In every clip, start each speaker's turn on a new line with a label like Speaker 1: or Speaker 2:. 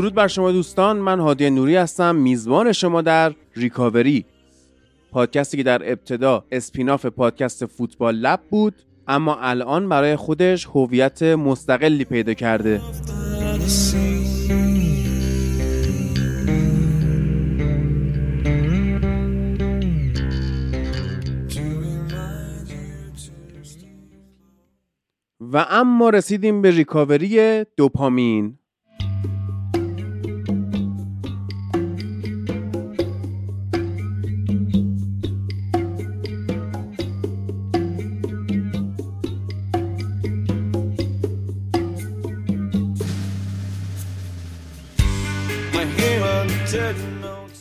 Speaker 1: درود بر شما دوستان من هادی نوری هستم میزبان شما در ریکاوری. پادکستی که در ابتدا اسپیناف پادکست فوتبال لب بود اما الان برای خودش هویت مستقلی پیدا کرده. و اما رسیدیم به ریکاوری دوپامین.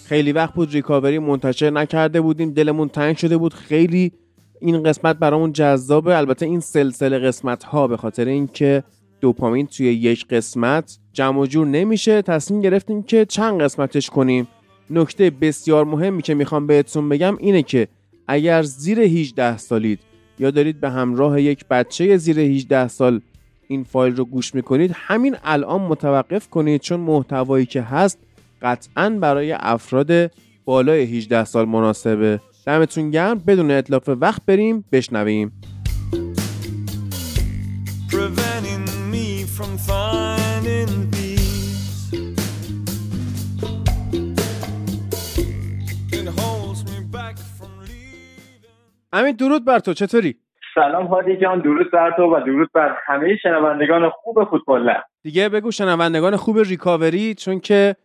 Speaker 1: خیلی وقت بود ریکاوری منتشر نکرده بودیم. دلمون تنگ شده بود. خیلی این قسمت برامون جذابه. البته این سلسله قسمت ها به خاطر اینکه دوپامین توی یک قسمت جمع و جور نمیشه. تصمیم گرفتیم که چند قسمتش کنیم. نکته بسیار مهمی که می‌خوام بهتون بگم اینه که اگر زیر 18 سالید یا دارید به همراه یک بچه زیر 18 سال این فایل رو گوش می‌کنید همین الان متوقف کنید چون محتوایی که هست قطعا برای افراد بالای 18 سال مناسبه. دمتون گرم. بدون اطلاف وقت بریم بشنویم. امین درود بر تو. چطوری؟
Speaker 2: سلام هادی جان. درود بر تو و درود بر همه شنوندگان خوب فوتبال.
Speaker 1: دیگه بگو شنوندگان خوب ریکاوری چون که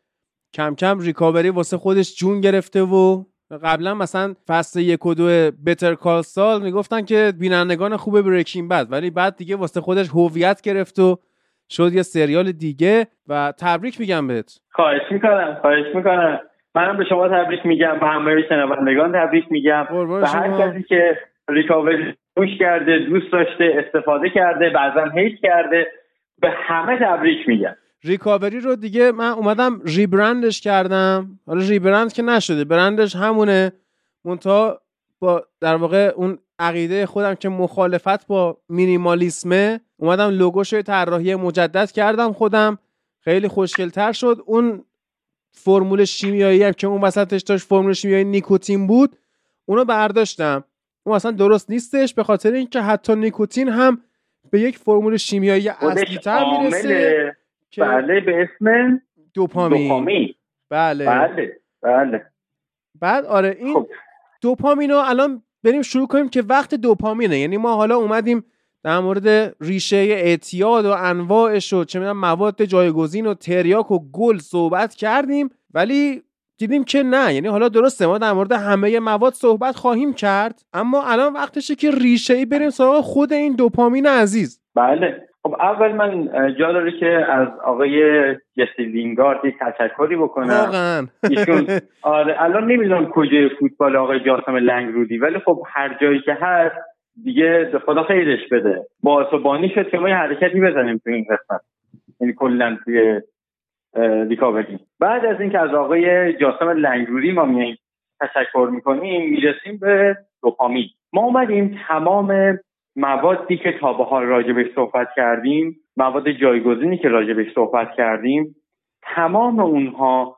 Speaker 1: کم کم ریکاوری واسه خودش جون گرفته و قبلا مثلا فصل یک و دو بتر کال سال می‌گفتن که بینندگان خوب بریکینگ بد ولی بعد دیگه واسه خودش هویت گرفت و شد یه سریال دیگه و تبریک میگم بهت.
Speaker 2: خواهش می‌کنم خواهش می‌کنم. منم به شما تبریک میگم به همه شنوندگان تبریک میگم. به هر کسی که ریکاوری گوش کرده دوست داشته استفاده کرده بعضا هیت کرده به همه تبریک میگم.
Speaker 1: ریکاوری رو دیگه من اومدم ریبرندش کردم. حالا ریبرند که نشده برندش همونه. منتها با در واقع اون عقیده خودم که مخالفت با مینیمالیسمه اومدم لوگوش طراحی مجدد کردم خودم. خیلی خوشگلتر شد. اون فرمول شیمیایی هم که اون وسطش داشت فرمول شیمیایی نیکوتین بود اونو برداشتم. اون اصلا درست نیستش به خاطر اینکه حتی نیکوتین هم به یک فرمول شیمیایی اصلی تر می‌رسه.
Speaker 2: بله به اسم
Speaker 1: دوپامین,
Speaker 2: دوپامین.
Speaker 1: بله.
Speaker 2: بله بله.
Speaker 1: بعد آره این خب. دوپامین رو الان بریم شروع کنیم که وقت دوپامینه. یعنی ما حالا اومدیم در مورد ریشه اعتیاد و انواعش و چه می‌دونم مواد جایگزین و تریاک و گل صحبت کردیم ولی دیدیم که نه. یعنی حالا درسته ما در مورد همه مواد صحبت خواهیم کرد اما الان وقتشه که ریشه ای بریم سراغ خود این دوپامین عزیز.
Speaker 2: بله. خب اول من جا داره که از آقای جسی لینگارد یک تشکری بکنم.
Speaker 1: واقعا.
Speaker 2: ایشون آره الان نمی‌دونم کجای فوتبال آقای جاسم لنگرودی ولی خب هر جایی که هست دیگه به خدا خیرش بده. با بانی شد که ما یه حرکتی بزنیم تو این قسمت. یعنی کلا توی ریکاوری. بعد از اینکه از آقای جاسم لنگرودی ما میاییم تشکر می‌کنیم می‌رسیم به دوپامین. ما اومدیم تمام موادی که تا به حال راجبش صحبت کردیم مواد جایگزینی که راجبش صحبت کردیم تمام اونها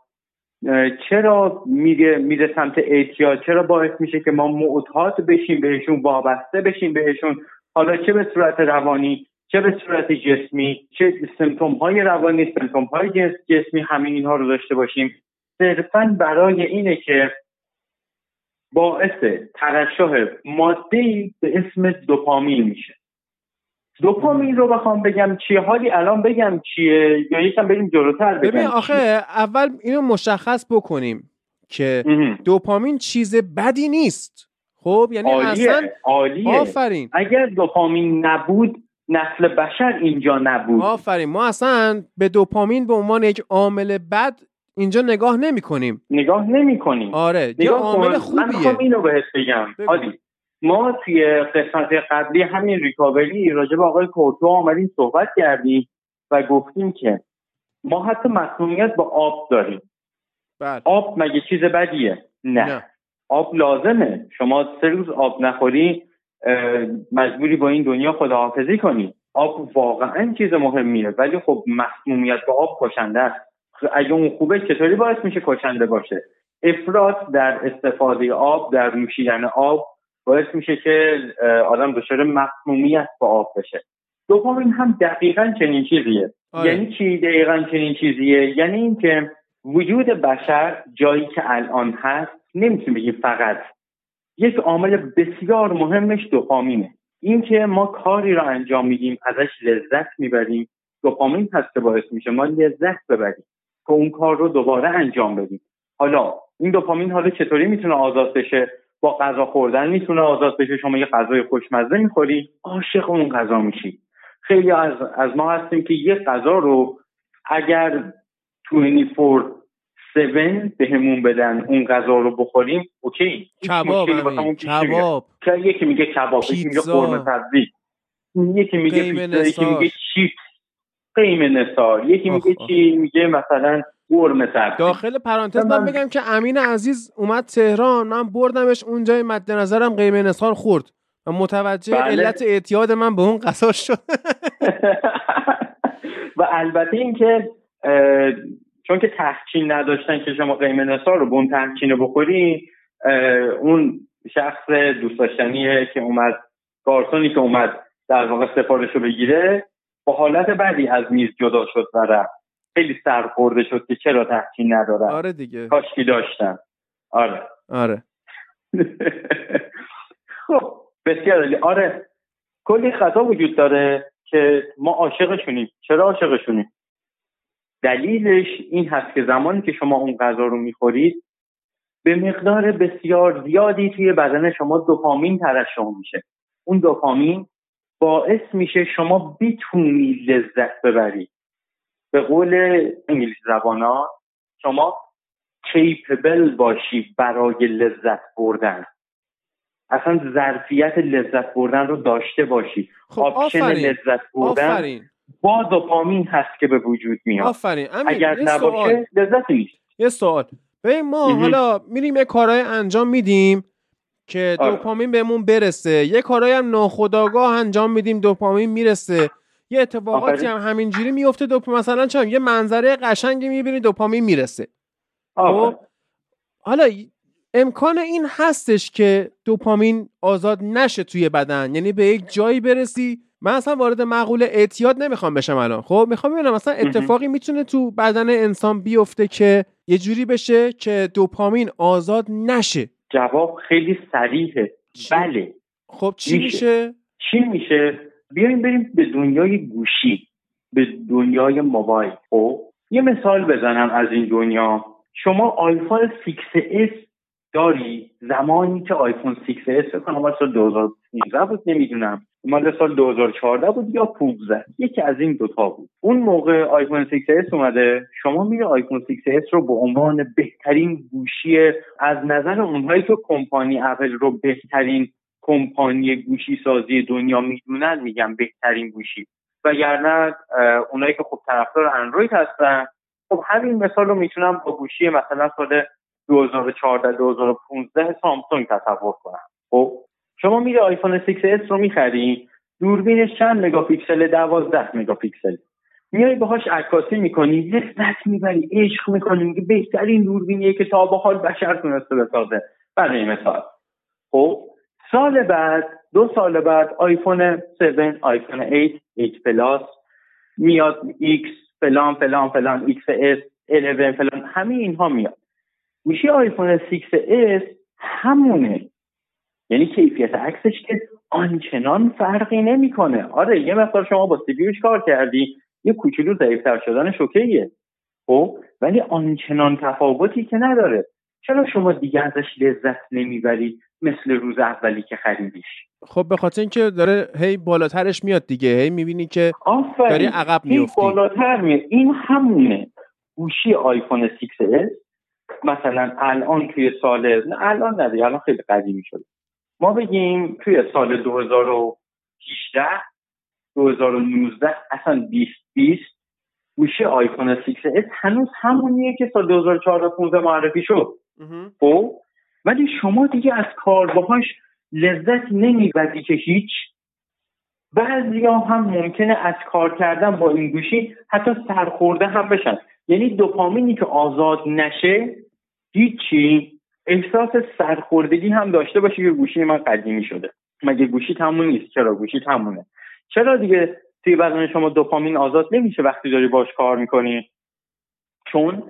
Speaker 2: چرا میره میره سمت اعتیاد؟ چرا باعث میشه که ما معتاد بشیم بهشون وابسته بشیم بهشون؟ حالا چه به صورت روانی؟ چه به صورت جسمی؟ چه سمتوم های روانی سمتوم های جسمی همین اینها رو داشته باشیم. صرفا برای اینه که باعث ترشح ماده به اسم دوپامین میشه. دوپامین رو بخوام بگم چیه؟ حالی الان بگم چیه یا یکم بریم جلوتر بگم
Speaker 1: ببین آخه اول اینو مشخص بکنیم که دوپامین چیز بدی نیست. خب یعنی
Speaker 2: عالیه.
Speaker 1: اصلا
Speaker 2: عالیه.
Speaker 1: آفرین.
Speaker 2: اگر دوپامین نبود نسل بشر اینجا نبود.
Speaker 1: آفرین. ما اصلا به دوپامین به عنوان یک عامل بد اینجا نگاه نمی کنیم.
Speaker 2: نگاه نمی کنیم.
Speaker 1: آره یه عامل خوبیه
Speaker 2: من خب اینو بهت بگم. حالی ما توی قسمت قبلی همین ریکاوری راجع به آقای کورتو آمدیم صحبت کردیم و گفتیم که ما حتی مسئولیت با آب داریم.
Speaker 1: بله.
Speaker 2: آب مگه چیز بدیه؟ نه. نه. آب لازمه. شما سه روز آب نخوری مجبوری با این دنیا خداحافظی کنی. آب واقعا چیز مهمیه ولی خب مسمومیت با آب کشنده است. اگه اون خوبه چطوری باعث میشه کشنده باشه؟ افراط در استفاده آب در نوشیدن آب باعث میشه که آدم دچار مسمومیت با آب بشه. دوم هم دقیقا چنین چیزیه. آره. یعنی چی دقیقا چنین چیزیه؟ یعنی اینکه وجود بشر جایی که الان هست نمی‌تونیم بگیم فقط. یک عامل بسیار مهمش دوپامینه. اینکه ما کاری را انجام میدیم ازش لذت می‌بریم. دوپامین هست که باعث میشه ما لذت ببریم. که اون کار رو دوباره انجام بدیم. حالا این دوپامین حالا چطوری می‌تونه آزاد بشه؟ با غذا خوردن می‌تونه آزاد بشه؟ شما یه غذای خوشمزه می‌خوری؟ عاشق اون غذا میشی. خیلی از, از ما هستیم که یه غذا رو اگر 24 7 بهمون بدن اون غذا رو بخوریم اوکی.
Speaker 1: کباب کباب.
Speaker 2: یکی میگه کباب یکی میگه قرمه سبزی یکی میگه پیتزا یکی میگه چیپس. قیمه نثار. یکی میگه چی میگه مثلا قرمه سبزی
Speaker 1: داخل پرانتز من بگم که امین عزیز اومد تهران من بردمش اونجای مد نظرم قیمه نثار خورد. و متوجه بله. علت اعتیاد من به اون قصا شد.
Speaker 2: و البته اینکه چون که تحچین نداشتن که شما قیمه نثار رو بون تحچین رو بخوری اون شخص دوست داشتنیه که اومد کارتونی که اومد در واقع سفارش رو بگیره با حالت بعدی از میز جدا شد و رفت. خیلی سرخورده شد که چرا تحچین ندارن.
Speaker 1: آره دیگه.
Speaker 2: کاشکی داشتن. آره.
Speaker 1: آره.
Speaker 2: خب بسیار عالی. آره کلی خطا وجود داره که ما عاشقشونیم. چرا عاشقشونیم؟ دلیلش این هست که زمانی که شما اون غذا رو می‌خورید به مقدار بسیار زیادی توی بدن شما دوپامین ترشح میشه. اون دوپامین باعث میشه شما بتونی لذت ببرید به قول انگلیسی زبانا شما capable باشی برای لذت بردن. اصلا ظرفیت لذت بردن رو داشته باشی.
Speaker 1: خب option
Speaker 2: لذت بردن آفرین. با دوپامین هست که به وجود میاد.
Speaker 1: آفرین.
Speaker 2: اگر نباشه لذت نیست.
Speaker 1: یه سوال. ببین ما حالا میریم یه کارهای انجام میدیم. که آره. دوپامین بهمون برسه. یه کارهای هم ناخداگاه انجام میدیم دوپامین می‌رسه. یه اتفاقاتی هم همینجوری میفته دوپامین مثلا چون یه منظره قشنگی می‌بینی دوپامین می‌رسه. خب؟ حالا امکان این هستش که دوپامین آزاد نشه توی بدن. یعنی به یک جایی برسی. من اصلا وارد مقوله اعتیاد نمی‌خوام بشم الان. خب؟ می‌خوام ببینم مثلا اتفاقی می‌تونه تو بدن انسان بیفته که یه جوری بشه که دوپامین آزاد نشه.
Speaker 2: جواب خیلی سریحه بله.
Speaker 1: خب چی میشه.
Speaker 2: چی میشه؟ بیایم بریم به دنیای گوشی به دنیای موبایل. خب یه مثال بزنم از این دنیا. شما آیفون 6s داری؟ زمانی که آیفون 6s کنم مال سال 2015 بود نمی‌دونم. مال سال 2014 بود یا 15 یکی از این دوتا بود. اون موقع آیفون 6s اومده. شما میره آیفون 6s رو به عنوان بهترین گوشی از نظر اونهایی که کمپانی اپل رو بهترین کمپانی گوشی سازی دنیا می‌دونن میگم بهترین گوشی. وگرنه اونایی که خب طرفدار اندروید هستن خب همین مثال رو می‌تونم با گوشی مثلا سال 2014 2015 سامسونگ تصور کنم خب شما میره آیفون 6s رو می‌خری دوربینش چند مگاپیکسل؟ 12 مگاپیکسل. میای باهاش عکاسی می‌کنی لذت می‌بری عشق می‌کنی میگه بهترین دوربینیه که تا به حال بشر تونسته بسازه. برای مثال. خب سال بعد دو سال بعد آیفون 7 آیفون 8 8 Plus میاد X فلان فلان فلان XS 11 فلان همه اینها میاد. گوشی آیفون 6s همونه. یعنی کیفیت عکسش که آنچنان فرقی نمی‌کنه. آره یه مقدار شما با CPU ش کار کردی. یه کوچولو ضعیفتر شدنش OK ه خب ولی آنچنان تفاوتی که نداره. چرا شما دیگه ازش لذت نمی‌بری مثل روز اولی که خریدیش؟
Speaker 1: خب به خاطر اینکه داره هی بالاترش میاد دیگه. هی می‌بینی که داری عقب میفتی
Speaker 2: بالاتر میاد. این همونه. گوشی آیفون 6s مثلا الان توی سال الان نداری. الان خیلی قدیمی شده. ما بگیم توی سال 2018 2019 اصلا 2020 گوشی آیفون 6s هنوز همونیه که سال 2014 15 معرفی شد. خب؟ ولی شما دیگه از کار باهاش لذت نمی‌بری که هیچ. بعضیا هم ممکنه از کار کردن با این گوشی حتی سرخورده هم بشن. یعنی دوپامینی که آزاد نشه هیچی احساس سرخوردگی هم داشته باشه که گوشی من قدیمی شده. مگه گوشی تموم نیست؟ چرا؟ گوشی تمومه. چرا دیگه توی بدن شما دوپامین آزاد نمیشه وقتی داری باش کار می‌کنی؟ چون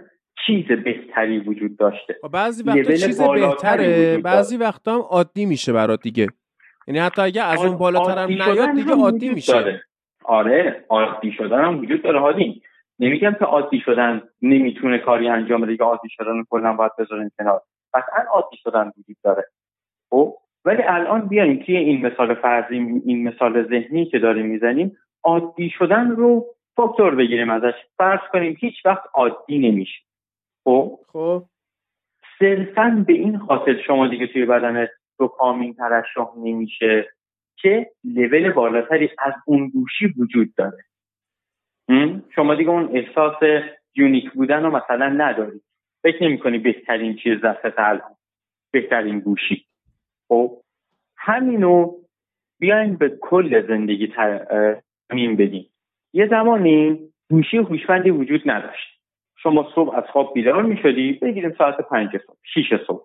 Speaker 2: چیز بهتری وجود داشته.
Speaker 1: خب بعضی وقتا چیز بهتره. بعضی وقتا هم عادی میشه برات دیگه. یعنی حتی اگه از اون بالاتر هم نیاد دیگه عادی میشه.
Speaker 2: داره. آره عادی شدن هم وجود داره هادی نمیگم که عادی شدن نمی‌تونه کاری انجام بده که عادی شدن کلا باید بذاریم کنار. قطعا عادی شدن وجود داره. خب؟ ولی الان بیایم توی این مثال فرضی این مثال ذهنی که داریم می‌زنیم عادی شدن رو فاکتور بگیریم ازش. فرض کنیم هیچ وقت عادی نمیشه. خب؟
Speaker 1: خب.
Speaker 2: صرفا به این خاطر شما دیگه توی بدن دوپامین ترشح نمیشه که لول بالاتری از اون گوشی وجود داره. شما دیگه اون احساس یونیک بودن رو مثلا ندارید. فکر نمی کنی بهترین چیز دست الان بهترین گوشی. خب همینو بیاین به کل زندگی ترمیم بدیم. یه زمانی گوشی هوشمندی وجود نداشت. شما صبح از خواب بیدار می شدی بگیریم ساعت پنج صبح شیش صبح.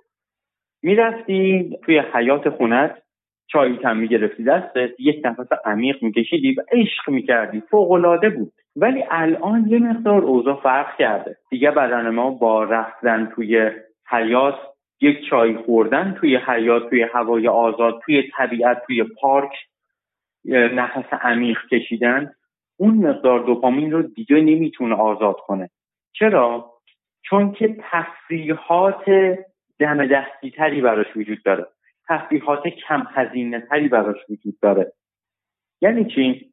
Speaker 2: می‌رفتی توی حیات خونت چای کم می‌گرفتی دستت یک نفس عمیق میکشیدی و عشق می‌کردی. فوقالعاده بود. ولی الان یه مقدار اوضاع فرق کرده. دیگه بدن ما با رفتن توی حیات یک چای خوردن توی حیات توی هوای آزاد توی طبیعت توی پارک نفس عمیق کشیدن اون مقدار دوپامین رو دیگه نمی‌تونه آزاد کنه. چرا؟ چون که تفریحات دم دستی تری براش وجود داره. تفریحات کم هزینه تری براش وجود داره. یعنی چی؟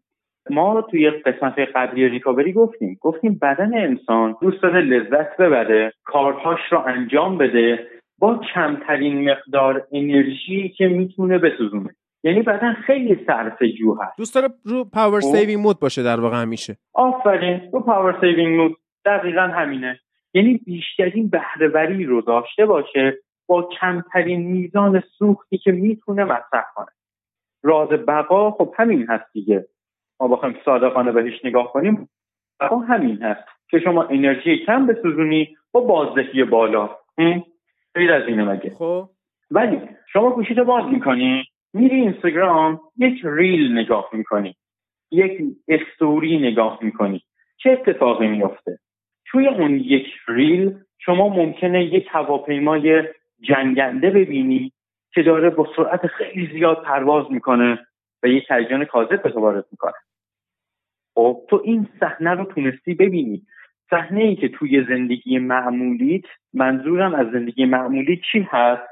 Speaker 2: ما توی قسمت قبلی ریکاوری گفتیم. گفتیم بدن انسان دوست داره لذت ببره کارهاش رو انجام بده با کمترین مقدار انرژی که می‌تونه بسوزونه. یعنی بدن خیلی صرفه جو هست.
Speaker 1: دوست داره رو power saving mode باشه در واقع همیشه.
Speaker 2: آفرین. رو power saving mode دقیقا همینه. یعنی بیشترین بهرهوری رو داشته باشه با کمترین میزان سوختی که می‌تونه مصرف کنه. راز بقا خب همین هست دیگه. ما بخوایم صادقانه بهش نگاه کنیم بقا همین هست که شما انرژی کم بسوزونی با بازدهی بالا. غیر از اینه مگه؟
Speaker 1: خب.
Speaker 2: ولی شما گوشیتو باز می‌کنی میری اینستاگرام یک ریل نگاه می‌کنی یک استوری نگاه می‌کنی. چه اتفاقی میفته توی اون یک ریل شما ممکنه یک هواپیمای جنگنده ببینی که داره با سرعت خیلی زیاد پرواز می‌کنه و یک هیجان کاذب به تو وارد می‌کنه. خب تو این صحنه رو تونستی ببینی. صحنه ای که توی زندگی معمولیت منظورم از زندگی معمولی چی هست؟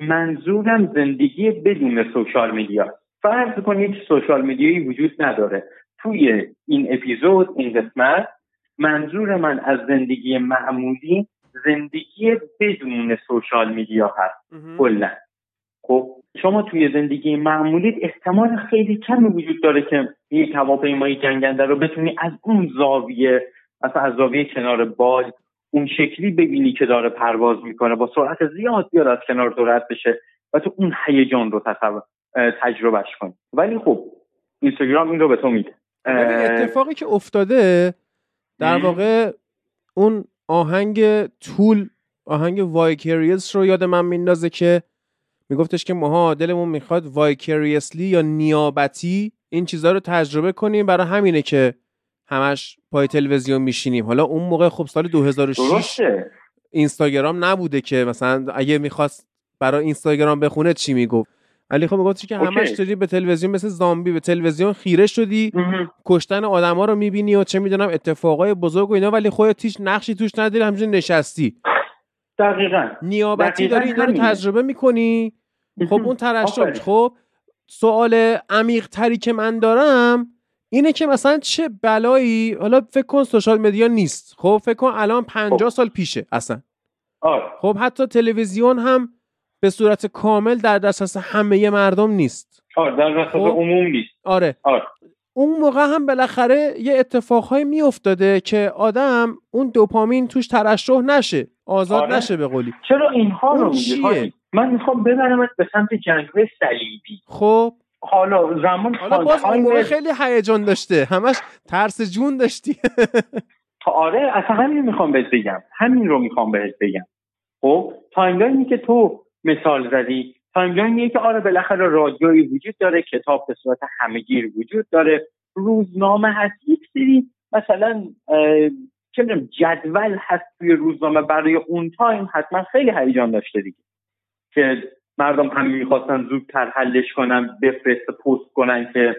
Speaker 2: منظورم زندگی بدون سوشال میدیا. فرض کنید سوشال میدیایی وجود نداره. توی این اپیزود این قسمت منظور من از زندگی معمولی زندگی بدون سوشال میدیا هست. کلا. خب شما توی زندگی معمولی احتمال خیلی کمی وجود داره که یک هواپیمای جنگنده رو بتونی از اون زاویه مثلا از زاویه کنار بال اون شکلی ببینی که داره پرواز می‌کنه با سرعت زیاد بیاد از کنار تو رد بشه و تو اون هیجان رو تجربهش کنی. ولی خب اینستاگرام این رو به تو میده.
Speaker 1: اتفاقی که افتاده در واقع اون آهنگ Tool آهنگ Vicarious رو یاد من میندازه که میگفتش که ماها دلمون می‌خواد vicariously یا نیابتی این چیزها رو تجربه کنیم برای همینه که همش پای تلویزیون میشینیم. حالا اون موقع خب سال 2006 اینستاگرام نبوده که مثلا اگه می‌خواست برای اینستاگرام بخونه چی می‌گفت؟ ولی خب می‌گفت که همش داری به تلویزیون مثل زامبی به تلویزیون خیره شدی. کشتن آدما رو می‌بینی و چه می‌دونم اتفاقای بزرگ و اینا ولی خودت هیچ نقشی توش نداری همینجوری نشستی.
Speaker 2: دقیقا.
Speaker 1: نیابتی داری اینا رو تجربه می‌کنی. خب اون ترشح خب سوال عمیق تری که من دارم اینه که مثلا چه بلایی؟ حالا فکر کن سوشال مدیا نیست. خب فکر کن الان 50 خب. سال پیشه اصلا.
Speaker 2: آره.
Speaker 1: خب حتی تلویزیون هم به صورت کامل در دسترس همه مردم نیست.
Speaker 2: آره در دسترس خب؟ عموم نیست.
Speaker 1: آره.
Speaker 2: آره.
Speaker 1: اون موقع هم بالاخره یه اتفاقهایی میافتاده که آدم اون دوپامین توش ترشح نشه آزاد آره. نشه به قولی.
Speaker 2: چرا اینها رو میگی؟ من می‌خوام ببرمت به سمت جنگهای صلیبی.
Speaker 1: خب.
Speaker 2: حالا زمان
Speaker 1: حالا باز اون خیلی هیجان داشته. همش ترس جون داشتی.
Speaker 2: آره اصلا همین می‌خوام بهت بگم. همین رو می‌خوام بهت بگم. خب timeline ی که تو مثال زدی timeline یه که آره بالاخره رادیویی وجود داره کتاب به صورت همهگیر وجود داره. روزنامه هست یک سری مثلا چه جدول هست توی روزنامه برای اون time حتما خیلی هیجان داشته دیگه. که مردم همین می‌خواستن زودتر حلش کنن بفرست پست کنن که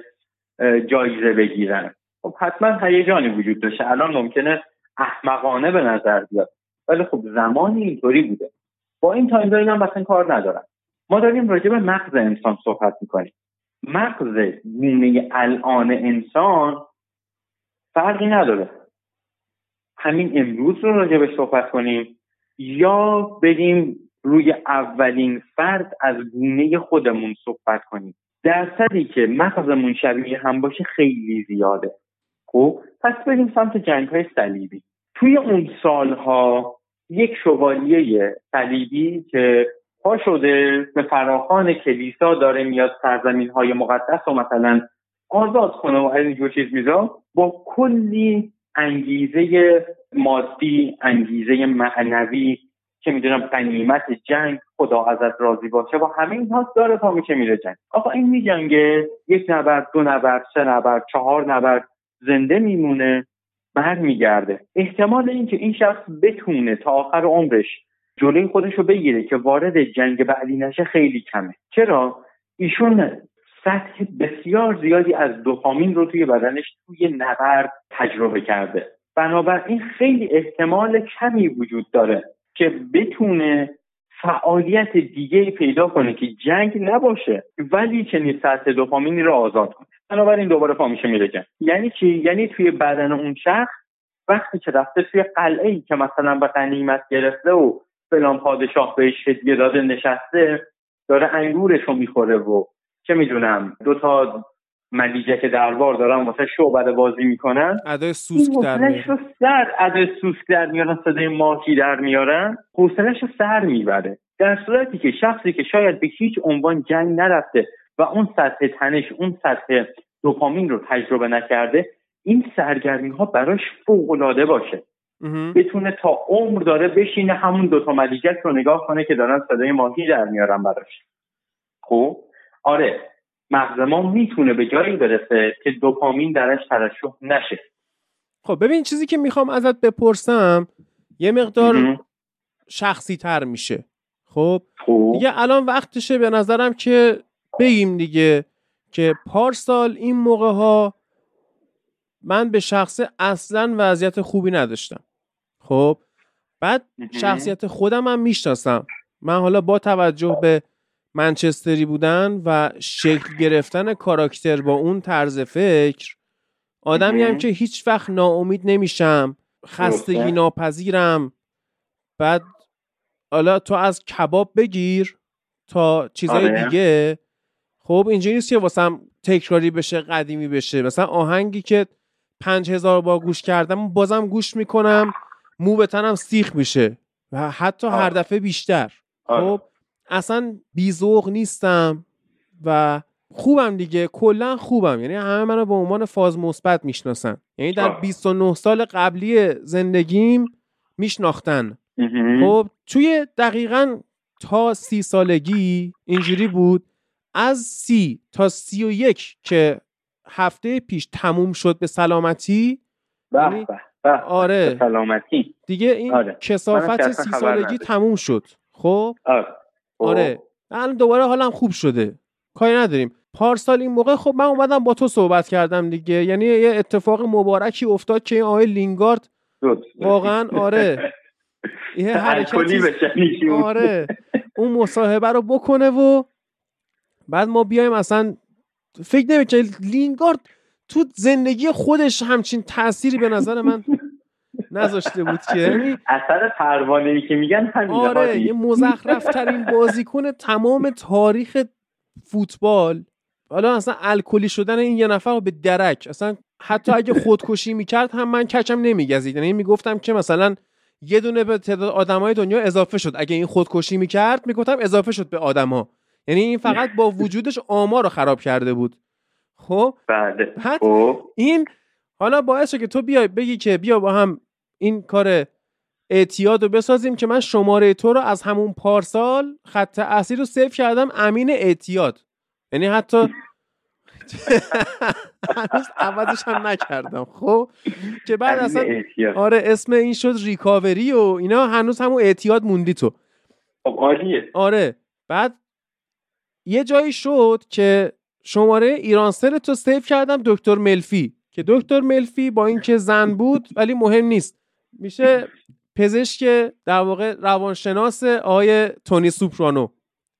Speaker 2: جایزه بگیرن. خب حتما هیجانی وجود داشته. الان ممکنه احمقانه به نظر بیاد. ولی خب زمانی اینطوری بوده. با این تایم هم مثلا کار ندارن. ما داریم راجع به مغز انسان صحبت می‌کنیم. مغز گونه الان انسان فرقی نداره. همین امروز رو راجع به صحبت کنیم یا بریم روی اولین فرد از گونه خودمون صحبت کنیم. درصدی که مغزمون شبیه هم باشه خیلی زیاده. خب پس بریم سمت جنگ های صلیبی. توی اون سالها یک شوالیه صلیبی که پا شده به فراخان کلیسا داره میاد سرزمین های مقدس و مثلا آزاد کنه و از اینجور چیز میزا با کلی انگیزه مادی انگیزه معنوی که می‌دونم قنیمت جنگ خدا ازت راضی باشه و همه اینها داره تا میشه میره جنگ. آقا این میجنگه یک نبرد دو نبرد سه نبرد چهار نبرد زنده میمونه برمیگرده احتمال اینکه این شخص بتونه تا آخر عمرش جلوی خودش رو بگیره که وارد جنگ بعدی نشه خیلی کمه. چرا؟ ایشون سطح بسیار زیادی از دوپامین رو توی بدنش توی نبرد تجربه کرده. بنابراین خیلی احتمال کمی وجود داره. که بتونه فعالیت دیگه پیدا کنه که جنگ نباشه ولی چنین سطح دوپامینی رو آزاد کنه. بنابراین دوباره پا میشه میره جنگ. یعنی چی؟ یعنی توی بدن اون شخص وقتی که رفته توی قلعه ای که مثلا به غنیمت گرفته و فلان پادشاه بهش هدیه داده نشسته داره انگورش رو می‌خوره و چه می‌دونم دو تا ملیجک دربار دارن واسه شعبده بازی می‌کنن.
Speaker 1: ادای سوسک در میارن.
Speaker 2: سر ادای سوسک در میارن صدای ماهی در میارن. حوصلش رو سر می‌بره. در صورتی که شخصی که شاید به هیچ عنوان جنگ نرفته و اون سطح تنش اون سطح دوپامین رو تجربه نکرده این سرگرمی ها براش فوق العاده باشه بتونه تا عمر داره بشینه همون دوتا ملیجک رو نگاه کنه که دارن صدای ماهی در میارن براش. خب؟ آره. مغز ما می‌تونه به جایی برسه که دوپامین درش ترشح نشه.
Speaker 1: خب ببین چیزی که می‌خوام ازت بپرسم یه مقدار شخصی تر میشه. خب؟
Speaker 2: خوب.
Speaker 1: دیگه الان وقتشه به نظرم که بگیم دیگه که پارسال این موقع ها من به شخص اصلا وضعیت خوبی نداشتم. خب؟ بعد شخصیت خودم هم می‌شناسم. من حالا با توجه به منچستری بودن و شکل گرفتن کاراکتر با اون طرز فکر آدمی هم که هیچ وقت ناامید نمیشم. خستگی ناپذیرم. بعد حالا تو از کباب بگیر تا چیزای آره. دیگه. خب اینجوری نیست که واسم تکراری بشه قدیمی بشه. مثلا آهنگی که پنج هزار بار گوش کردم بازم گوش می‌کنم مو به تنم سیخ میشه. و حتی هر دفعه بیشتر. خب اصلا بیزوق نیستم و خوبم دیگه کلا خوبم. یعنی همه منو به عنوان فاز مثبت می‌شناسن. یعنی در 29 سال قبلی زندگیم میشناختن. خب توی دقیقا تا سی سالگی اینجوری بود. از سی تا سی و یک که هفته پیش تموم شد به سلامتی
Speaker 2: یعنی
Speaker 1: آره.
Speaker 2: سلامتی.
Speaker 1: دیگه این آره. کسافت سی سالگی تموم شد. خب؟
Speaker 2: آره.
Speaker 1: آره. الان دوباره حالم خوب شده. کاری نداریم. پارسال این موقع خب من اومدم با تو صحبت کردم دیگه. یعنی یه اتفاق مبارکی افتاد که این آقای لینگارد واقعا آره.
Speaker 2: یه حرکتی
Speaker 1: آره. اون مصاحبه رو بکنه و بعد ما بیایم اصلا. فکر نمی‌کنم لینگارد تو زندگی خودش همچین تأثیری به نظر من نذاشته بود که. یعنی
Speaker 2: اثر پروانه ای که میگن همین
Speaker 1: آره یه مزخرف ترین بازیکن تمام تاریخ فوتبال. حالا اصلا الکلی شدن این یه نفر رو به درک. اصلا حتی اگه خودکشی می‌کرد هم من کچم نمیگزید. یعنی می‌گفتم که مثلا یه دونه به تعداد آدمای دنیا اضافه شد. اگه این خودکشی می‌کرد می‌گفتم اضافه شد به آدما یعنی این فقط با وجودش آمار رو خراب کرده بود. خب؟
Speaker 2: بله.
Speaker 1: بعد
Speaker 2: خب.
Speaker 1: این حالا باعث شد که تو بیای بگی که بیا با هم این کار اعتیاد رو بسازیم که من شماره تو رو از همون پارسال خط اصلی رو سیف کردم. امین اعتیاد. یعنی حتی هنوز عوضش هم نکردم خب؟ که بعد اصلا. آره اسم این شد ریکاوری و اینا. هنوز همون اعتیاد موندی تو.
Speaker 2: خب عالیه.
Speaker 1: آره. بعد یه جایی شد که شماره ایرانسل تو سیف کردم دکتر ملفی. که دکتر ملفی با اینکه زن بود ولی مهم نیست. میشه پزشک در واقع روانشناس آقای تونی سوپرانو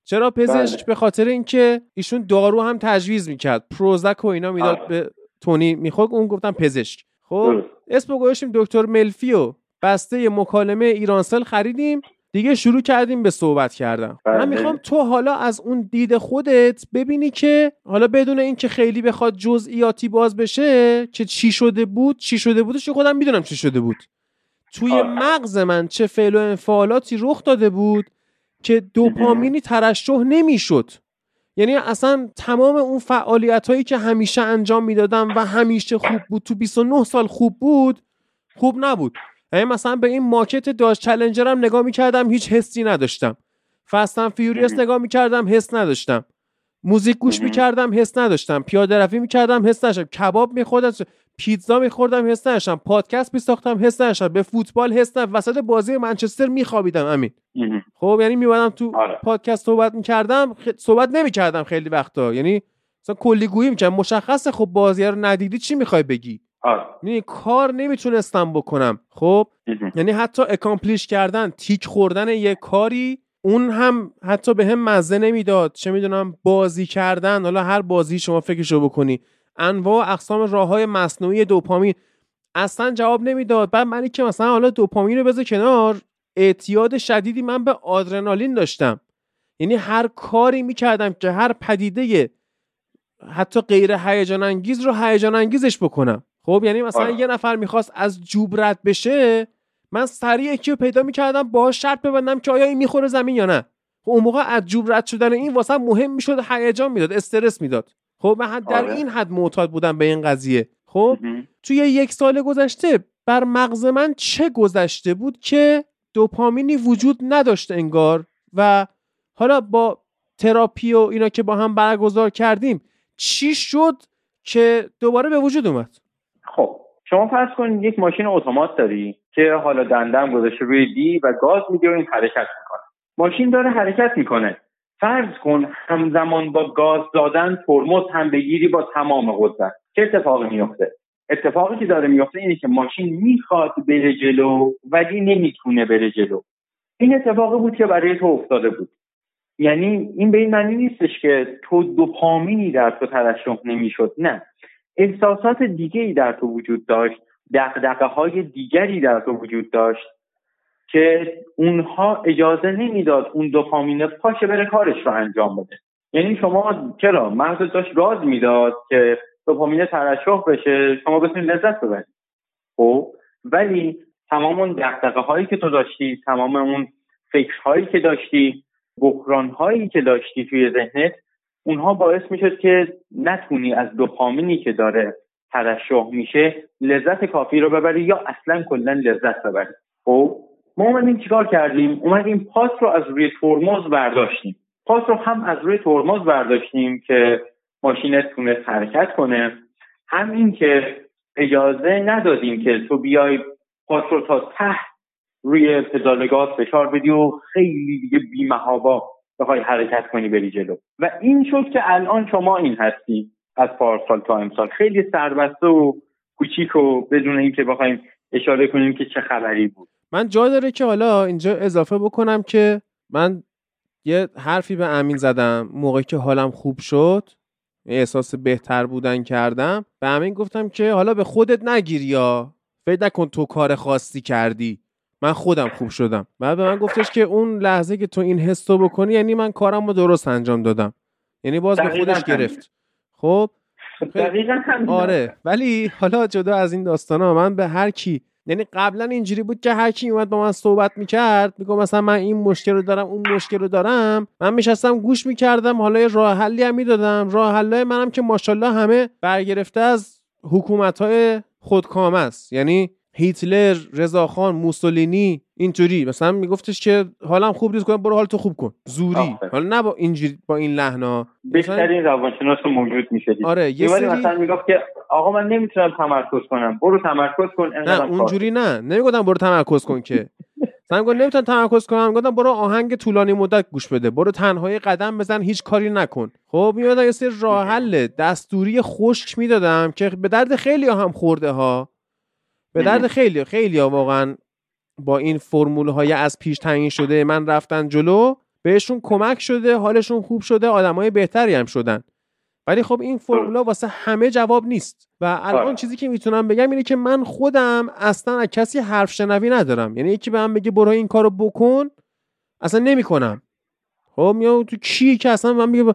Speaker 1: چرا پزشک
Speaker 2: بله.
Speaker 1: به خاطر اینکه ایشون دارو هم تجویز می‌کرد پروزک و اینا می‌داد. به تونی می‌خواد اون گفتم پزشک خب. اسم گذاشتیم دکتر ملفی و بسته مکالمه ایرانسل خریدیم دیگه شروع کردیم به صحبت کردن
Speaker 2: بله.
Speaker 1: من می‌خوام تو حالا از اون دید خودت ببینی که حالا بدون اینکه خیلی بخواد جزئیاتی باز بشه که چی شده بود چی شده بودش خودم می‌دونم چی شده بود توی
Speaker 2: آه.
Speaker 1: مغز من چه فعل و انفعالاتی رخ داده بود که دوپامینی ترشح نمی‌شد. یعنی اصلا تمام اون فعالیت هایی که همیشه انجام می‌دادم و همیشه خوب بود تو 29 سال خوب بود خوب نبود. یعنی مثلا به این ماکت Dodge Challenger م نگاه می‌کردم هیچ حسی نداشتم. Fast and Furious نگاه می‌کردم حس نداشتم. موزیک گوش. می‌کردم حس نداشتم. پیاده روی می‌کردم حس نداشتم کباب میخوردم پیتزا میخوردم حس نداشتم پادکست میساختم حس نداشتم به فوتبال حس نداشتم وسط بازی منچستر میخوابیدم امین. خب یعنی میبادم تو
Speaker 2: آره.
Speaker 1: پادکست صحبت می‌کردم خ... صحبت نمی‌کردم خیلی وقتا. یعنی مثلا کلی گویی می‌کردم. مشخصه خب بازی رو ندیدی چی می‌خوای بگی؟
Speaker 2: آره.
Speaker 1: یعنی کار نمی‌تونستم بکنم. خب. یعنی حتی اکامپلیش کردن تیک خوردن یه کاری اون هم حتی به هم مزه نمی‌داد. چه می‌دونم بازی کردن. حالا هر بازی شما فکرشو بکنی. انواع اقسام راه های مصنوعی دوپامین. اصلا جواب نمی‌داد. بعد منی که مثلا حالا دوپامین رو بذار کنار اعتیاد شدیدی من به آدرنالین داشتم. یعنی هر کاری می‌کردم که هر پدیده حتی غیر هیجان انگیز رو هیجان انگیزش بکنم. خب یعنی مثلا
Speaker 2: آره.
Speaker 1: یه نفر می‌خواست از جوب رد بشه من سریع یکی رو پیدا می‌کردم باهاش شرط ببندم که آیا این می‌خوره زمین یا نه. خب اون موقع از جوب رد شدن این واسه مهم می‌شد هیجان می‌داد استرس می‌داد. خب من حد- در
Speaker 2: آره.
Speaker 1: این حد معتاد بودم به این قضیه خب. توی یک سال گذشته بر مغز من چه گذشته بود که دوپامینی وجود نداشت انگار و حالا با تراپی و اینا که با هم برگزار کردیم چی شد که دوباره به وجود اومد
Speaker 2: خب شما فرض کن یک ماشین اتومات داری که حالا دندم گذاشته روی دی و گاز میده و این حرکت می‌کنه ماشین داره حرکت می‌کنه فرض کن همزمان با گاز دادن ترمز هم بگیری با تمام قدرت. چه اتفاقی میفته اتفاقی که داره میفته اینه که ماشین می‌خواد بره جلو ولی نمی‌تونه بره جلو. این اتفاقی بود که برای تو افتاده بود. یعنی این به این معنی نیستش که تو دوپامینی در تو ترشح نمی‌شد. نه. احساسات دیگری در تو وجود داشت. دقدقه های دیگری در تو وجود داشت. که اونها اجازه نمی‌داد اون دوپامین پاشه بره کارش رو انجام بده. یعنی شما چرا مغزت داشت گاز می‌داد که دوپامین ترشح بشه شما بتونید لذت ببرید. خب ولی تمام اون دقدقه هایی که تو داشتی تمام اون فکرهایی که داشتی بحران هایی که داشتی توی ذهنت اونها باعث می‌شد که نتونی از دوپامینی که داره ترشح میشه لذت کافی رو ببری یا اصلا کلا لذت ببری. خب ما اومدیم چیکار کردیم؟ اومدیم پاس رو از روی ترمز برداشتیم. پاس رو هم از روی ترمز برداشتیم که ماشینت تونست حرکت کنه. همین که اجازه ندادیم که تو بیای پاس رو تا ته روی پدال گاز فشار بدی و خیلی دیگه بیمهابا بخوای حرکت کنی بری جلو. و این شد که الان شما این هستی از پارسال تا امسال. خیلی سربسته و کوچیک و بدون اینکه بخوایم اشاره کنیم که چه خبری بود.
Speaker 1: من جا داره که حالا اینجا اضافه بکنم که من یه حرفی به امین زدم موقعی که حالم خوب شد احساس بهتر بودن کردم. به امین گفتم که حالا به خودت نگیری یا فکر نکن تو کار خاصی کردی. من خودم خوب شدم. بعد به من گفتش که اون لحظه که تو این حس بکنی یعنی من کارم رو درست انجام دادم. یعنی باز به خودش
Speaker 2: همین.
Speaker 1: گرفت. خب؟
Speaker 2: دقیقا همین.
Speaker 1: آره. ولی حالا جدا از این داستانا من به هر کی یعنی قبلا اینجوری بود که هر کی اومد با من صحبت می‌کرد میگم مثلا من این مشکل رو دارم اون مشکل رو دارم. من میشستم گوش می‌کردم حالا یه راه حلی هم می‌دادم. راه حلای منم که ماشاءالله همه برگرفته از حکومت های خودکام است. یعنی هیتلر رضاخان موسولینی اینطوری مثلا میگفتش که حالم خوب نیست. کنم برو حالتو خوب کن. زوری. حالا نه با اینجوری با این لحنا.
Speaker 2: بهترین روانشناس موجود میشه
Speaker 1: آره یه سری
Speaker 2: مثلا می‌گفت که آقا من نمی‌تونم تمرکز کنم. برو تمرکز کن
Speaker 1: نه اونجوری نه. نمی‌گفتم برو تمرکز کن که. مثلا گفت نمی‌تونم تمرکز کنم. گفتم برو آهنگ طولانی مدت گوش بده. برو تنهای قدم بزن هیچ کاری نکن. خب میادم یه سری راه حل دستوری خشک می‌دادم که به درد خیلی هم خورده ها. به درد خیلی خیلی ها واقعا با این فرمول های از پیش تعیین شده من رفتن جلو بهشون کمک شده حالشون خوب شده آدمای بهتری هم شدن. ولی خب این فرمولا واسه همه جواب نیست. و الان آره. چیزی که می‌تونم بگم اینه که من خودم اصلا از کسی حرف شنوی ندارم. یعنی یکی به من بگه برو این کارو بکن اصلا نمی‌کنم. خب میاد تو کی که اصلا من میگه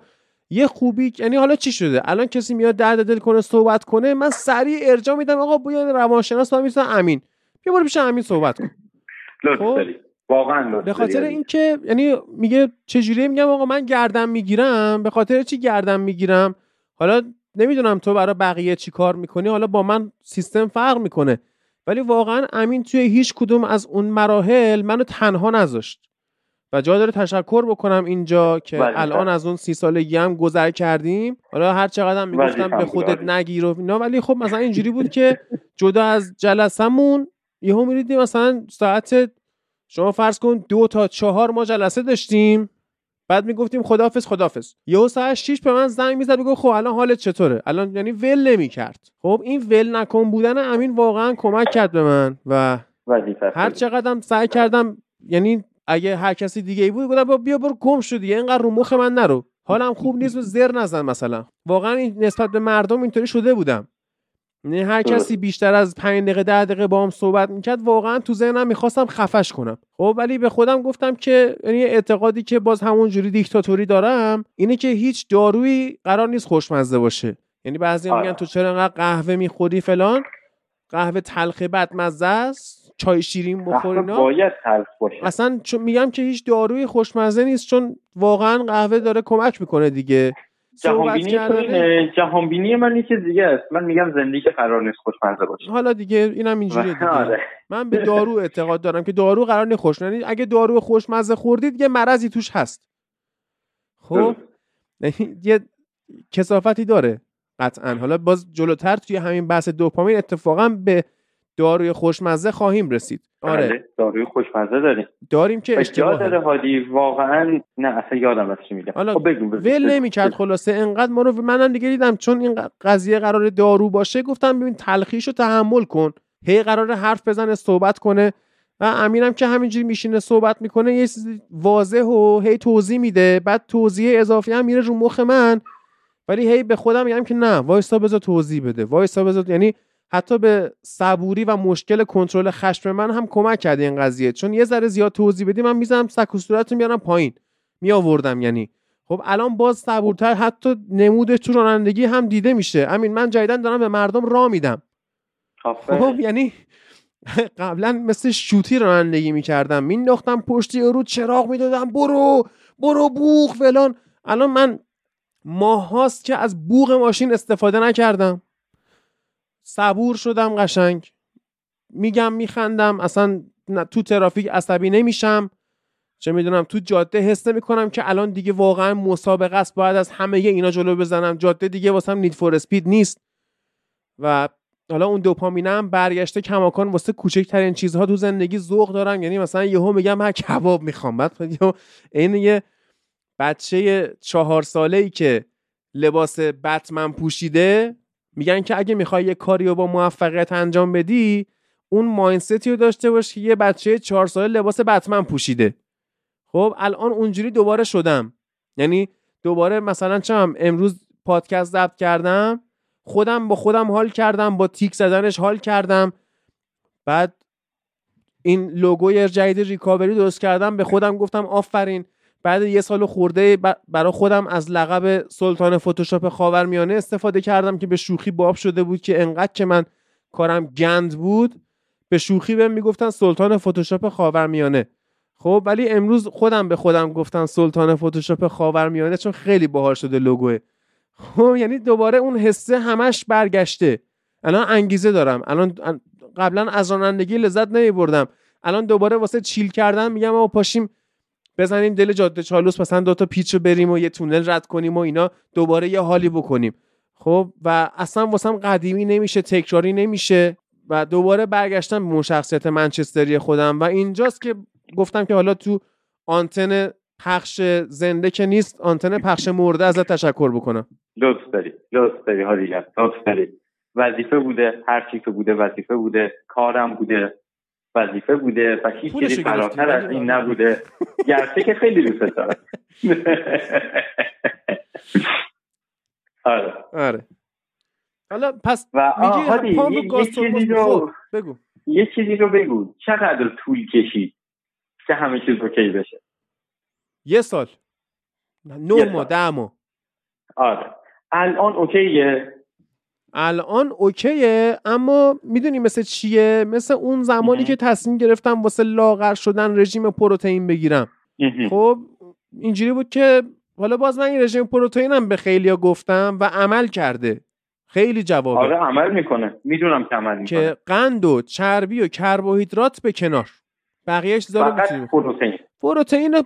Speaker 1: یه خوبی یعنی حالا چی شده؟ الان کسی میاد درد دل کنه صحبت کنه من سریع ارجاع میدم آقا بیا روانشناس با می‌تونم امین. بیا برو پیش امین صحبت کن.
Speaker 2: خب؟ واقعا
Speaker 1: به خاطر اینکه یعنی میگه چجوری میگم آقا من گردن می‌گیرم. به خاطر چی گردن می‌گیرم؟ حالا نمی‌دونم تو برای بقیه چی کار می‌کنی. حالا با من سیستم فرق می‌کنه. ولی واقعا امین توی هیچ کدوم از اون مراحل منو تنها نذاشت. و جا داره تشکر بکنم اینجا که الان. از اون سی سالگی هم گذر کردیم. حالا هر چقدر هم می‌گفتم به خودت نگیر و اینا ولی خب مثلا اینجوری بود که جدا از جلسمون یهو میریدیم مثلا ساعت شما فرض کن دو تا چهار ما جلسه داشتیم بعد می‌گفتیم خدافظ خدافظ یهو ساعت 6 به من زنگ می‌زد می‌گفت خب الان حالت چطوره؟ الان یعنی ول نمی‌کرد. خب این ول نکن بودن امین واقعا کمک کرد به من و هر چقدرم سعی کردم یعنی اگه هر کسی دیگه ای بود گفتم بیا برو گم شدی دیگه اینقدر رو مخ من نرو. حالم خوب نیست و زر نزن مثلا. واقعا نسبت به مردم اینطوری شده بودم. یعنی هر کسی بیشتر از 5 دقیقه 10 دقیقه با هم صحبت می‌کرد واقعا تو ذهنم می‌خواستم خفش کنم. خب ولی به خودم گفتم که یعنی اعتقادی که باز همون جوری دیکتاتوری دارم اینه که هیچ دارویی قرار نیست خوشمزه باشه. یعنی بعضی میگن تو چرا انقدر قهوه می‌خوری فلان؟ قهوه تلخ بدمزه است چای شیرین بخور
Speaker 2: باید تلخ باشه.
Speaker 1: اصلا چون میگم که هیچ داروی خوشمزه نیست چون واقعا قهوه داره کمک می‌کنه دیگه.
Speaker 2: جهانبینی جهانبینی من چیز دیگه است. من میگم زندگی قرار نیست خوشمزه باشه.
Speaker 1: حالا دیگه اینم اینجوریه دیگه. آره. من به دارو اعتقاد دارم که دارو قرار نیست خوش یعنی اگه دارو خوشمزه خوردید یه مرضی توش هست. خب؟ یعنی یه کسافتی داره قطعا. حالا باز جلوتر توی همین بحث دوپامین اتفاقا به داروی خوشمزه خواهیم رسید. آره. بله،
Speaker 2: داروی خوشمزه داریم.
Speaker 1: داریم که اشتباه
Speaker 2: داره هادی واقعا نه اصلا یادم از چی میگم. خب بگو
Speaker 1: ول نمی‌کرد خلاصه انقدر ما رو منم دیگه دیدم چون این قضیه قرار دارو باشه گفتم ببین تلخیشو تحمل کن. هی قرار حرف بزنه صحبت کنه. و امینم که همینجوری میشینه صحبت می‌کنه یه چیزی واضح و هی توضیح میده. بعد توضیح اضافی هم میره رو مخ من. ولی هی به خودم میگم که نه وایسا بذار توضیح بده. وایسا بذار یعنی حتی به صبوری و مشکل کنترل خشم من هم کمک کرده این قضیه. چون یه ذره زیاد توضیح بدی من می‌زنم سک و صورت میارم پایین. می آوردم یعنی. خب الان باز صبورتر حتی نمود تو رانندگی هم دیده میشه. امین من جدیدن دارم به مردم را میدم. خب یعنی قبلا مثل شوتی رانندگی می‌کردم. مینداختم پشتی رو چراغ می‌دادم. برو برو بوخ فلان. الان من ماهاست که از بوغ ماشین استفاده نکردم. صبور شدم قشنگ. میگم میخندم اصلا تو ترافیک عصبی نمیشم. چه می‌دونم تو جاده حس می‌کنم که الان دیگه واقعا مسابقه است باید از همه اینا جلو بزنم. جاده دیگه واسم نید فور اسپید نیست. و حالا اون دوپامینم برگشته کماکان واسه کوچکترین چیزها تو زندگی ذوق دارم. یعنی مثلا یهو میگم من کباب می‌خوام. بعد این یه بچه چهار ساله ای که لباس بتمن پوشیده میگن که اگه می‌خوای یه کاری رو با موفقیت انجام بدی اون ماینستی رو داشته باش که یه بچه چهار ساله لباس بتمن پوشیده. خب الان اونجوری دوباره شدم. یعنی دوباره مثلا چم امروز پادکست ضبط کردم خودم با خودم حال کردم با تیک زدنش حال کردم. بعد این لوگوی جدید ریکاوری درست کردم به خودم گفتم آفرین. بعد یه سال خورده برای خودم از لقب سلطان فتوشاپ خاورمیانه استفاده کردم که به شوخی باب شده بود که انقدر که من کارم گند بود به شوخی بهم می‌گفتن سلطان فتوشاپ خاورمیانه. خب ولی امروز خودم به خودم گفتن سلطان فتوشاپ خاورمیانه چون خیلی باحال شده لوگوه. خب یعنی دوباره اون حسه همش برگشته. الان انگیزه دارم. الان قبلا از رانندگی لذت نمی بردم الان دوباره واسه چیل کردن میگم ما پاشیم بزنیم دل جاده چالوس مثلا دو تا پیچ رو بریم و یه تونل رد کنیم و اینا دوباره یه حالی بکنیم. خب و اصلا واسم قدیمی نمیشه تکراری نمیشه و دوباره برگشتم به شخصیت منچستری خودم. و اینجاست که گفتم که حالا تو آنتن پخش زنده که نیست آنتن پخش مرده ازت تشکر بکنم.
Speaker 2: لطف داری لطف داری حالی لطف داری. وظیفه بوده هر چی که بوده وظیفه بوده کارم بوده. وظیفه بوده و هیچ چیزی فراتر از این نبوده. گرچه که خیلی دوست دارم.
Speaker 1: آره. آره. حالا پس
Speaker 2: و میگی یه چیزی رو بگو. یه چیزی رو بگو. چقدر طول کشید که همه چیز اوکی بشه؟
Speaker 1: یه سال. نه ماه ده ماه.
Speaker 2: آره. الان اوکیه؟
Speaker 1: الان اوکیه اما می‌دونی مثل چیه؟ مثل اون زمانی که تصمیم گرفتم واسه لاغر شدن رژیم پروتئین بگیرم. خب اینجوری بود که حالا باز من این رژیم پروتئینم به خیلیا گفتم و عمل کرده. خیلی جوابه.
Speaker 2: آره عمل می‌کنه. می‌دونم که عمل می‌کنه.
Speaker 1: که قند و چربی و کربوهیدرات به کنار. بقیهش
Speaker 2: داره پروتئین.
Speaker 1: پروتئین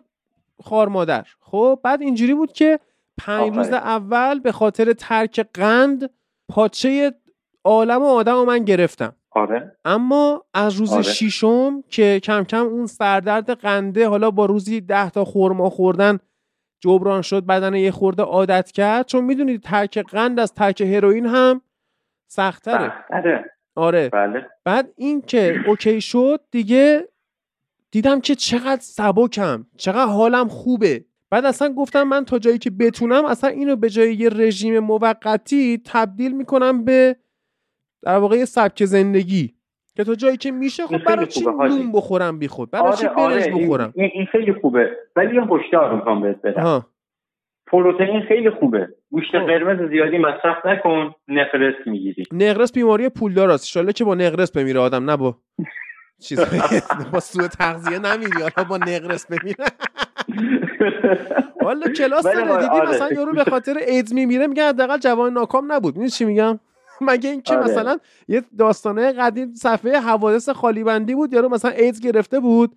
Speaker 1: خار مادر. خب بعد اینجوری بود که پنج روز اول به خاطر ترک قند پاچه عالم و آدم و من گرفتم.
Speaker 2: آره.
Speaker 1: اما از روز آره. شیشم که کم کم اون سردرد قنده حالا با روزی ده تا خورما خوردن جبران شد بدن یه خورده عادت کرد. چون می‌دونید ترک قند از ترک هروئین هم سختره. آره.
Speaker 2: بله.
Speaker 1: بعد این که اوکی شد دیگه دیدم که چقدر سبکم چقدر حالم خوبه. بعد اصلا گفتم من تا جایی که بتونم اصلا اینو به جای یه رژیم موقتی تبدیل می‌کنم به در واقع یه سبک زندگی. که تا جایی که میشه خب برای چی نون بخورم بی خود؟ برای چی آره، برنج آره، بخورم؟
Speaker 2: این, این خیلی خوبه. ولی یه هشدار می‌خوام بهت بدم. پروتئین خیلی خوبه. گوشت. قرمز زیادی مصرف نکن نقرس می‌گیری.
Speaker 1: نقرس بیماری پولدار است ان که با نقرس بمیره آدم نه با چیز با سوء تغذیه نمیری حالا با نقرس بمیره. والا کلاس داره دیدی آره. مثلا یارو به خاطر ایدز میمیره میگن حداقل جوان ناکام نبود. می‌دونی چی میگم؟ مگه اینکه آره. مثلا یه داستانه قدیم صفحه حوادث خالی بندی بود یارو مثلا ایدز گرفته بود.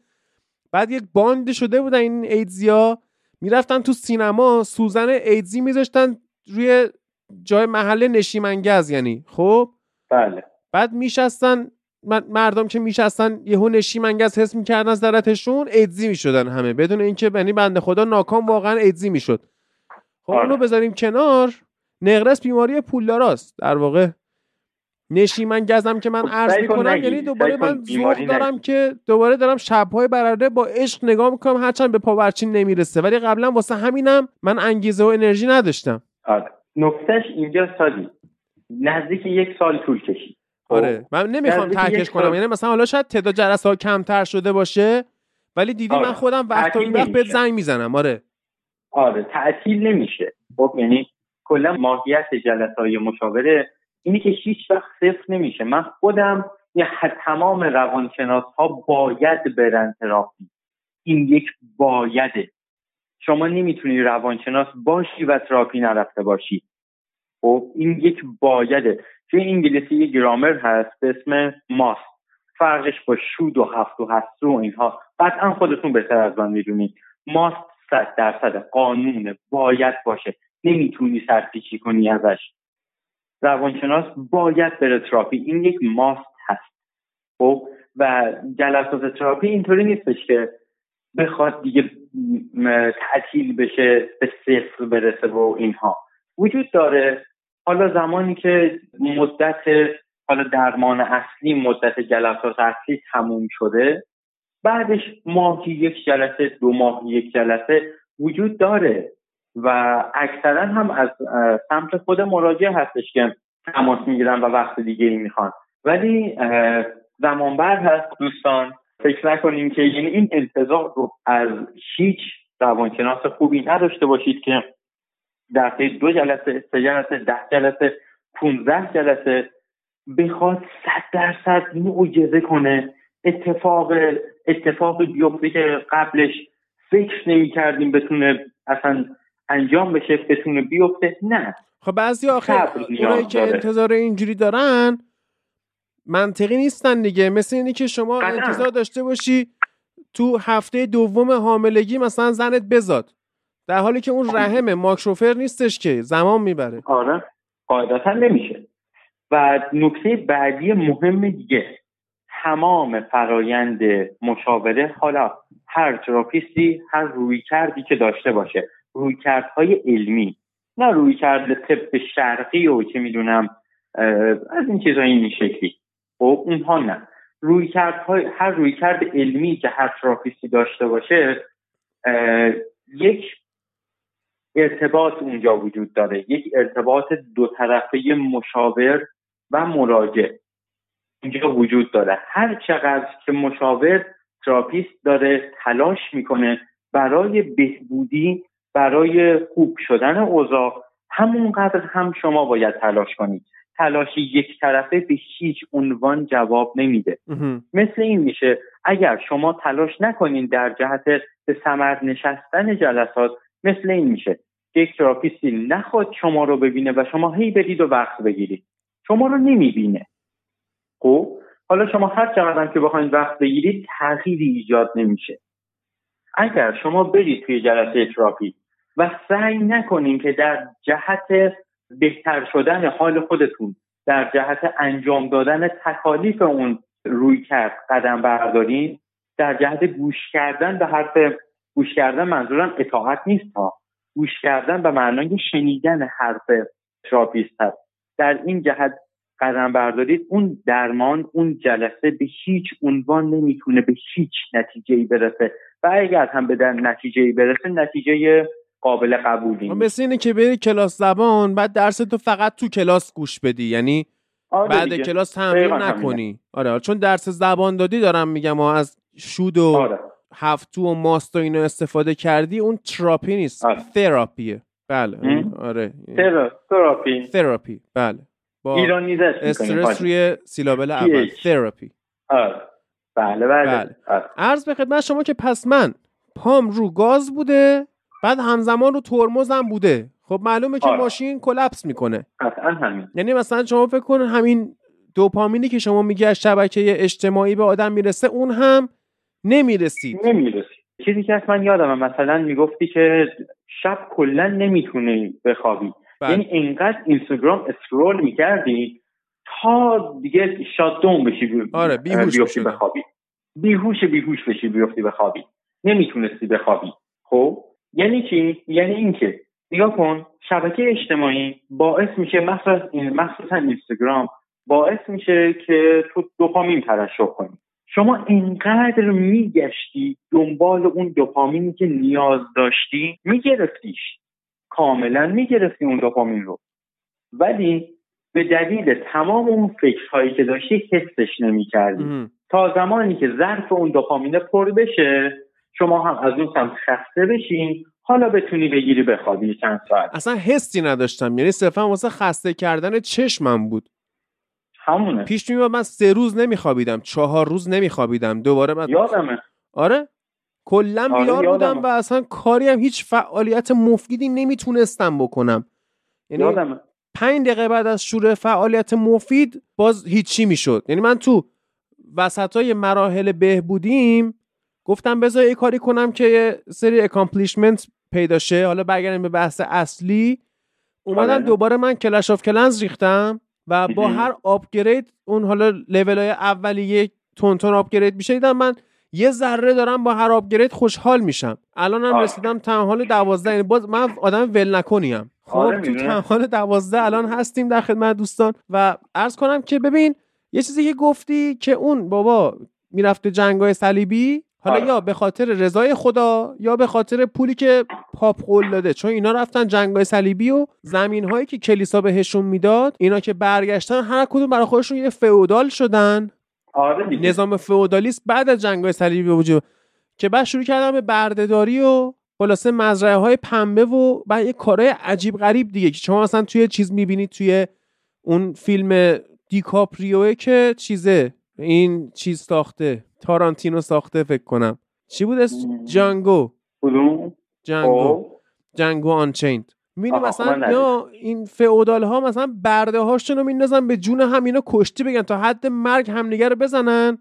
Speaker 1: بعد یک باند شده بودن این ایدزیا. می‌رفتن تو سینما سوزن ایدزی میذاشتن روی جای محل نشیمنگز یعنی. خب؟
Speaker 2: بله.
Speaker 1: بعد میشستن مردم که میشستن یهو نشیمنگز حس می‌کردن از درتشون ایدزی می‌شدن همه. بدون اینکه بنی بنده خدا ناکام واقعا ایدزی می‌شد. خب آره. اونو بذاریم کنار. نقرس بیماری پولداراست. در واقع نشیمن گزم که من خب، عرض می‌کنم یعنی دوباره من ذوق دارم که دوباره دارم شبهای برنده با عشق نگاه می‌کنم هرچند به پاورچین نمی‌رسه. ولی قبلا واسه همینم من انگیزه و انرژی نداشتم.
Speaker 2: آره. نکتهش اینجا سادی نزدیک یک سال طول کشید.
Speaker 1: آره. من نمی‌خوام ترکش کنم. یعنی مثلا حالا شاید تعداد جلسه ها کمتر شده باشه ولی دیدی آره. من خودم وقت این وقت بهت زنگ می‌زنم. آره.
Speaker 2: آره. تعطیل نمیشه. خب یعنی کلا ماهیت جلسه های مشاوره اینی که هیچ وقت صفر نمیشه. من خودم یه تمام روانشناس ها باید برن تراپی. این یک بایده. شما نمی‌تونی روانشناس باشی و تراپی نرفته باشی. خب این یک بایده. توی انگلیسی یه گرامر هست به اسم ماست. فرقش با شود و هفت و هست و اینها. قطعا خودتون بهتر از من می‌دونید. ماست صد درصد قانونه. باید باشه. نمی‌تونی سرپیچی کنی ازش. روانشناس باید بره تراپی. این یک ماست هست. خب؟ و جلسات تراپی اینطوری نیستش که بخواد دیگه تعطیل بشه به صفر برسه و اینها. وجود داره حالا زمانی که مدت حالا درمان اصلی مدت جلسات اصلی تموم شده بعدش ماهی یک جلسه دو ماهی یک جلسه وجود داره و اکثرا هم از سمت خود مراجع هستش که تماس می‌گیرن و وقت دیگه ای می‌خوان. ولی زمان بعد هست دوستان فکر نکنیم که یعنی این انتظار رو از هیچ روانشناس خوبی نداشته باشید که در دو جلسه سه جلسه ده جلسه 15 جلسه بخواد صد درصد معجزه کنه. اتفاق اتفاق بیفته که قبلش فکر نمی کردیم بتونه اصلا انجام بشه بتونه بیفته. نه.
Speaker 1: خب بعضی آخه اونایی که انتظار اینجوری دارن منطقی نیستن دیگه. مثل اینی که شما انتظار داشته باشی تو هفته دوم حاملگی مثلا زنت بزاد. در حالی که اون رحم ماکروفر نیستش که زمان می‌بره.
Speaker 2: آره قاعدتا نمیشه. و نکته بعدی مهم دیگه تمام فرایند مشاوره حالا هر تراپیستی هر روی کردی که داشته باشه روی کردهای علمی نه روی کرد طب شرقی و چه می‌دونم از این چیزهای این شکلی. خب اونها نه. روی هر روی کرد علمی که هر تراپیستی داشته باشه یک ارتباط اونجا وجود داره. یک ارتباط دو طرفه مشاور و مراجع اینجا وجود داره. هر چقدر که مشاور therapist داره تلاش می‌کنه برای بهبودی برای خوب شدن اوضاع همونقدر هم شما باید تلاش کنید. تلاشی یک طرفه به هیچ عنوان جواب نمیده. مثل این میشه اگر شما تلاش نکنین در جهت به ثمر نشستن جلسات مثل این میشه. یک therapist ی نخواد شما رو ببینه و شما هی برید و وقت بگیرید. شما رو نمی‌بینه. خب؟ حالا شما هر چقدر که بخواید وقت بگیرید تغییری ایجاد نمیشه. اگر شما برید توی جلسه تراپی و سعی نکنین که در جهت بهتر شدن حال خودتون در جهت انجام دادن تکالیف اون روی کرد قدم بردارین در جهت گوش کردن به حرف گوش کردن منظورم اطاعت نیست ها. گوش کردن به معنای شنیدن حرف therapist هست در این جهت قدم بردارید اون درمان اون جلسه به هیچ عنوان نمی‌تونه به هیچ نتیجه ای برسه. و اگر هم به نتیجه ای برسه نتیجه قابل قبولی
Speaker 1: خب مثل اینه که بری کلاس زبان بعد درس تو فقط تو کلاس گوش بدی. یعنی آره بعد کلاس تمرین نکنی. آره چون درس زبان دادی دارم میگم از شود و آره. هفتو و ماست و اینو استفاده کردی اون تراپی نیست. آره. تراپیه. بله. آره.
Speaker 2: therapy.
Speaker 1: therapy. بله.
Speaker 2: با
Speaker 1: استرس روی syllable اول. تراپی.
Speaker 2: آره. بله بله, بله.
Speaker 1: آره. عرض به خدمت شما که پس من پام رو گاز بوده بعد همزمان رو ترمزم بوده. خب معلومه که آره. ماشین collapse می‌کنه.
Speaker 2: همین.
Speaker 1: یعنی مثلا شما فکر کن همین دوپامینی که شما میگی از شبکه اجتماعی به آدم می‌رسه اون هم نمی‌رسید.
Speaker 2: نمی‌رسید. چیزی که اصلا یادم مثلا می‌گفتی که شب کلا نمی‌تونه بخوابی. بله. یعنی اینقدر اینستاگرام اسکرول می‌کردی تا دیگه شادون بشی بی...
Speaker 1: آره بیهوش
Speaker 2: بخوابی. بیهوش بیهوش بشی بیفتی بخوابی. نمی‌تونستی بخوابی. خب؟ یعنی چی؟ یعنی اینکه نگاه کن شبکه اجتماعی باعث میشه مخصوصا مخصوصا اینستاگرام باعث میشه که تو دوپامین ترشح کنی. شما اینقدر میگشتی دنبال اون دوپامینی که نیاز داشتی میگرفتیش. کاملا می‌گرفتی اون دوپامین رو. ولی به دلیل تمام اون فکرهایی که داشتی حسش نمی‌کردی. تا زمانی که ظرف اون دوپامین پر بشه شما هم از اون سمت خسته بشین. حالا بتونی بگیری بخوابی چند ساعت.
Speaker 1: اصلا حسی نداشتم. یعنی صرفا واسه خسته کردن چشمم بود.
Speaker 2: همونه.
Speaker 1: پیش میاد من سه روز نمیخوابیدم چهار روز نمیخوابیدم. دوباره بعد
Speaker 2: یادمه.
Speaker 1: آره؟ کلا آره بیدار بودم و اصلا کاری هم هیچ فعالیت مفیدی نمی‌تونستم بکنم.
Speaker 2: یعنی یادمه.
Speaker 1: پنج دقیقه بعد از شروع فعالیت مفید باز هیچی می‌شد. یعنی من تو وسط های مراحل بهبودیم گفتم بذار یه کاری کنم که یه سری accomplishment پیدا شه. حالا برگردیم به بحث اصلی. اومدم آره. دوباره من کلش آف کلنز ریختم. و با هر آپگرید اون حالا لول های اولیه تون تون آپگرید میشه دیدم من یه ذره دارم با هر آپگرید خوشحال میشم. الان هم رسیدم تنحال دوازده یعنی باز من آدم ول نکنیم. خب آره تو تنحال دوازده الان هستیم در خدمت دوستان و عرض کنم که ببین یه چیزی که گفتی که اون بابا می‌رفته جنگای صلیبی حالا آره. یا به خاطر رضای خدا یا به خاطر پولی که پاپ قول داده. چون اینا رفتن جنگای صلیبی و زمین هایی که کلیسا بهشون می‌داد اینا که برگشتن هر کدوم برای خودشون یه فئودال شدن.
Speaker 2: آره
Speaker 1: نظام فئودالیست بعد از جنگای صلیبی وجود که بعد شروع کردن به بردهداری و خلاصه مزرعه های پنبه و بعد یه کارهای عجیب غریب دیگه که شما مثلا توی چیز می‌بینید توی اون فیلم دیکاپریوه که چیزه این چیز ساخته. تارانتینو ساخته فکر کنم. چی بود اسم؟ جانگو. جانگو. جانگو آنچیند می‌بینی مثلا یا این فئودال ها مثلا برده هاشون رو میندازن به جون هم اینا کشتی بگن تا حد مرگ همدیگه رو بزنن.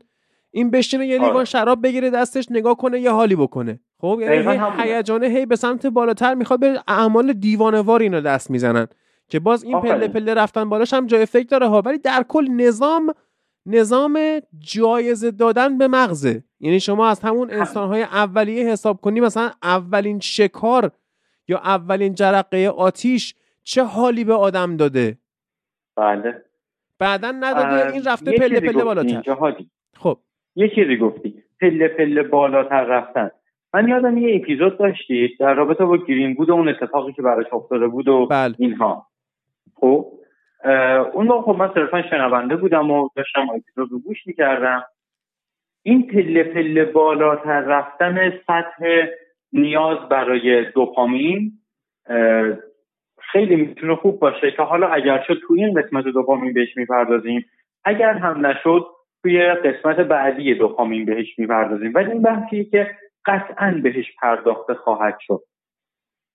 Speaker 1: این بشینه یه لیوان آره. شراب بگیره دستش نگاه کنه یه حالی بکنه. خب یعنی هیجانه هی به سمت بالاتر می‌خواد به اعمال دیوانوار اینا دست می‌زنن. که باز این پله پله رفتن بالاش هم جای فکر داره ها. ولی در کل نظام نظام جایزه دادن به مغزه. یعنی شما از همون انسانهای اولیه حساب کنی مثلا اولین شکار یا اولین جرقه آتیش چه حالی به آدم داده؟
Speaker 2: بله.
Speaker 1: بعدا نداده این رفته پله پله بالاتر. خب.
Speaker 2: یه چیزی گفتی پله پله بالاتر رفتن. من یادم یه اپیزود داشتید در رابطه با گرین بود و اون اتفاقی که براش افتاده بود و
Speaker 1: بله.
Speaker 2: اینها. خب. اون موقع خب من صرفا شنونده بودم و داشتم اپیزود رو گوش می‌کردم. این پله پله بالاتر رفتن سطح نیاز برای دوپامین خیلی می‌تونه خوب باشه که حالا اگر شد تو این قسمت دوپامین بهش می‌پردازیم اگر هم نشد توی قسمت بعدی دوپامین بهش می‌پردازیم. ولی این بحثیه که قطعا بهش پرداخته خواهد شد.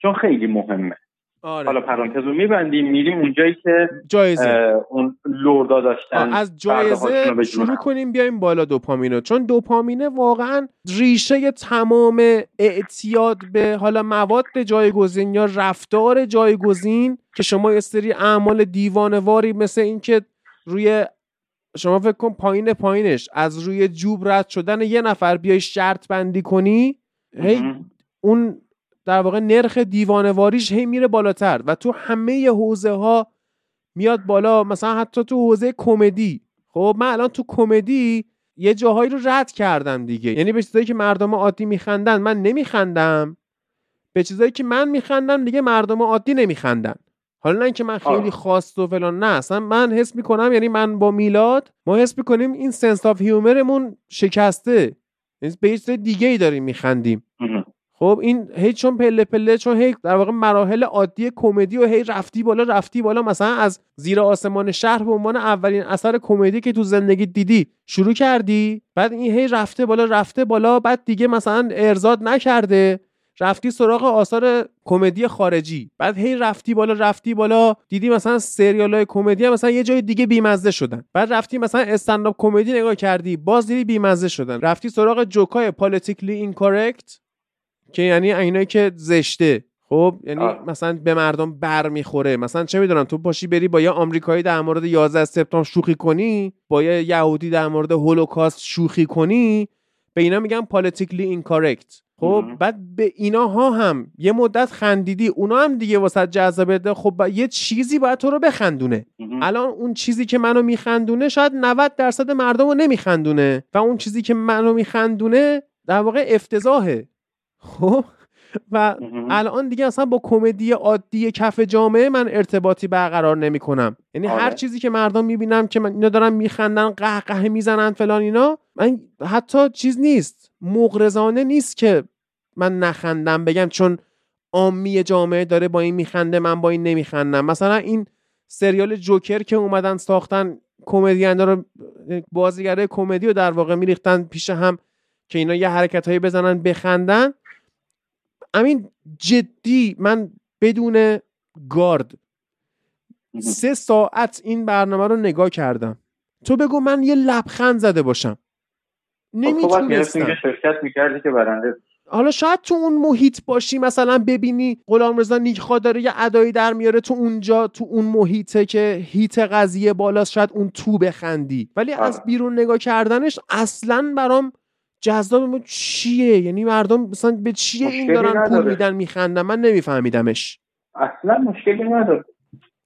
Speaker 2: چون خیلی مهمه. آره. حالا پرانتز رو میبندیم میریم اونجایی که
Speaker 1: جایزه.
Speaker 2: اون لوردا داشتن
Speaker 1: از جایزه شروع کنیم بیایم بالا دوپامینو. چون دوپامینه واقعا ریشه تمام اعتیاد به حالا مواد جایگزین یا رفتار جایگزین که شما یه سری اعمال دیوانواری مثل اینکه روی شما فکر کن پایین پایینش از روی جوب رد شدن یه نفر بیای شرط بندی کنی هی اون در واقع نرخ دیوانواریش هی میره بالاتر و تو همه حوزه ها میاد بالا. مثلا حتی تو حوزه کمدی. خب من الان تو کمدی یه جاهایی رو رد کردم دیگه. یعنی به چیزایی که مردم عادی میخندن من نمیخندم. به چیزایی که من میخندم دیگه مردم عادی نمیخندن. حالا نه اینکه من خیلی خاص و فلان نه. اصلا من حس می‌کنم یعنی من با میلاد ما حس می‌کنیم این sense of humor مون شکسته. یعنی به چیز دیگه ای داریم میخندیم. خب این هی چون پله پله چون هی در واقع مراحل عادی کمدی و هی رفتی بالا رفتی بالا مثلا از زیر آسمان شهر به عنوان اولین اثر کمدی که تو زندگی دیدی شروع کردی بعد این هی رفته بالا رفته بالا بعد دیگه مثلا ارزاد نکرده رفتی سراغ آثار کمدی خارجی بعد هی رفتی بالا رفتی بالا دیدی مثلا سریال های کمدی مثلا یه جای دیگه بیمزه شدن بعد رفتی مثلا استنداپ کمدی نگاه کردی باز دیدی بیمزه شدن رفتی سراغ جوکای پالیتیکلی اینکارکت که یعنی اینایی که زشته. خب یعنی مثلا به مردم بر می‌خوره. مثلا چه می‌دونم تو پاشی بری با یه آمریکایی در مورد 11 سپتامبر شوخی کنی با یه یهودی در مورد هولوکاست شوخی کنی به اینا میگن پالیتیکلی اینکارکت خب بعد به اینا ها هم یه مدت خندیدی اونا هم دیگه واسه جذابه خب یه چیزی باید تو رو بخندونه. الان اون چیزی که منو میخندونه شاید 90 درصد مردم رو نمیخندونه. و اون چیزی که منو میخندونه در واقع افتضاحه. خب؟ و الان دیگه اصلا با کمدی عادی کف جامعه من ارتباطی برقرار نمی کنم یعنی هر آره. چیزی که مردم می‌بینم که من اینا دارن میخندن قهقه می‌زنن فلان اینا من حتی چیز نیست. مغرزانه نیست که من نخندم بگم چون عامی جامعه داره با این میخنده من با این نمیخندم. مثلا این سریال جوکر که اومدن ساختن کمدین رو بازیگره کمدی رو در واقع میریختن پیش هم که اینا یه حرکت هایی بزنن بخندن. امین جدی من بدون گارد سه ساعت این برنامه رو نگاه کردم. تو بگو من یه لبخند زده باشم.
Speaker 2: خب، نمی‌تونستم. که برنده
Speaker 1: حالا شاید تو اون محیط باشی مثلا ببینی غلام رضا نیکخوا داره یه ادایی در میاره تو اونجا تو اون محیطه که هیت قضیه بالاست شاید اون تو بخندی. ولی از آره. بیرون نگاه کردنش اصلا برام جذاب چیه؟ یعنی مردم مثلا به چیه این دارن پول میدن میخندن؟ من نمیفهمیدمش.
Speaker 2: اصلا مشکلی نداره.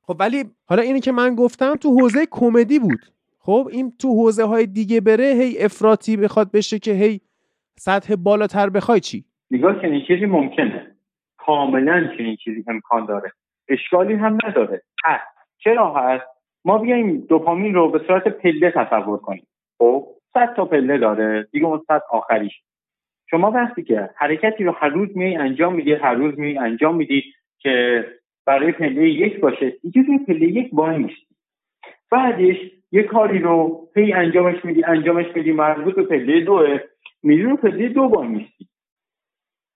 Speaker 1: خب ولی حالا اینی که من گفتم تو حوزه کمدی بود. خب این تو حوزه های دیگه بره هی افراطی بخواد بشه که هی سطح بالاتر بخوای چی؟
Speaker 2: نگاه چنین چیزی ممکنه. کاملا چنین چیزی امکان داره. اشکالی هم نداره. هست. چرا هست؟ ما بیایم دوپامین رو به صورت پله تصور کنیم. خب؟ صد تا پله داره. دیگه اون صد آخریش. شما وقتی که حرکتی رو هر روز میای انجام میدی هر روز میای انجام میدی که برای پله یک باشه دیگه توی پله یک وای میشی. بعدش یه کاری رو هی انجامش میدی انجامش میدی مربوط به پله دوه میری رو پله دو با میستی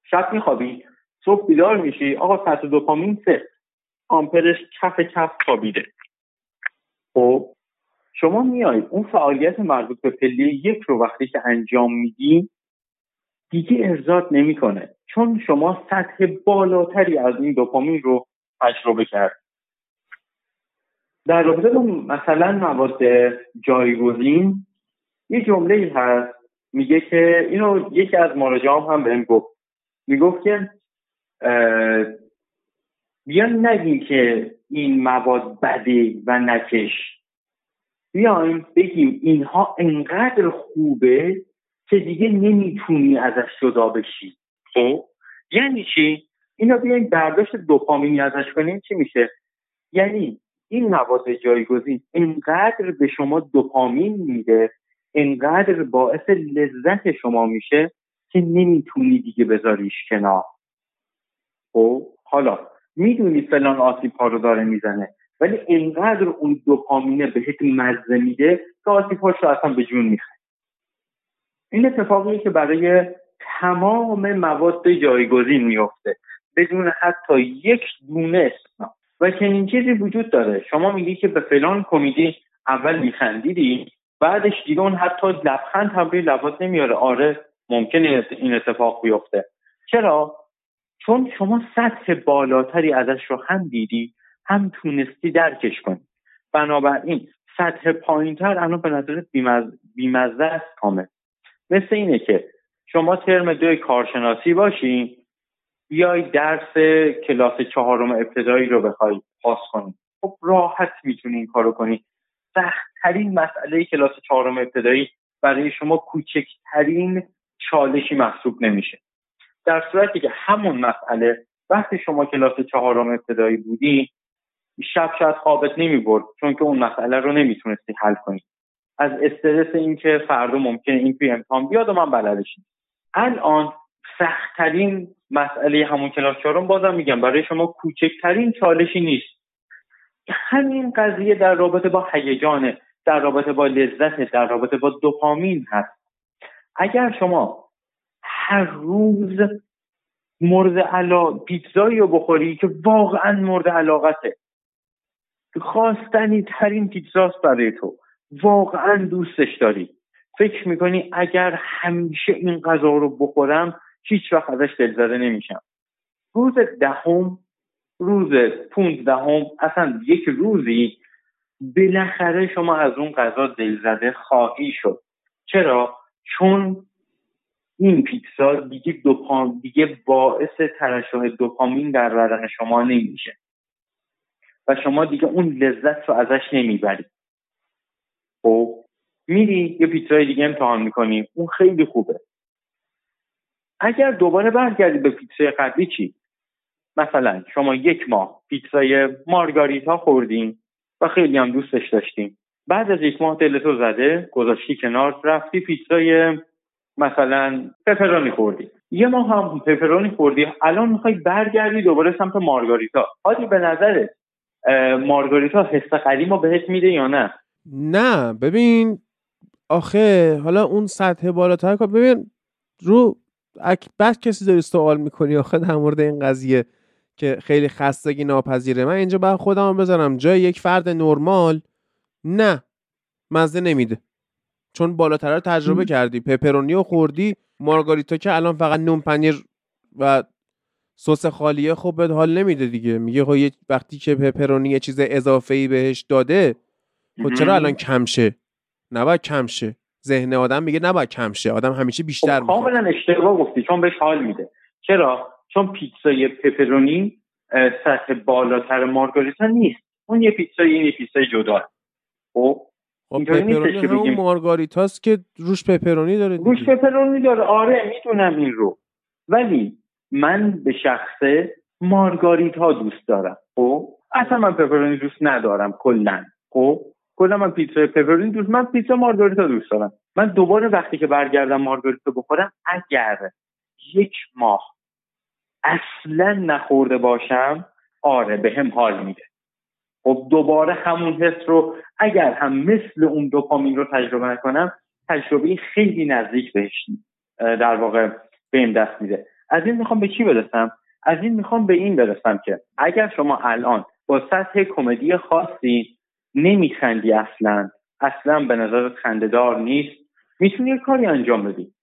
Speaker 2: شب میخوابی صبح بیدار میشی آقا سطح دوپامین سه آمپرش کف کف خوابیده. خب؟ شما میایید اون فعالیت مربوط به پله یک رو وقتی که انجام میدی دیگه ارزاد نمی‌کنه. چون شما سطح بالاتری از این دوپامین رو تجربه کرد. در رابطه با مثلا مواد جایگزین یه جمله هست میگه که اینو یکی از مراجعام هم بهم گفت. می‌گفت که بیان نگیم که این مواد بده و نکش. بیایم بگیم اینها انقدر خوبه که دیگه نمی‌تونی ازش جدا بشی. خب؟ یعنی چی؟ اینا بیاین برداشت دوپامینی ازش کنیم چی میشه؟ یعنی این مواد جایگزین انقدر به شما دوپامین میده انقدر باعث لذت شما میشه که نمی‌تونی دیگه بذاریش کنار. خب؟ حالا می‌دونی فلان آسیب ها رو داره می‌زنه. ولی انقدر اون دوپامینه بهت مزه میده که آسیب هاش رو اصلا به جون می‌خوای این اتفاقیه که برای تمام مواد جایگزین میفته بدون حتی یک دونه اسم. و چنین چیزی وجود داره. شما میگی که به فلان کمیدی اول میخندیدی بعدش دیگه اون حتی لبخند هم روی لبات نمیاره آره ممکنه این اتفاق بیفته. چرا؟ چون شما سطح بالاتری ازش رو هم دیدی هم تونستی درکش کنی. بنابراین سطح پایینتر الان به نظر بیمزده است کامل. مثل اینه که شما ترم دوی کارشناسی باشین بیای درس کلاس چهارم ابتدایی رو بخوای پاس کنی. خب راحت می‌تونی این کارو کنی. سختترین مسئله کلاس چهارم ابتدایی برای شما کوچکترین چالشی محسوب نمیشه. در صورتی که همون مسئله وقتی شما کلاس چهارم ابتدایی بودی شب شاید خوابت نمی‌برد چون که اون مسئله رو نمی‌تونستی حل کنی. از استرس اینکه فردا ممکنه این توی امتحان بیاد و من بلدش الان سختترین مسئله همون کلاس چهارم بازم میگم برای شما کوچکترین چالشی نیست. همین قضیه در رابطه با هیجانه در رابطه با لذت در رابطه با دوپامین هست. اگر شما هر روز مورد علا پیتزایی رو بخوری که واقعا مورد علاقته خواستنی ترین پیتزاست برای تو. واقعا دوستش داری. فکر می‌کنی اگر همیشه این غذا رو بخورم هیچ وقت ازش دلزده نمیشم. روز دهم روز پونزدهم اصلا یک روزی بالاخره شما از اون غذا دلزده خواهی شد. چرا؟ چون این پیتزا دیگه دوپام دیگه باعث ترشح دوپامین در بدن شما نمیشه. و شما دیگه اون لذت رو ازش نمی‌برید. خب میری یه پیتزای دیگه امتحان می‌کنی. اون خیلی خوبه. اگر دوباره برگردی به پیتزای قبلی چی؟ مثلا شما یک ماه پیتزای مارگاریتا خوردین و خیلی هم دوستش داشتیم بعد از یک ماه دلتو زده گذاشتی کنار رفتی پیتزای مثلا پپرونی خوردی. یه ماه هم پپرونی خوردی. الان می‌خوای برگردی دوباره سمت مارگاریتا. حالی به نظرت مارگاریتا حس قدیم رو بهت میده یا نه؟
Speaker 1: نه ببین آخه حالا اون سطح بالاتر کار ببین رو بعد کسی داری سوال می‌کنی آخه در مورد این قضیه که خیلی خستگی ناپذیره. من اینجا باید خودم بذارم. جای یک فرد نرمال؟ نه مزه نمیده. چون بالاتر رو تجربه کردی. پپرونی و خوردی. مارگاریتا که الان فقط نون پنیر و سس خالیه خب به حال نمیده دیگه. میگه خب وقتی که پپرونی یه چیز اضافه ای بهش داده خب چرا الان کم شه؟ نباید کم شه. ذهن آدم میگه نباید کم شه. آدم همیشه بیشتر
Speaker 2: خب کاملا اشتباه گفتی چون بهش حال میده. چرا؟ چون پیتزای پپرونی سطح بالاتر مارگاریتا نیست. اون یه پیتزای این یه پیتزای جدا. خب؟
Speaker 1: خب پپرونی همون مارگاریتاست که روش پپرونی داره
Speaker 2: دیگه. روش پپرونی داره. آره می‌دونم این رو. ولی من به شخصه مارگاریتا دوست دارم. خب؟ اصلا من پپرونی دوست ندارم کلا. خب؟ کلا من پیتزا پپرونی دوست من پیتزا مارگاریتا دوست دارم. من دوباره وقتی که برگردم مارگاریتا بخورم اگر یک ماه اصلا نخورده باشم آره به هم حال میده. خب دوباره همون حس رو اگر هم مثل اون دوپامین رو تجربه نکنم تجربه خیلی نزدیک بهش در واقع به این دست میده. از این می‌خوام به چی برسم؟ از این می‌خوام به این برسم که اگر شما الان با سطح کمدی خاصی نمیخندی اصلا اصلا به نظر خندهدار نیست می‌تونی یه کاری انجام بدی.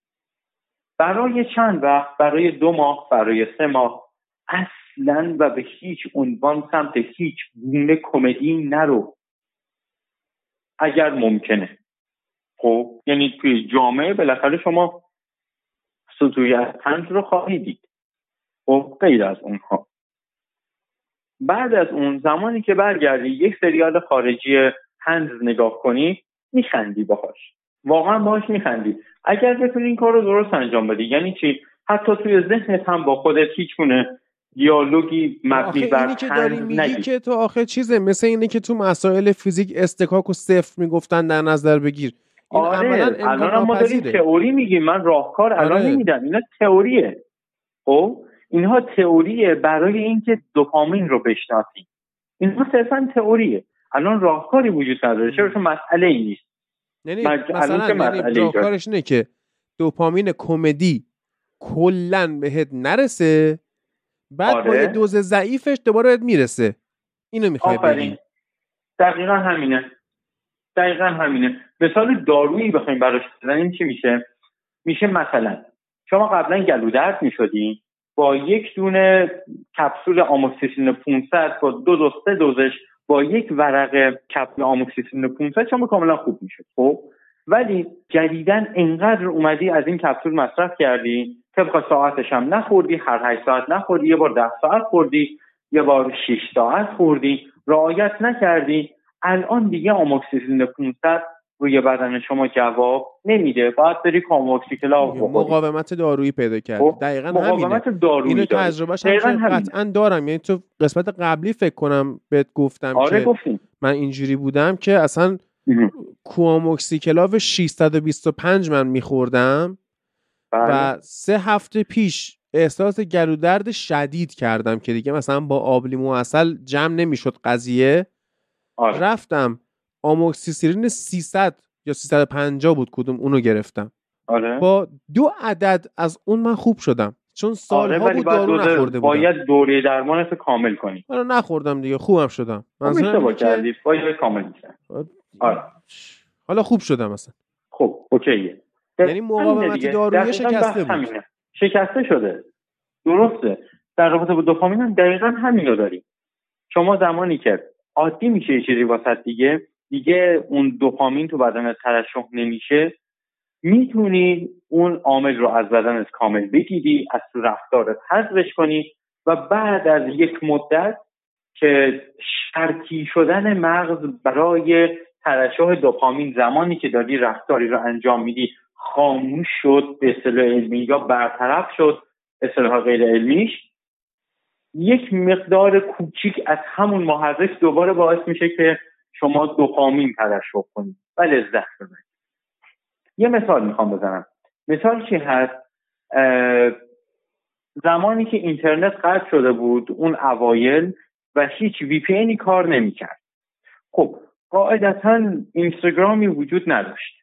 Speaker 2: برای چند وقت برای دو ماه برای سه ماه اصلا و به هیچ عنوان سمت هیچ گونه کمدی نرو. اگر ممکنه. خب یعنی توی جامعه بالاخره شما سطوی از پنج رو خواهی دید. خب غیر از اونها. بعد از اون زمانی که برگردی یک سریال خارجی هنز نگاه کنی میخندی باهاش. واقعا باهاش میخندی. اگر بتونی این کار رو درست انجام بدی یعنی چی؟ حتی توی ذهنت هم با خودت هیچ دیالوگی مبنی بر اینی
Speaker 1: که داری میگی که تو آخه چیزه مثل اینه که تو مسائل فیزیک استکاک و صفر می‌گفتن در نظر بگیر.
Speaker 2: این آره الان ما داریم تئوری میگیم. من راهکار الان آره. نمیدم اینا تئوریه. خب؟ اینها تئوریه برای اینکه دوپامین رو بشناسیم. اینها صرفا تئوریه. الان راهکاری وجود نداره. چرا؟ مسئله ای نیست.
Speaker 1: یعنی مثلا یعنی راهکارش اینه که دوپامین کمدی کلا بهت نرسه بعد آره. با یه دوز ضعیفش دوباره بهت می‌رسه. اینو می‌خوای بگی؟
Speaker 2: دقیقا همینه. دقیقا همینه. مثال دارویی بخوایم براش بزنیم چی میشه؟ میشه مثلا شما قبلا گلو درد می‌شدین با یک دونه کپسول آموکسیسین 500 با دو دوز سه دوزش با یک ورق کپسول آموکسیسین 500 شما کاملا خوب می‌شد. خب؟ ولی جدیدا انقدر اومدی از این کپسول مصرف کردی طبق ساعتش هم نخوردی هر 8 ساعت نخوردی یه بار ده ساعت خوردی یه بار 6 ساعت خوردی رعایت نکردی. الان دیگه آموکسیسین 500 روی بدن شما جواب نمیده. باید بری کاموکسیکلا
Speaker 1: مقاومت دارویی پیدا کرد.
Speaker 2: خب،
Speaker 1: دقیقا
Speaker 2: مقاومت دارویی اینو
Speaker 1: تجربهش قطعا دارم. یعنی تو قسمت قبلی فکر کنم بهت گفتم
Speaker 2: آره
Speaker 1: که
Speaker 2: گفتیم.
Speaker 1: من اینجوری بودم که اصلا کواموکسیکلاو 625 من میخوردم و بله. سه هفته پیش احساس گلودرد شدید کردم که دیگه مثلا با آبلیمو اصل جمع نمی‌شد قضیه. آره. رفتم. آموکسیسیرین 300 یا 350 بود کدوم اونو گرفتم.
Speaker 2: آره.
Speaker 1: با دو عدد از اون من خوب شدم. چون سالها آره بود دارو نخورده
Speaker 2: بودم. باید دوره درمانت کامل کنی.
Speaker 1: آره نخوردم دیگه. خوبم شدم.
Speaker 2: منظورم کردی باید کامل آره.
Speaker 1: حالا خوب شدم مثلا
Speaker 2: خب اوکیه.
Speaker 1: یعنی مقاومت دارویی شکسته بود.
Speaker 2: شکسته شده. درسته. در رابطه با دوپامین هم دقیقا همین رو داریم. شما زمانی که عادی میشه یه چیزی واسط دیگه. دیگه اون دوپامین تو بدنت ترشح نمیشه. می‌تونی اون عامل رو از بدنت کامل بگیری از تو رفتارت حذفش کنی و بعد از یک مدت که شرطی شدن مغز برای ترشح دوپامین زمانی که داری رفتاری رو انجام میدی خاموش شد به اصطلاح علمی یا برطرف شد اصطلاح غیر علمیش. یک مقدار کوچیک از همون محرک دوباره باعث میشه که شما دوپامین ترشح کنید و لذت ببرید. یه مثال می‌خوام بزنم. مثال چی هست؟ زمانی که اینترنت قطع شده بود اون اوایل و هیچ وی پی کار نمی‌کرد. خب قاعدتا اینستاگرامی وجود نداشت.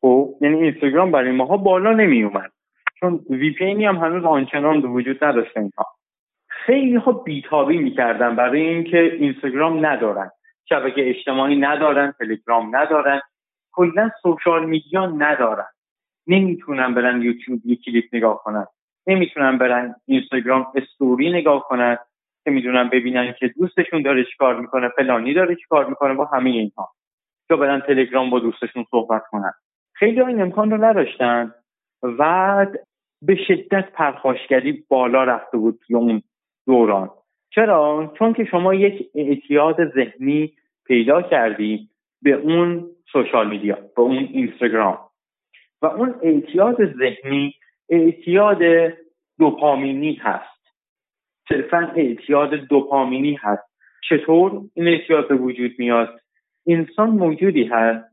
Speaker 2: خب یعنی اینستاگرام برای ماها بالا نمی اومد چون وی پی هم هنوز آنچنان وجود نداشت اینها. خیلی ها بیتابی می‌کردن برای اینکه اینستاگرام ندارن. شبکه اجتماعی ندارن تلگرام ندارن. کلا سوشال میدیا ندارن. نمی‌تونن برن یوتیوب یک کلیپ نگاه کنن. نمی‌تونن برن اینستاگرام استوری نگاه کنن که می‌دونن ببینن که دوستشون داره چیکار می‌کنه فلانی داره چیکار می‌کنه با همه اینها. یا برن تلگرام با دوستشون صحبت کنن. خیلی این امکان رو نداشتن. و به شدت پرخاشگری بالا رفته بود توی اون دوران. چرا؟ چون که شما یک اعتیاد ذهنی پیدا کردی به اون سوشال میدیا به اون اینستاگرام. و اون اعتیاد ذهنی اعتیاد دوپامینی هست. صرفا اعتیاد دوپامینی هست. چطور این اعتیاد به وجود میاد؟ انسان موجودی هست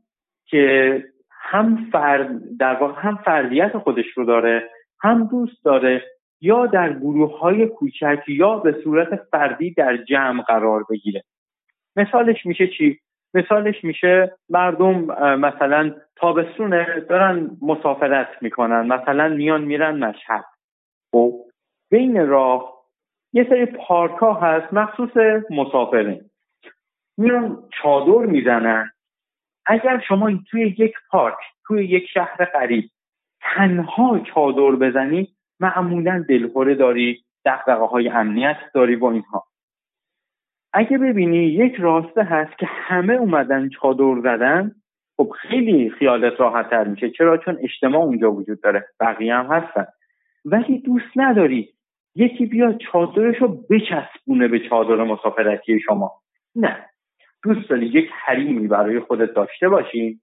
Speaker 2: که هم فرد در واقع هم فردیت خودش رو داره هم دوست داره یا در گروه های کوچک یا به صورت فردی در جمع قرار بگیره. مثالش میشه چی؟ مثالش میشه مردم مثلا تابستونه دارن مسافرت می‌کنن مثلا میان میرن مشهد. خب بین راه یه سری پارک ها هست مخصوص مسافرین میان چادر می‌زنن. اگر شما توی یک پارک توی یک شهر قریب تنها چادر بزنی معمولا دلخوره داری دقدقه های امنیت داری با اینها. اگه ببینی یک راسته هست که همه اومدن چادر زدن خب خیلی خیالت راحت تر میشه. چرا؟ چون اجتماع اونجا وجود داره. بقیه هم هستن. ولی دوست نداری یکی بیاد چادرش رو بچسبونه به چادر مسافرتی شما. نه. دوست داری یک حریمی برای خودت داشته باشی.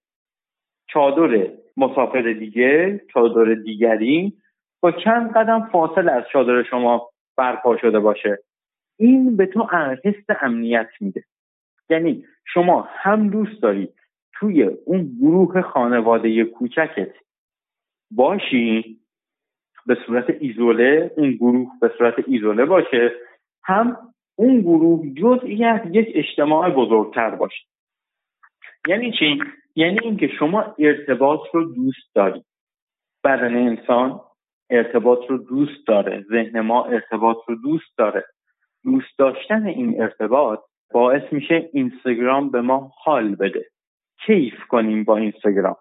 Speaker 2: چادر مسافر دیگه چادر دیگری با چند قدم فاصله از چادر شما برپا شده باشه. این به تو حس امنیت میده. یعنی شما هم دوست داری توی اون گروه خانواده کوچکت باشی به صورت ایزوله اون گروه به صورت ایزوله باشه هم اون گروه جزئی از یک اجتماع بزرگتر باشه. یعنی چی؟ یعنی اینکه شما ارتباط رو دوست داری. بدن انسان ارتباط رو دوست داره. ذهن ما ارتباط رو دوست داره. دوست داشتن این ارتباط باعث میشه اینستاگرام به ما حال بده. کیف کنیم با اینستاگرام.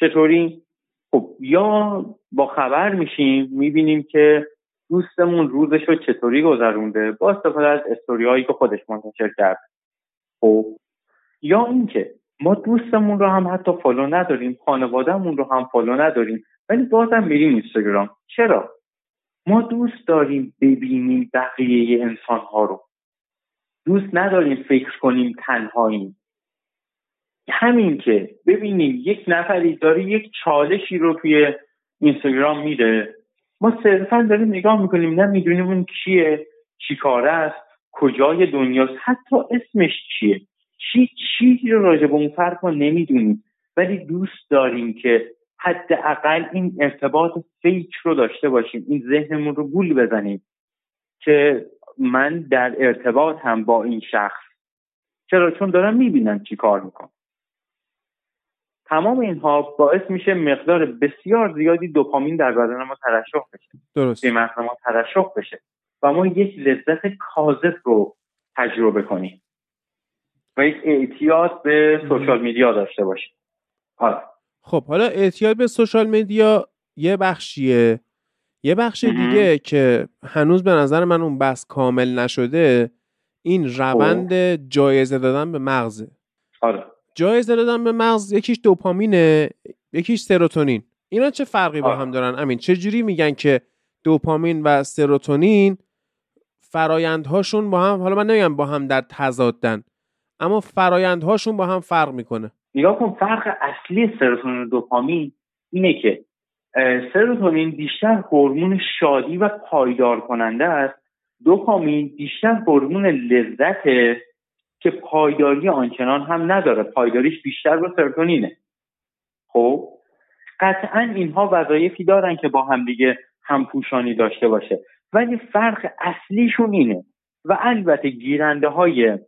Speaker 2: چطوری؟ خب یا با خبر میشیم می‌بینیم که دوستمون روزش رو چطوری گذرونده با استفاده از استوری که خودش منتشر کرد. خب یا اینکه ما دوستمون رو هم حتی follow نداریم خانوادهمون رو هم follow نداریم. ولی بازم میریم اینستاگرام. چرا؟ ما دوست داریم ببینیم بقیه انسان ها رو. دوست نداریم فکر کنیم تنهاییم. همین که ببینیم یک نفری داره یک چالشی رو توی اینستاگرام میده. ما صرفا داریم نگاه می‌کنیم نه می‌دونیم اون کیه چی کاره است کجای دنیاست حتی اسمش چیه. چی چیزی رو راجع به اون فرق ما نمی‌دونیم. ولی دوست داریم که حداقل این ارتباط فیک رو داشته باشیم. این ذهنمون رو گول بزنیم که من در ارتباط هم با این شخص. چرا؟ چون دارم می‌بینم چی کار می‌کنم تمام اینها باعث میشه مقدار بسیار زیادی دوپامین در بدن ما ترشح بشه.
Speaker 1: درست.
Speaker 2: به ما ترشح بشه. و ما یک لذت کاذب رو تجربه کنیم. و یک اعتیاد به سوشال میدیا داشته باشیم. حالا.
Speaker 1: خب حالا اعتیاد به سوشال میدیا یه بخشیه. یه بخش دیگه که هنوز به نظر من اون بس کامل نشده این روند خب. جایزه دادن به مغزه.
Speaker 2: آره.
Speaker 1: جایزه دادن به مغز یکیش دوپامینه یکیش سروتونین. اینا چه فرقی با هم دارن؟ امین چه جوری میگن که دوپامین و سروتونین فرایندهاشون با هم حالا من نمیگم با هم در تضادن اما فرایندهاشون با هم فرق می‌کنه؟
Speaker 2: نگاه کن فرق اصلی سروتونین و دوپامین اینه که سروتونین بیشتر هورمون شادی و پایدار کننده است. دوپامین بیشتر هورمون لذت که پایداری آنچنان هم نداره. پایداریش بیشتر رو سرتونینه خب؟ قطعا اینها وظایفی دارن که با هم دیگه همپوشانی داشته باشه. ولی فرق اصلیشون اینه و البته گیرنده های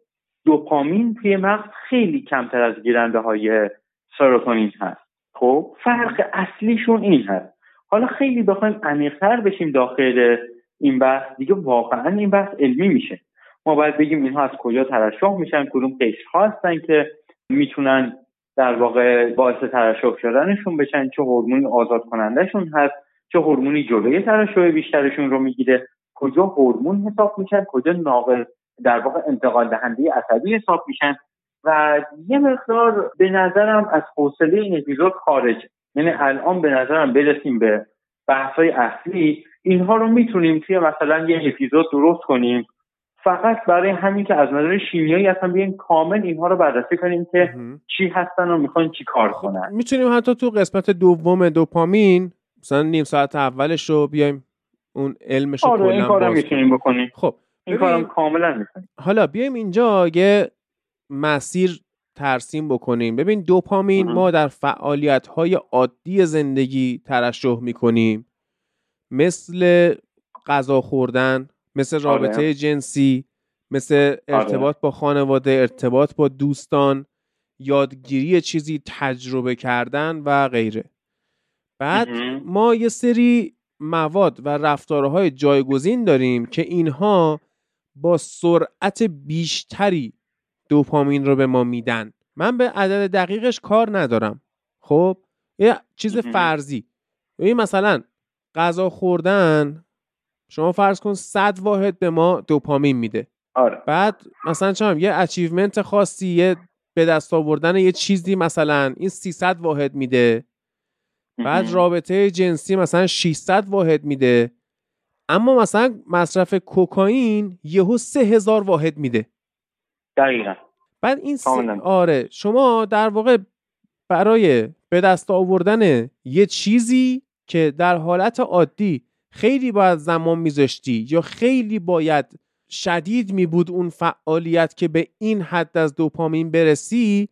Speaker 2: دوپامین توی مغز خیلی کمتر از گیرنده های سروتونین هست. خب فرق اصلیشون این هست. حالا خیلی بخوایم عمیقتر بشیم داخل این بحث. دیگه واقعا این بحث علمی میشه. ما باید بگیم اینها از کجا ترشح میشن کدوم قشرها هستن که می‌تونن در واقع باعث ترشح شدنشون بشن چه هورمونی آزاد کنندهشون هست چه هورمونی جلوی ترشح بیشترشون رو می‌گیره کجا هورمون حساب میشن کجا ناقل در واقع انتقال دهنده عصبی حساب میشن و یه مقدار به نظرم از حوصله این اپیزود خارج. یعنی الان به نظرم برسیم به بحث اصلی. اینها رو می‌تونیم توی مثلا یه اپیزود درست کنیم. فقط برای همین که از نظر شیمیایی اصلا بیایم کامل اینها رو بررسی کنیم که چی هستن و می‌خوان چی کار خب، کنن.
Speaker 1: می‌تونیم حتی تو قسمت دوم دوپامین مثلا نیم ساعت اولش رو بیایم اون علمش رو
Speaker 2: آره این کارم می‌تونیم بکنیم.
Speaker 1: خب
Speaker 2: این کارم کاملا می‌تونیم
Speaker 1: حالا بیایم اینجا یه مسیر ترسیم بکنیم. ببین دوپامین ما در فعالیت های عادی زندگی ترشح می‌کنیم. مثل غذا خوردن مثل رابطه جنسی مثل ارتباط با خانواده ارتباط با دوستان یادگیری چیزی تجربه کردن و غیره. بعد ما یه سری مواد و رفتارهای جایگزین داریم که اینها با سرعت بیشتری دوپامین رو به ما میدن. من به عدد دقیقش کار ندارم. خب؟ یه چیز فرضی. این مثلا غذا خوردن شما فرض کن 100 واحد به ما دوپامین میده.
Speaker 2: آره.
Speaker 1: بعد مثلا چم یه اچیومنت خاصی یه به دست آوردن یه چیزی مثلا این 300 واحد میده. بعد رابطه جنسی مثلا 600 واحد میده. اما مثلا مصرف کوکائین یهو 3000 واحد میده.
Speaker 2: دقیقا.
Speaker 1: بعد این سی... آره شما در واقع برای به دست آوردن یه چیزی که در حالت عادی خیلی باید زمان میذاشتی یا خیلی باید شدید می بود اون فعالیت که به این حد از دوپامین برسی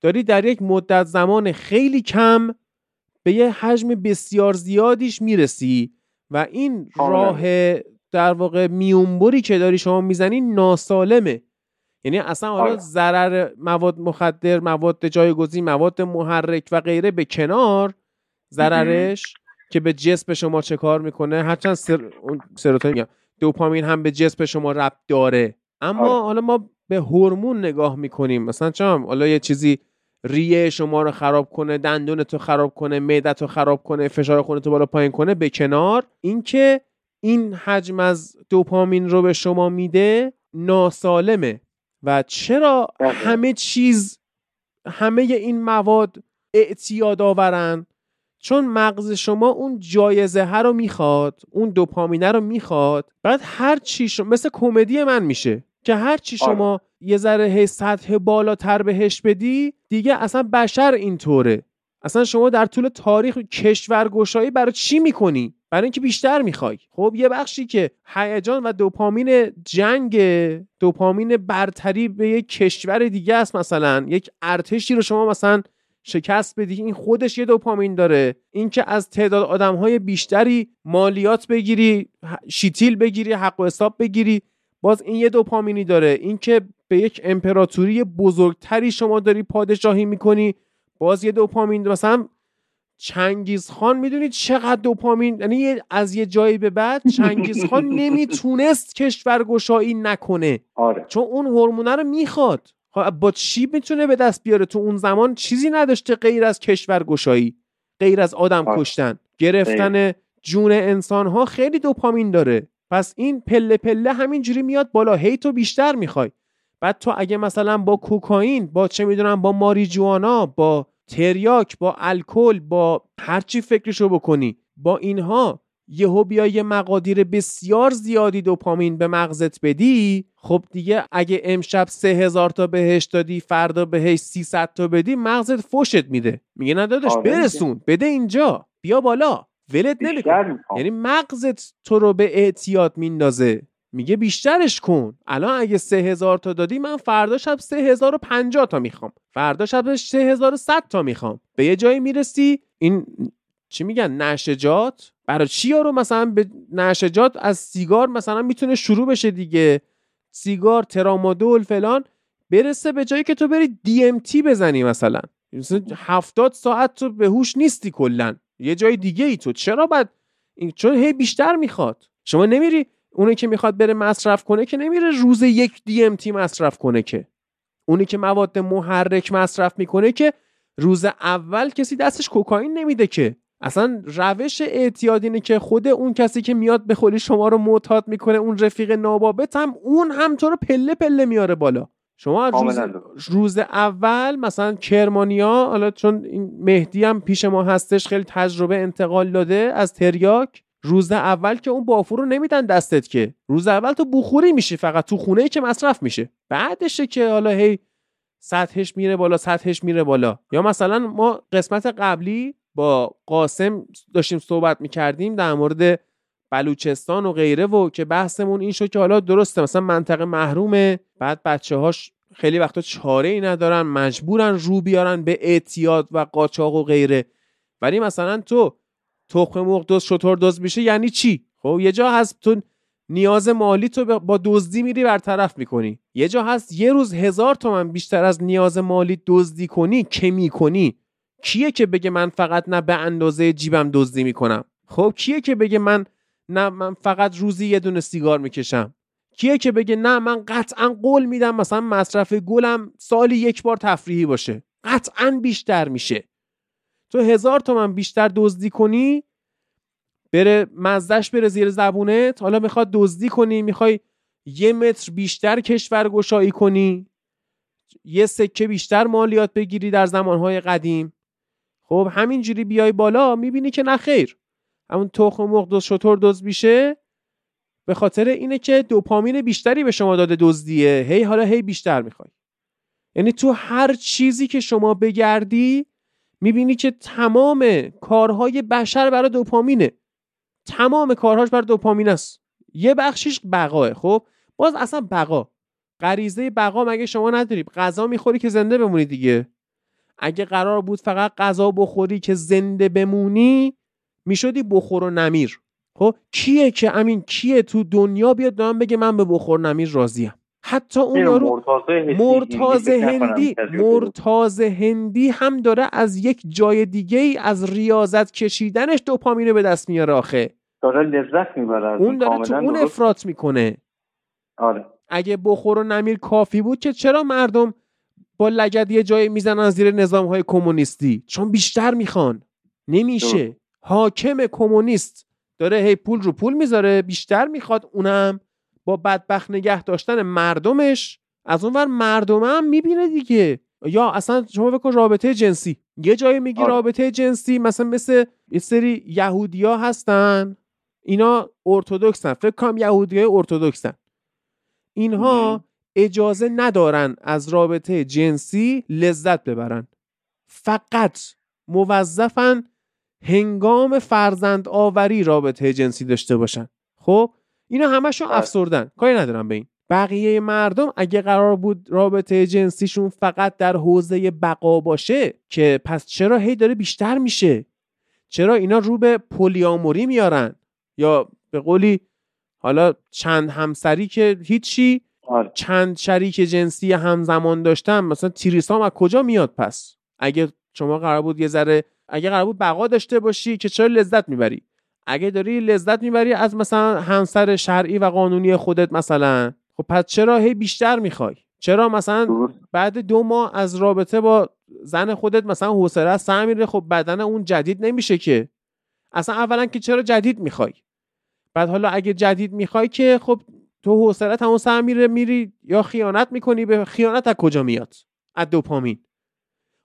Speaker 1: داری در یک مدت زمان خیلی کم به یه حجم بسیار زیادیش می‌رسی. و این راه در واقع میونبری که داری شما می‌زنی ناسالمه. یعنی اصلا حالا آره. ضرر مواد مخدر مواد جایگزین مواد محرک و غیره به کنار ضررش که به جسم شما چه کار می‌کنه؟ هرچند سر... سروتونین دوپامین هم به جسم شما ربط داره. اما آره. حالا ما به هورمون نگاه می‌کنیم. مثلا چم حالا یه چیزی ریه شما رو خراب کنه دندون تو خراب کنه معدت رو خراب کنه فشار خونت رو بالا پایین کنه به کنار. اینکه این حجم از دوپامین رو به شما میده ناسالمه. و چرا همه چیز همه این مواد اعتیاد آورن؟ چون مغز شما اون جایزه ها رو می‌خواد اون دوپامینه رو می‌خواد بعد هر چی مثل کمدی من میشه. که هر چی آره. شما یه ذره هی سطح بالاتر بهش بدی دیگه اصلا بشر اینطوره. اصلا شما در طول تاریخ کشورگشایی برای چی می‌کنی؟ برای اینکه بیشتر می‌خوای. خب یه بخشی که هیجان و دوپامین جنگ دوپامین برتری به یک کشور دیگه است مثلا. یک ارتشی رو شما مثلا شکست بدی این خودش یه دوپامین داره. اینکه از تعداد آدم های بیشتری مالیات بگیری شیتیل بگیری حق و حساب بگیری. باز این یه دوپامینی داره. اینکه به یک امپراتوری بزرگتری شما داری پادشاهی می‌کنی باز یه دوپامین. مثلا چنگیز خان می‌دونید چقدر دوپامین؟ یعنی از یه جایی به بعد چنگیز خان نمی‌تونست کشورگشایی نکنه.
Speaker 2: آره.
Speaker 1: چون اون هورمونه رو می‌خواد. خب با چی می‌تونه به دست بیاره؟ تو اون زمان چیزی نداشته غیر از کشورگشایی غیر از آدم آره. کشتن. گرفتن جون انسان ها خیلی دوپامین داره. پس این پله پله همینجوری میاد بالا. هی تو بیشتر می‌خوای. بعد تو اگه مثلا با کوکائین با چه می‌دونم با ماریجوانا با تریاک با الکل با هرچی فکرشو بکنی با اینها یهو بیا یه مقادیر بسیار زیادی دوپامین به مغزت بدی خب دیگه اگه امشب سه هزار تا بهش دادی فردا بهش 300 تا بدی مغزت فوشت میده. میگه ندادش آره برسون. بده اینجا. بیا بالا. ولت نمیکن یعنی مغزت تو رو به اعتیاد میندازه. میگه بیشترش کن. الان اگه سه هزار تا دادی من فردا شب سه هزار و پنجاه تا می‌خوام. فردا شب سه هزار و صد تا می‌خوام. به یه جایی می‌رسی این چی میگن؟ نشجات برای چی رو مثلا به نشجات از سیگار مثلا می‌تونه شروع بشه دیگه؟ سیگار ترامادول فلان. برسه به جایی که تو بری دی ام تی بزنی مثلا هفتاد ساعت تو به هوش نیستی کلا. یه جای دیگه ای تو. چرا بعد این چون هی بیشتر می‌خواد. شما نمیری اونی که می‌خواد بره مصرف کنه که نمیره روز یک تی مصرف کنه که. اونی که مواد محرک مصرف می‌کنه که روز اول کسی دستش کوکائین نمیده که. اصلا روش اعتیاد اینه که خود اون کسی که میاد به خودی شما رو معتاد می‌کنه اون رفیق نابابت هم اون هم تو رو پله پله میاره بالا. شما روز, روز اول مثلا کرمانیا حالا چون این مهدی هم پیش ما هستش خیلی تجربه انتقال داده از تریاک. روز اول که اون بافور رو نمیدن دستت که. روز اول تو بخوری میشی فقط تو خونه ای که مصرف میشه. بعدشه که حالا هی سطحش میره بالا سطحش میره بالا. یا مثلا ما قسمت قبلی با قاسم داشتیم صحبت می‌کردیم در مورد بلوچستان و غیره و که بحثمون این شد که حالا درسته مثلا منطقه محرومه بعد بچه هاش خیلی وقتا چاره ای ندارن مجبورن رو بیارن به اعتیاد و قاچاق و غیره. ولی مثلا تو تخم مرغ دوز شطور دوز میشه یعنی چی؟ خب یه جا هست تو نیاز مالی تو با دزدی میری برطرف می‌کنی. یه جا هست یه روز هزار تومن بیشتر از نیاز مالی دزدی کنی که می‌کنی. کیه که بگه من فقط نه به اندازه جیبم دزدی می‌کنم؟ خب کیه که بگه من نه من فقط روزی یه دونه سیگار می‌کشم؟ کیه که بگه نه من قطعا قول میدم مثلا مصرف گلم سالی یک بار تفریحی باشه. قطعا بیشتر میشه. تو هزار تومن بیشتر دزدی کنی بره مزدش بره زیر زبونت حالا می‌خواد دزدی کنی می‌خوای یه متر بیشتر کشور گشایی کنی یه سکه بیشتر مالیات بگیری در زمانهای قدیم. خب همینجوری بیای بالا می‌بینی که نه خیر. همون تخم مرغ دوز شطور دوز میشه. به خاطر اینه که دوپامین بیشتری به شما داده دزدیه. هی حالا هی بیشتر می‌خوای. یعنی تو هر چیزی که شما بگردی می‌بینی که تمام کارهای بشر برای دوپامینه. تمام کارهاش برای دوپامین است. یه بخشیش بقاه. خب باز اصلا بقا. غریزه بقا مگه شما نداری غذا می‌خوری که زنده بمونی دیگه. اگه قرار بود فقط غذا بخوری که زنده بمونی می‌شدی بخور و نمیر. خب کیه که امین کیه تو دنیا بیاد من بگه من به بخور نمیر راضیم؟ حتی اون یارو مرتاز هندی مرتاز هندی هم داره از یک جای دیگه ای از ریاضت کشیدنش دوپامین به دست میاره آخه.
Speaker 2: داره لذت می‌بره
Speaker 1: اون داره تو اون افراط می‌کنه.
Speaker 2: آره.
Speaker 1: اگه بخور و نمیر کافی بود که چرا مردم با لگد یه جایی می‌زنن زیر نظام های کمونیستی؟ چون بیشتر می‌خوان. نمیشه. حاکم کمونیست. داره هی پول رو پول می‌ذاره بیشتر می‌خواد اونم با بدبخت نگه داشتن مردمش از اونور مردم هم می‌بینه دیگه. یا اصلا شما بکن رابطه جنسی. یه جایی میگی آره. رابطه جنسی مثلا مثل یه سری یهودیا هستن. اینا ارتودکسن. فکر کنم یهودیای ارتودکسن. اینها اجازه ندارن از رابطه جنسی لذت ببرن. فقط موظفن هنگام فرزند آوری رابطه جنسی داشته باشن. خب اینا همشون بله. افسردن. کاری ندارم به این. بقیه مردم اگه قرار بود رابطه جنسیشون فقط در حوزه بقا باشه که پس چرا هی داره بیشتر میشه؟ چرا اینا رو به پلیاموری میارن؟ یا به قولی حالا چند همسری که هیچی آره. چند شریک جنسی همزمان داشتن مثلا تیریسام از کجا میاد پس؟ اگه شما قرار بود یه ذره اگه قرار بود بقا داشته باشی که چرا لذت می‌بری؟ اگه داری لذت می‌بری از مثلا همسر شرعی و قانونی خودت مثلا خب پس چرا هی بیشتر می‌خوای؟ چرا مثلا بعد دو ماه از رابطه با زن خودت مثلا حوصله سر میره؟ خب بدن اون جدید نمیشه که. اصلا اولا که چرا جدید می‌خوای؟ بعد حالا اگه جدید می‌خوای که خب تو حوصله همون سر میره میری یا خیانت می‌کنی؟ به خیانت از کجا میاد؟ از دوپامین.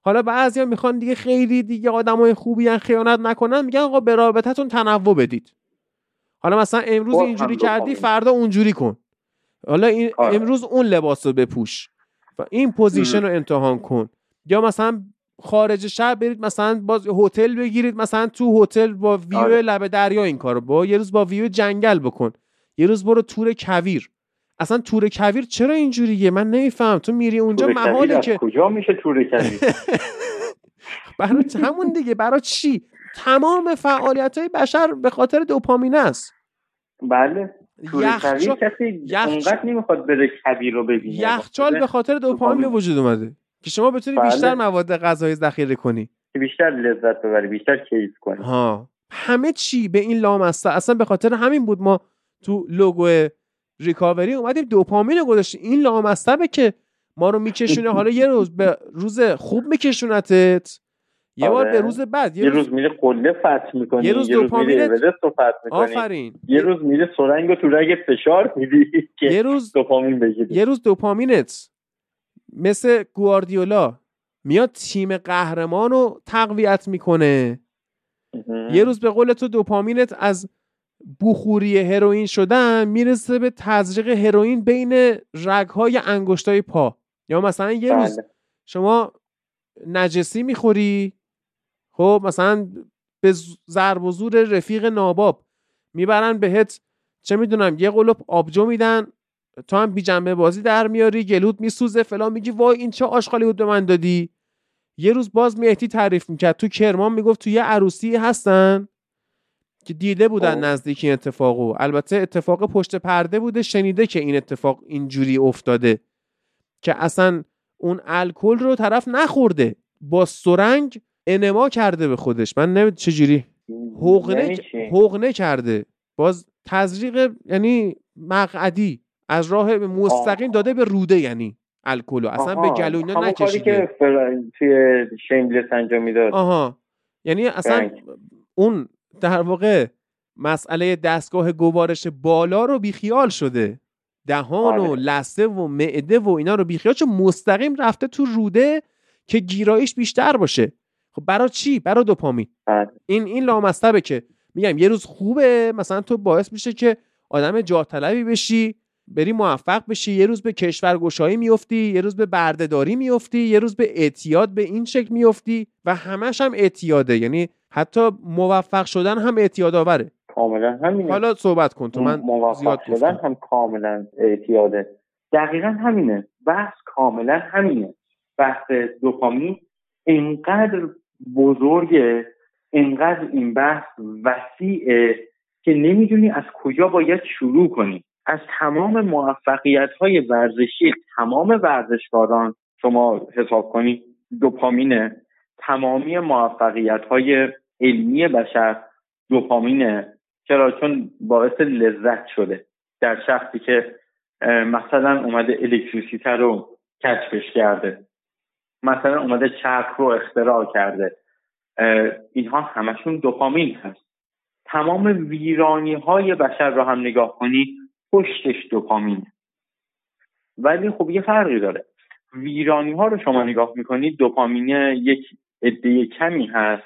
Speaker 1: حالا بعضیا می‌خوان دیگه خیلی دیگه آدمای خوبی ان خیانت نکنن میگن آقا به رابطتون تنوع بدید. حالا مثلا امروز اینجوری کردی فردا اونجوری کن. حالا این آره. امروز اون لباس رو بپوش. و این position رو امتحان کن. یا مثلا خارج شهر برید مثلا باز هتل بگیرید مثلا تو هتل با ویو آره. لب دریا این کارو با یه روز با ویو جنگل بکن. یه روز برو تور کویر. اصلا تور کویر چرا اینجوریه؟ من نمیفهم تو میری اونجا محاله که
Speaker 2: کجا میشه تور کویر؟
Speaker 1: برای همون دیگه. برای چی؟ تمام فعالیت های بشر به خاطر دوپامین است.
Speaker 2: بله. یخچال کسی یخ... نمی‌خواد بره کویر رو ببینه.
Speaker 1: یخچال به خاطر دوپامین به وجود اومده. که شما بتونی بله. بیشتر مواد غذایی ذخیره کنی.
Speaker 2: بیشتر لذت ببری بیشتر کیف کنی.
Speaker 1: ها. همه چی به این لامصب اصلا به خاطر همین بود ما تو لوگو ریکاوری اومدیم دوپامین گذاشتیم. این لامصبه که ما رو میکشونه حالا یه روز به روز خوب میکشونتت. یه بار به آره. روز بعد
Speaker 2: یه, یه روز, میره قله فتح می‌کنی
Speaker 1: یه روز دوپامین
Speaker 2: تو فتح می‌کنی.
Speaker 1: آفرین.
Speaker 2: یه روز میره سرنگ تو رگ فشار میدی که یه روز دوپامین بگیری.
Speaker 1: یه روز دوپامینت. مثل گواردیولا میاد تیم قهرمان رو تقویت می‌کنه. یه روز به قول تو دوپامینت از بخوری هروئین شدن می‌رسه به تزریق هروئین بین رگهای انگشتای پا. یا مثلا یه روز بله. شما نجسی می‌خوری خب مثلا به ضرب و زور رفیق ناباب می‌برن بهت چه می‌دونم یه قلوب آبجو میدن تو هم بی جنبه بازی در میاری گلود میسوزه فلان میگی وای این چه آشغالی بود به من دادی؟ یه روز باز مهدی تعریف می‌کرد تو کرمان می‌گفت تو یه عروسی هستن. که دیده بودن
Speaker 2: خب.
Speaker 1: نزدیک این اتفاقو البته اتفاق پشت پرده بوده شنیده که این اتفاق اینجوری افتاده که اصلا اون الکل رو طرف نخورده با سرنگ انما کرده به خودش من نمید چجوری حقنه
Speaker 2: یعنی؟
Speaker 1: حقنه کرده باز تزریق یعنی مقعدی از راه مستقیم
Speaker 2: آه.
Speaker 1: داده به روده یعنی الکلو اصلا به
Speaker 2: آها،
Speaker 1: گلو اینا نکشیده
Speaker 2: که. توی شیملس انجام می‌داد
Speaker 1: آها یعنی اصلا
Speaker 2: رنگ.
Speaker 1: اون در واقع مسئله دستگاه گوارش بالا رو بیخیال شده دهان و
Speaker 2: آره.
Speaker 1: لثه و معده و اینا رو بیخیال چون مستقیم رفته تو روده که گیراییش بیشتر باشه خب برای چی برای دوپامین
Speaker 2: بله.
Speaker 1: این این لامصبه که میگم یه روز خوبه مثلا تو باعث میشه که آدم جاه طلبی بشی بری موفق بشی یه روز به کشورگشایی میفتی یه روز به بردهداری میفتی یه روز به اعتیاد به این شکل میفتی و همش هم اعتیاده. یعنی حتی موفق شدن هم اعتیاد آوره
Speaker 2: کاملا همینه.
Speaker 1: حالا صحبت کن تو من
Speaker 2: موفق
Speaker 1: زیاد
Speaker 2: شدن هم کاملا اعتیاده. دقیقا همینه. بحث کاملا همینه. بحث دوپامین اینقدر بزرگه اینقدر این بحث وسیعه که نمی‌دونی از کجا باید شروع کنی. از تمام موفقیت های ورزشی تمام ورزشکاران شما حساب کنی دوپامینه تمامی موفقیت های علمی بشر دوپامینه چرا؟ چون باعث لذت شده. در شخصی که مثلا اومده الکتریسیته رو کشفش کرده. مثلا اومده چرخ رو اختراع کرده. اینها همشون دوپامین هست. تمام ویرانی های بشر رو هم نگاه کنی پشتش دوپامین ولی خب یه فرقی داره. ویرانی ها رو شما نگاه می‌کنید دوپامین یک عده کمی هست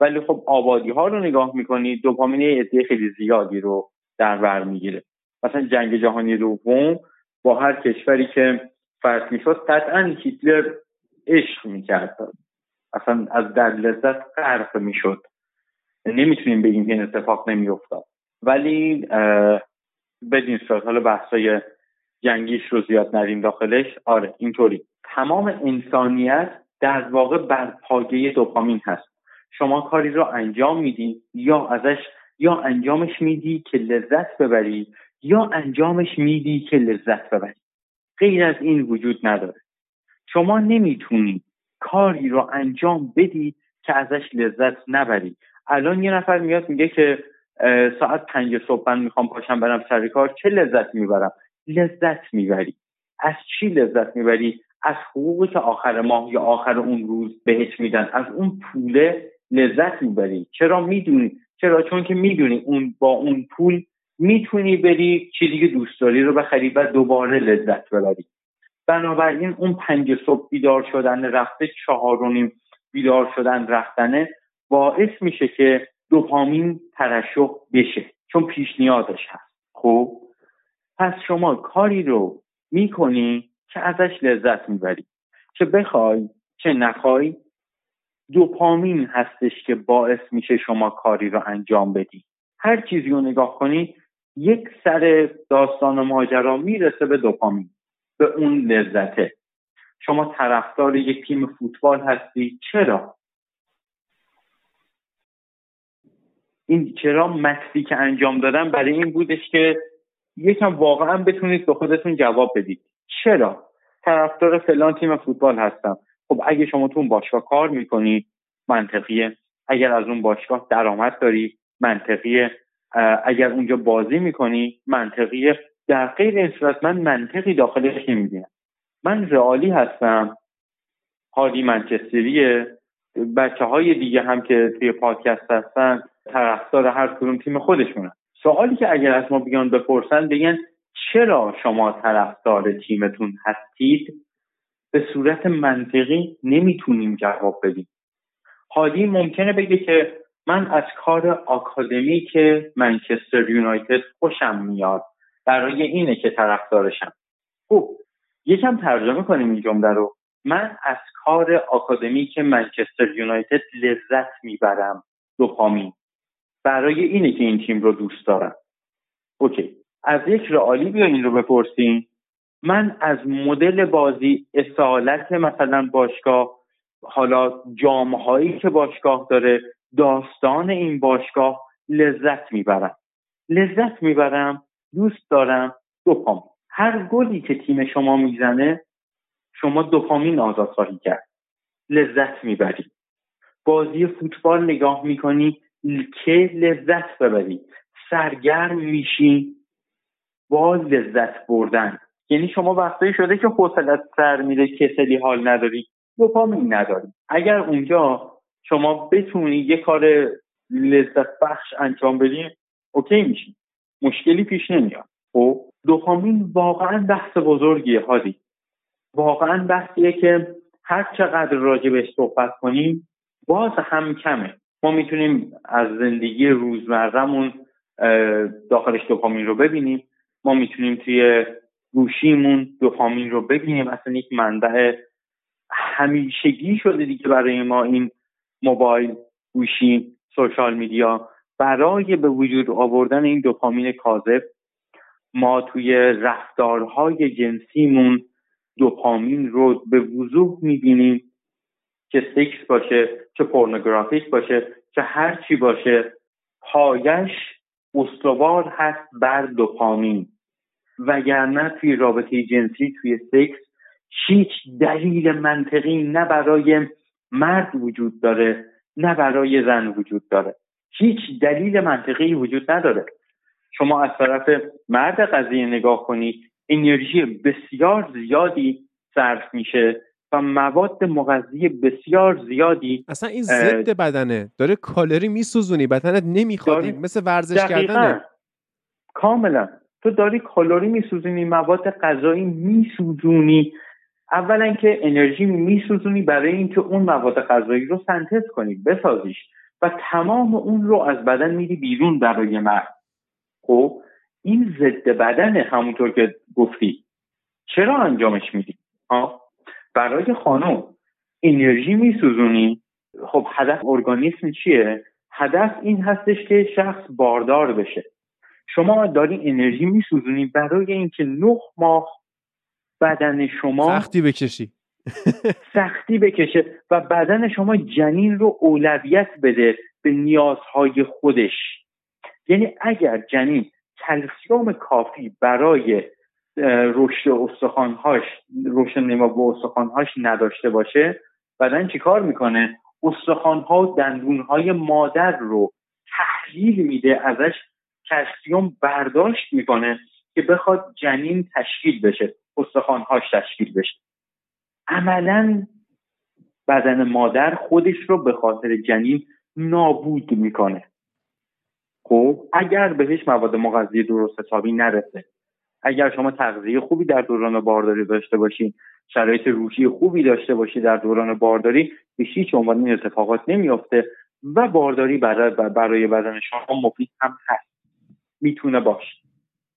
Speaker 2: ولی خب آبادی ها رو نگاه می‌کنید دوپامین عده خیلی زیادی رو در بر می‌گیره. مثلا جنگ جهانی دوم با هر کشوری که فرض می‌شد قطعا هیتلر عشق می‌کرد. اصلا از در لذت غرق می‌شد. نمی‌تونیم بگیم که این اتفاق نمیافتاد. ولی بدین صورت. حالا بحثای جنگیش رو زیاد نریم داخلش. آره اینطوری. تمام انسانیت در واقع بر پایه دوپامین هست. شما کاری رو انجام میدی یا ازش یا انجامش میدی که لذت ببری یا انجامش میدی که لذت ببری. غیر از این وجود نداره. شما نمی‌تونی کاری رو انجام بدی که ازش لذت نبری. الان یه نفر میاد میگه که ساعت پنج صبح من می‌خوام پاشم برم سر کار چه لذت می‌برم؟ لذت می‌بری. از چی لذت می‌بری؟ از حقوقی که آخر ماه یا آخر اون روز بهت میدن. از اون پوله لذت می‌بری. چرا می‌دونی؟ چرا؟ چون که می‌دونی اون با اون پول می‌تونی بری چیزی که دوست داری رو بخری و دوباره لذت ببری. بنابراین اون پنج صبح بیدار شدن رفته چهار و نیم بیدار شدن رفتنه باعث میشه که دوپامین ترشح بشه چون پیش نیازش هست. خب پس شما کاری رو می‌کنی که ازش لذت می‌بری چه بخوای چه نخوای. دوپامین هستش که باعث میشه شما کاری رو انجام بدی. هر چیزی رو نگاه کنی یک سر داستان و ماجرا می‌رسه به دوپامین به اون لذته. شما طرفدار یک تیم فوتبال هستی؟ چرا؟ این چرا مکسی که انجام دادن برای این بودش که یکم واقعا بتونید به خودتون جواب بدید. چرا؟ طرفدار فلان تیم فوتبال هستم. خب اگه شما تو اون باشگاه کار می‌کنی منطقیه. اگر از اون باشگاه درآمد داری منطقیه. اگر اونجا بازی می‌کنی منطقیه. در غیر این صورت من منطقی داخلش نمی‌بینم من رئالی هستم. هادی منچستریه. بچه های دیگه هم که توی پادکست هستن طرفدار هر کدوم تیم خودشونن سوالی که اگر از ما بیان بپرسن بگن چرا شما طرفدار تیمتون هستید؟ به صورت منطقی نمی‌تونیم جواب بدیم. هادی ممکنه بگه که من از کار آکادمی که منچستر یونایتد خوشم میاد. برای اینه که طرفدارشم. خب یکم ترجمه کنیم این جمله رو. من از کار آکادمی که منچستر یونایتد لذت می‌برم. دوپامین. برای اینه که این تیم رو دوست دارم. اوکی. از یک رئالی بیا این رو بپرسیم من از مدل بازی اصالت مثلا باشگاه حالا جامهایی که باشگاه داره داستان این باشگاه لذت می‌برم. لذت می‌برم دوست دارم دوپامین. هر گلی که تیم شما می‌زنه شما دوپامین آزاد خواهی کرد. لذت می‌بری بازی فوتبال نگاه می‌کنی که لذت ببری. سرگرم میشی باز لذت بردن. یعنی شما وقتی شده که حوصلت سر میره کسلی حال نداری دوپامین نداری. اگر اونجا شما بتونی یه کار لذت بخش انجام بدی اوکی میشی. مشکلی پیش نمیاد. خب دوپامین واقعا بحث بزرگیه هادی. واقعا بحثیه که هر چقدر راجع بهش صحبت کنیم باز هم کمه. ما می‌تونیم از زندگی روزمرهمون داخلش دوپامین رو ببینیم. ما می‌تونیم توی گوشیمون دوپامین رو ببینیم. اصلا یک منبع همیشگی شده دیگه برای ما این موبایل گوشی سوشال میدیا. برای به وجود آوردن این دوپامین کاذب ما توی رفتارهای جنسیمون دوپامین رو به وضوح می‌بینیم. که سکس باشه چه پورنوگرافیک باشه چه هر چی باشه پایش استوار هست بر دوپامین. وگرنه توی رابطه جنسی توی سکس هیچ دلیل منطقی نه برای مرد وجود داره نه برای زن وجود داره. هیچ دلیل منطقی وجود نداره. شما از طرف مرد قضیه نگاه کنید انرژی بسیار زیادی صرف میشه و مواد مغذی بسیار زیادی
Speaker 1: اصلا این ضد بدنه. داره کالری میسوزونی بدنت نمی‌خواد مثل ورزش کردنه.
Speaker 2: کاملا. تو داری کالری میسوزونی مواد غذایی میسوزونی. اولا که انرژی میسوزونی برای اینکه اون مواد غذایی رو سنتز کنی بسازیش. و تمام اون رو از بدن میری بیرون برای مرد خب؟ این ضد بدنه همونطور که گفتی. چرا انجامش میدی؟ ها؟ برای خانم انرژی میسوزونی؟ خب هدف ارگانیسم چیه؟ هدف این هستش که شخص باردار بشه. شما داری انرژی میسوزونی برای اینکه نه ماه بدن شما
Speaker 1: سختی بکشی.
Speaker 2: سختی بکشه و بدن شما جنین رو اولویت بده به نیازهای خودش. یعنی اگر جنین کلسیوم کافی برای رشد استخوانهاش رشد نما به استخوانهاش نداشته باشه بدن چیکار می‌کنه؟ استخوانها و دندونهای مادر رو تحلیل میده ازش کلسیوم برداشت می‌کنه که بخواد جنین تشکیل بشه استخوانهاش تشکیل بشه. عملا بدن مادر خودش رو به خاطر جنین نابود می‌کنه. خب اگر بهش مواد مغذی درست حسابی نرسه اگر شما تغذیه خوبی در دوران بارداری داشته باشین شرایط روحی خوبی داشته باشی در دوران بارداری به هیچ عنوان این اتفاقات نمیافته و بارداری برای, برای بدن شما مفید هم هست. می‌تونه باشه.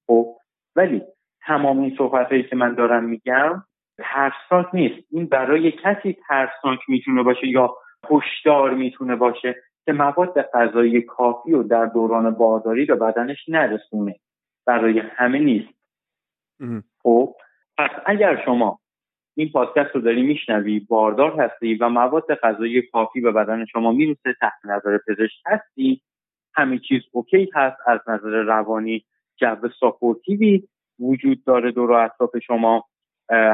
Speaker 2: خب ولی تمام این صحبت هایی که من دارم میگم ترسناک نیست. این برای کسی ترسناک می‌تونه باشه یا هشدار می‌تونه باشه که مواد غذایی کافی و در دوران بارداری به بدنش نرسونه. برای همه نیست. خب پس اگر شما این پادکست رو داری میشنوی باردار هستی و مواد غذایی کافی به بدن شما می‌رسه تحت نظر پزشک هستی همین چیز okay هست از نظر روانی جو supportive ی وجود داره دور اطراف شما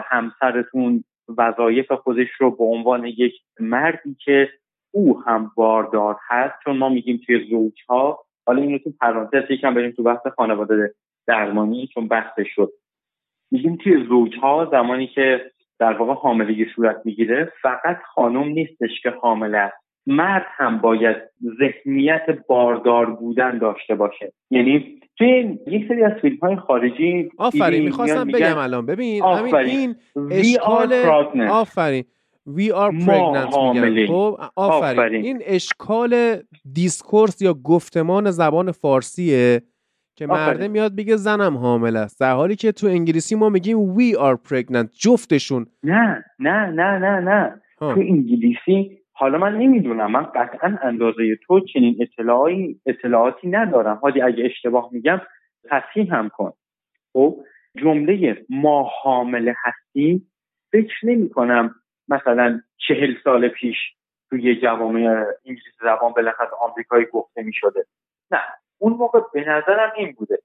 Speaker 2: همسرتون وظایف خودش رو به عنوان یک مردی که او هم باردار هست چون ما میگیم توی زوجها حالا اینو تو پرانتز یکم بریم تو بحث خانواده درمانی چون بحث شد میگیم توی زوجها زمانی که در واقع حاملگی صورت می‌گیره فقط خانم نیستش که حامله است. مرد هم باید ذهنیت باردار بودن داشته باشه. یعنی توی یک سری از فیلم های خارجی
Speaker 1: آفرین می‌خواستم بگم الان. ببین همین این اشکال آفرین. We are pregnant میگن. خب آفرین. این اشکال دیسکورس یا گفتمان زبان فارسیه. که مرده میاد بگه زنم حامل است. در حالی که تو انگلیسی ما میگیم we are pregnant جفتشون.
Speaker 2: نه نه نه نه نه. تو انگلیسی حالا من نمی‌دونم من قطعا اندازه تو چنین اطلاعی اطلاعاتی ندارم. حالی اگه اشتباه میگم تصحیح هم کن. خب جمله ما حامله هستی فکر نمی کنم مثلا چهل سال پیش توی جوامع انگلیسی زبان بالاخره آمریکایی گفته می شده نه. اون موقع به نظرم این بوده.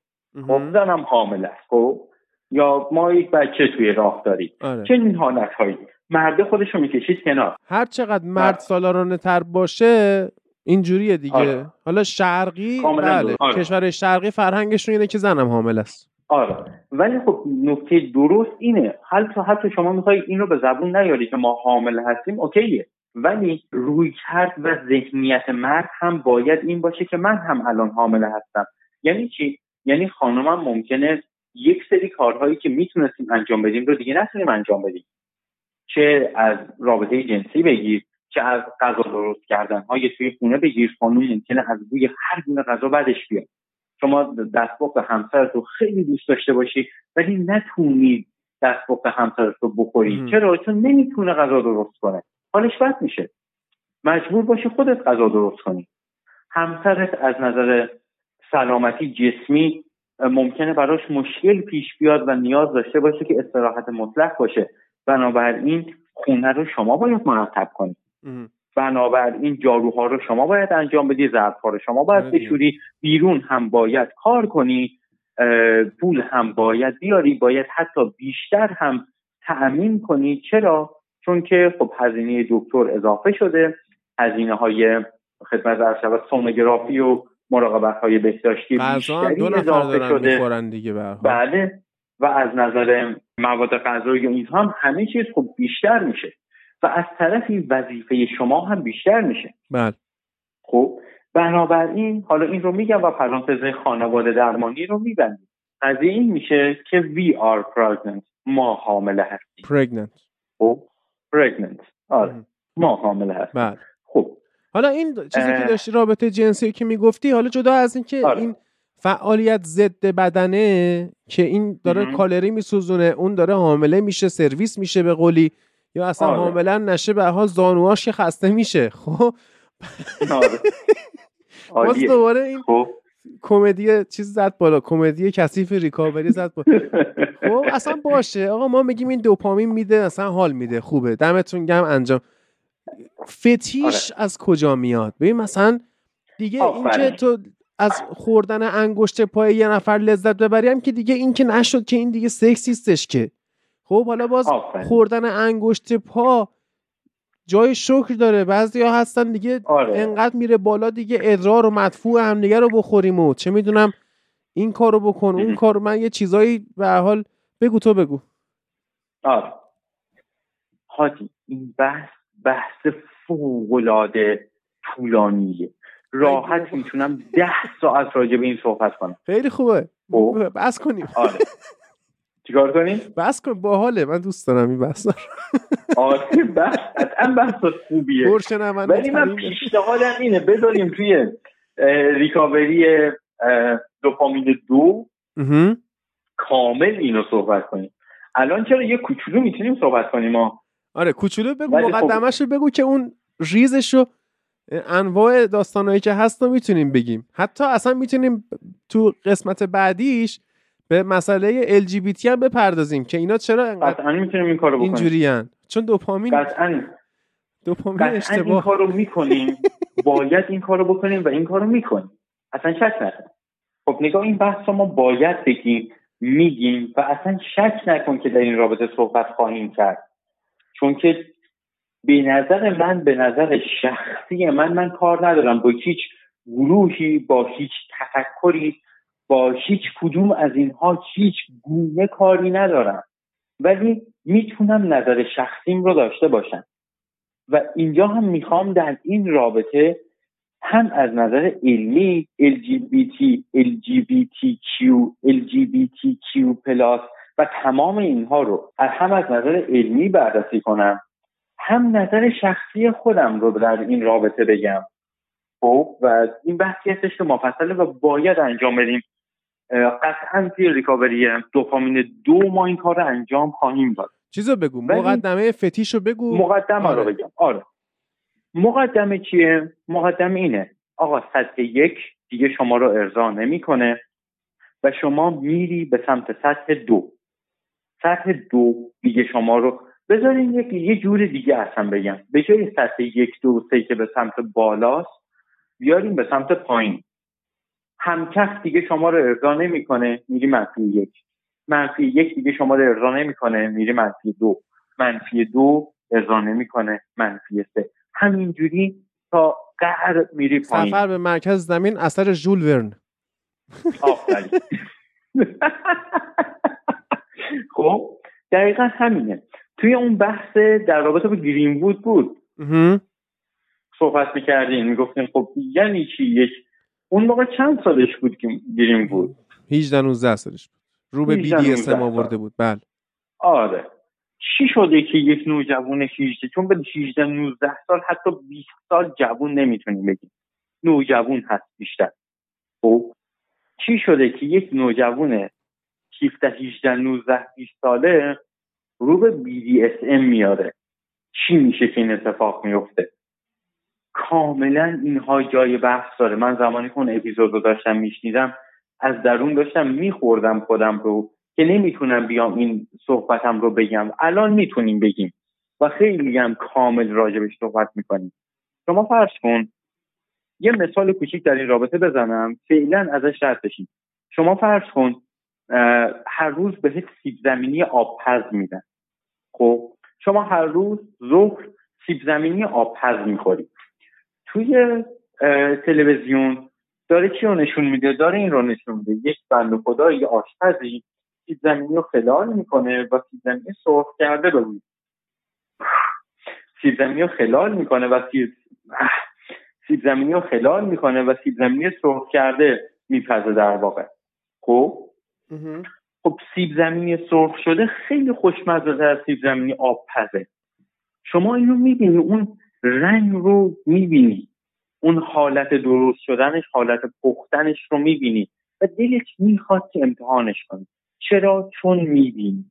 Speaker 2: خب زنم حامل است خب؟ یا ما یک بچه توی راه داریم.
Speaker 1: آره.
Speaker 2: چنین حالت هایی مرد خودش رو می‌کشید کنار.
Speaker 1: هر چقدر مرد سالارانه تر باشه اینجوریه دیگه.
Speaker 2: آره.
Speaker 1: حالا شرقی بله.
Speaker 2: آره.
Speaker 1: کشور شرقی فرهنگشون اینه که زنم حامل است.
Speaker 2: آره. ولی خب نکته درست اینه. حتی حتی شما می‌خوای این رو به زبون نیاری که ما حامل هستیم اوکیه. ولی روی کرد و ذهنیت مرد هم باید این باشه که من هم الان حامله هستم. یعنی چی؟ یعنی خانمم ممکنه یک سری کارهایی که می‌تونستیم انجام بدیم رو دیگه نتونیم انجام بدیم. چه از رابطه جنسی بگیر چه از غذا درست کردن های توی خونه بگیر. خانم ممکنه از بوی هر گونه غذا بدش بیاد. شما دستپخت همسرت رو خیلی دوست داشته باشی ولی نتونی دستپخت همسرت رو بخوری. چرا؟ چون نمی‌تونه غذا درست کنه. حالش بد میشه. مجبور باشی خودت غذا درست کنی. همسرت از نظر سلامتی جسمی ممکنه براش مشکل پیش بیاد و نیاز داشته باشه که استراحت مطلق باشه. بنابراین خونه رو شما باید مرتب کنی. بنابراین جاروها رو شما باید انجام بدی ظرفها رو شما باید
Speaker 1: آره.
Speaker 2: بشوری. بیرون هم باید کار کنی پول هم باید بیاری باید حتی بیشتر هم تأمین کنی. چرا؟ چون که خب هزینه دکتر اضافه شده هزینه های خدمت عرض شود سونوگرافی و مراقبت های بهداشتی
Speaker 1: دو نفر
Speaker 2: اضافه
Speaker 1: دارن دیگه.
Speaker 2: بله. و از نظر مواد غذایی و اینها هم همه چیز خب بیشتر میشه. و از طرفی وظیفه شما هم بیشتر میشه.
Speaker 1: بله.
Speaker 2: خب بنابراین حالا این رو میگم و پرانتز خانواده درمانی رو میبندیم. قضیه این میشه که we are pregnant ما حامله هستیم.
Speaker 1: Pregnant.
Speaker 2: خب؟ Pregnant آره. ما حامله هستیم
Speaker 1: بله
Speaker 2: خب
Speaker 1: حالا این چیزی که. داشتی رابطه جنسی که می‌گفتی حالا جدا از این که
Speaker 2: آره.
Speaker 1: این فعالیت ضد بدنه که این داره
Speaker 2: مهم.
Speaker 1: کالری میسوزونه اون داره حامله میشه سرویس میشه به قولی یا اصلا
Speaker 2: آره.
Speaker 1: حاملا نشه به حال زانواش که خسته میشه خب
Speaker 2: آره
Speaker 1: باز. دوباره این
Speaker 2: خب
Speaker 1: کمدی چیز زد بالا کمدی کثیف ریکاوری زد بالا. خب اصلا باشه. آقا ما میگیم این دوپامین میده اصلا حال میده. خوبه. دمتون گم انجام. فتیش از کجا میاد؟ ببین مثلا دیگه. اینکه تو از خوردن انگشت پای یه نفر لذت ببری هم که دیگه این که نشد که این دیگه سکسیستش که. خب حالا باز
Speaker 2: آفرین.
Speaker 1: خوردن انگشت پا جای شکر داره. بعضی ها هستن دیگه
Speaker 2: آره.
Speaker 1: انقدر میره بالا دیگه ادرار و مدفوع همدیگه رو بخوریم و چه می‌دونم این کارو بکن اون. کارو. من یه چیزایی به حال بگو تو بگو.
Speaker 2: آره. حاجی این بحث بحث فوقلاده طولانیه. راحت. می‌تونم ده ساعت راجع به این صحبت کنم.
Speaker 1: خیلی خوبه.
Speaker 2: خب.
Speaker 1: بس کنیم.
Speaker 2: آره. چیکار کنیم؟
Speaker 1: بس کن باحاله. من دوست دارم این بحث
Speaker 2: آره بحث قطعا بحث خوبیه. ولی من پیشنهادم اینه بذاریم توی ریکاوری دوپامین دو. کامل اینو صحبت کنیم. الان چرا یه کوچولو می‌تونیم صحبت کنیم؟ ما
Speaker 1: آره کوچولو بگو
Speaker 2: خب-
Speaker 1: مقدمش رو بگو که اون ریزش رو انواع داستانهایی که هست رو می‌تونیم بگیم. حتی اصلا می‌تونیم تو قسمت بعدیش به مسئله LGBT هم بپردازیم که اینا چرا
Speaker 2: قطعا می‌تونیم این کارو بکنیم.
Speaker 1: اینجوری چون دوپامین
Speaker 2: قطعا.
Speaker 1: دوپامین
Speaker 2: این
Speaker 1: اشتباه.
Speaker 2: کار رو می‌کنیم. باید این کار رو بکنیم و این کار رو می‌کنیم. اصلا شک نکن. خب نگاه این بحث رو ما باید بگیم میگیم و اصلا شک نکن که در این رابطه صحبت خواهیم کرد. چون که به نظر من به نظر شخصی من من کار ندارم با هیچ گروهی با هیچ تفکری با هیچ کدوم از اینها هیچ گونه کاری ندارم. ولی می‌تونم نظر شخصیم رو داشته باشم. و اینجا هم می‌خوام در این رابطه هم از نظر علمی LGBT, LGBTQ, LGBTQ+, و تمام اینها رو هم از نظر علمی بررسی کنم. هم نظر شخصی خودم رو در این رابطه بگم. خب و این بحثی هستش که مفصله و باید انجام بدیم. قطعا توی ریکاوری دوپامین دو ما این کار رو انجام خواهیم داد.
Speaker 1: چیزو بگو مقدمه فتیشو بگو.
Speaker 2: مقدمه
Speaker 1: آره.
Speaker 2: رو بگم. آره. مقدمه چیه؟ مقدمه اینه. آقا سطح یک دیگه شما رو ارضا نمی‌کنه و شما میری به سمت سطح دو. سطح دو دیگه شما رو بذارین یک یه جور دیگه اصلا بگم. به جای سطح یک دو سه که به سمت بالاست بیاریم به سمت پایین. همکف دیگه شما رو ارضا نمی‌کنه میری منفی یک. منفی یک دیگه شما رو ارضا نمی‌کنه میری منفی دو. منفی دو ارضا نمی‌کنه منفی سه. همینجوری تا قهر میری پایین.
Speaker 1: سفر به مرکز زمین اثر ژول ورن.
Speaker 2: خب دقیقا همینه. توی اون بحث در رابطه با گرین بود. بود صحبت می‌کردیم می‌گفتیم خب یعنی چی؟ یک اون موقع چند سالش بود که گرین بود؟
Speaker 1: 18 19 سالش بود. رو به اس آورده بود. بله.
Speaker 2: آره. چی شده که یک نوجوان 18 چون به 18 19 سال حتی 20 سال جوون نمی‌تونیم بگیم. نوجوان هست بیشتر. خب؟ چی شده که یک نوجوان 17 18 19 20 ساله رو به BDSM میاره؟ چی میشه که این اتفاق میفته؟ کاملا اینها جای بحث داره. من زمانی که اون اپیزود رو داشتم میشنیدم از درون داشتم میخوردم خودم رو که نمی‌تونم بیام این صحبتم رو بگم. الان می‌تونیم بگیم و خیلی هم کامل راجبش صحبت می‌کنیم. شما فرض کن یه مثال کوچیک در این رابطه بزنم. فعلا ازش رد بشیم. شما فرض کن هر روز بهت سیب زمینی آبپز میدن. خب شما هر روز ظهر سیب زمینی آبپز می‌خوری. توی تلویزیون داره چی رو نشون میده؟ داره این رو نشون میده. یک بند خدا یه آشپزی سیب زمینی رو خلال می‌کنه و سیب زمینی سرخ کرده روی. سیب زمینی رو خلال می‌کنه و سیب سیب زمینی رو خلال می‌کنه و سیب زمینی سرخ کرده میپزه در واقع. خب؟ خب سیب زمینی سرخ شده خیلی خوشمزه از سیب زمینی آب پزه. شما اینو می‌بینی اون رنگ رو می‌بینی. اون حالت درست شدنش حالت پختنش رو می‌بینی. و دلت می‌خواد که امتحانش کنی. چرا؟ چون می‌بینی.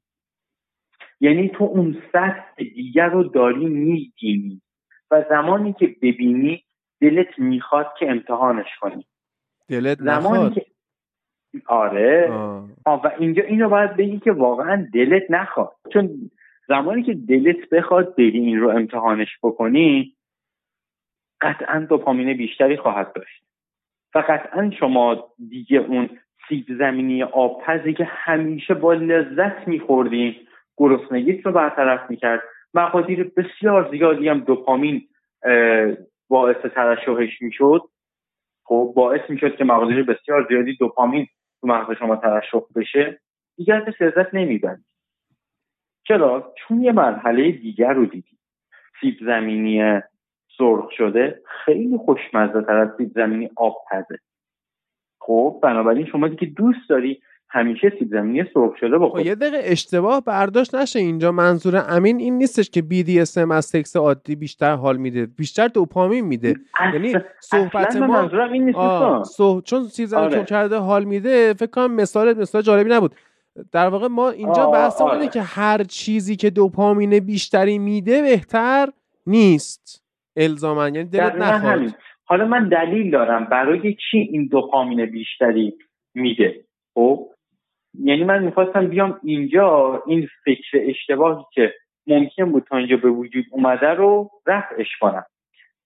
Speaker 2: یعنی تو اون سطح دیگر رو داری می‌بینی. و زمانی که ببینی دلت می‌خواد که امتحانش کنی.
Speaker 1: دلت زمانی که
Speaker 2: آره. آه. و اینجا اینو باید بگی که واقعا دلت نخواد. چون زمانی که دلت بخواد بری این رو امتحانش بکنی قطعا دوپامین بیشتری خواهد داشت. و قطعا شما دیگه اون سیب زمینی آبپزی که همیشه با لذت میخوردین گرسنگیت رو برطرف می‌کرد. مقادیر بسیار زیادی هم دوپامین باعث ترشحش می‌شد. خب باعث می‌شد که مقادیر بسیار زیادی دوپامین تو مغز شما ترشح بشه. دیگر ازش لذت نمی‌برید چرا؟ چون یه مرحله دیگر رو دیدی سیب زمینی سرخ شده خیلی خوشمزه تر از سیب زمینی آب پزه. خب بنابراین شما که دوست داری همیشه سیب زمینی سرخ شده بخور
Speaker 1: خب یه دقیقه اشتباه برداشت نشه اینجا منظور امین این نیستش که BDSM از سکس عادی بیشتر حال میده بیشتر دوپامین میده. یعنی صحبت ما
Speaker 2: منظورم این نیست
Speaker 1: چون سیب زمینی آره. کرده حال میده فکر کنم مثال مثال جالبی نبود. در واقع ما اینجا بحث آره. که هر چیزی که دوپامین بیشتری میده بهتر نیست. الزاما یعنی دلت نخواد.
Speaker 2: حالا من دلیل دارم برای چی این دوپامین بیشتری میده. خب؟ یعنی من می‌خواستم بیام اینجا این فکر اشتباهی که ممکن بود تا اینجا به وجود اومده رو رفعش کنم.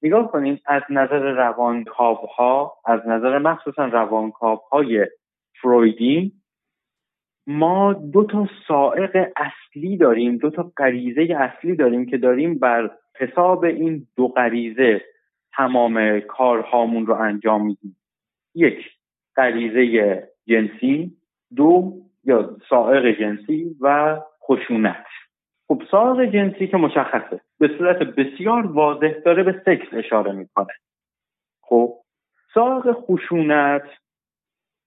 Speaker 2: نگاه کنید از نظر روانکاو ها از نظر مخصوصا روانکاو های فرویدی ما دو تا سائق اصلی داریم دو تا غریزه اصلی داریم که داریم بر حساب این دو غریزه تمام کارهامون رو انجام میدیم. یک غریزه جنسی دو یا سائق جنسی و خشونت. خب سائق جنسی که مشخصه به صورت بسیار واضح داره به سکس اشاره می‌کنه. خب سائق خشونت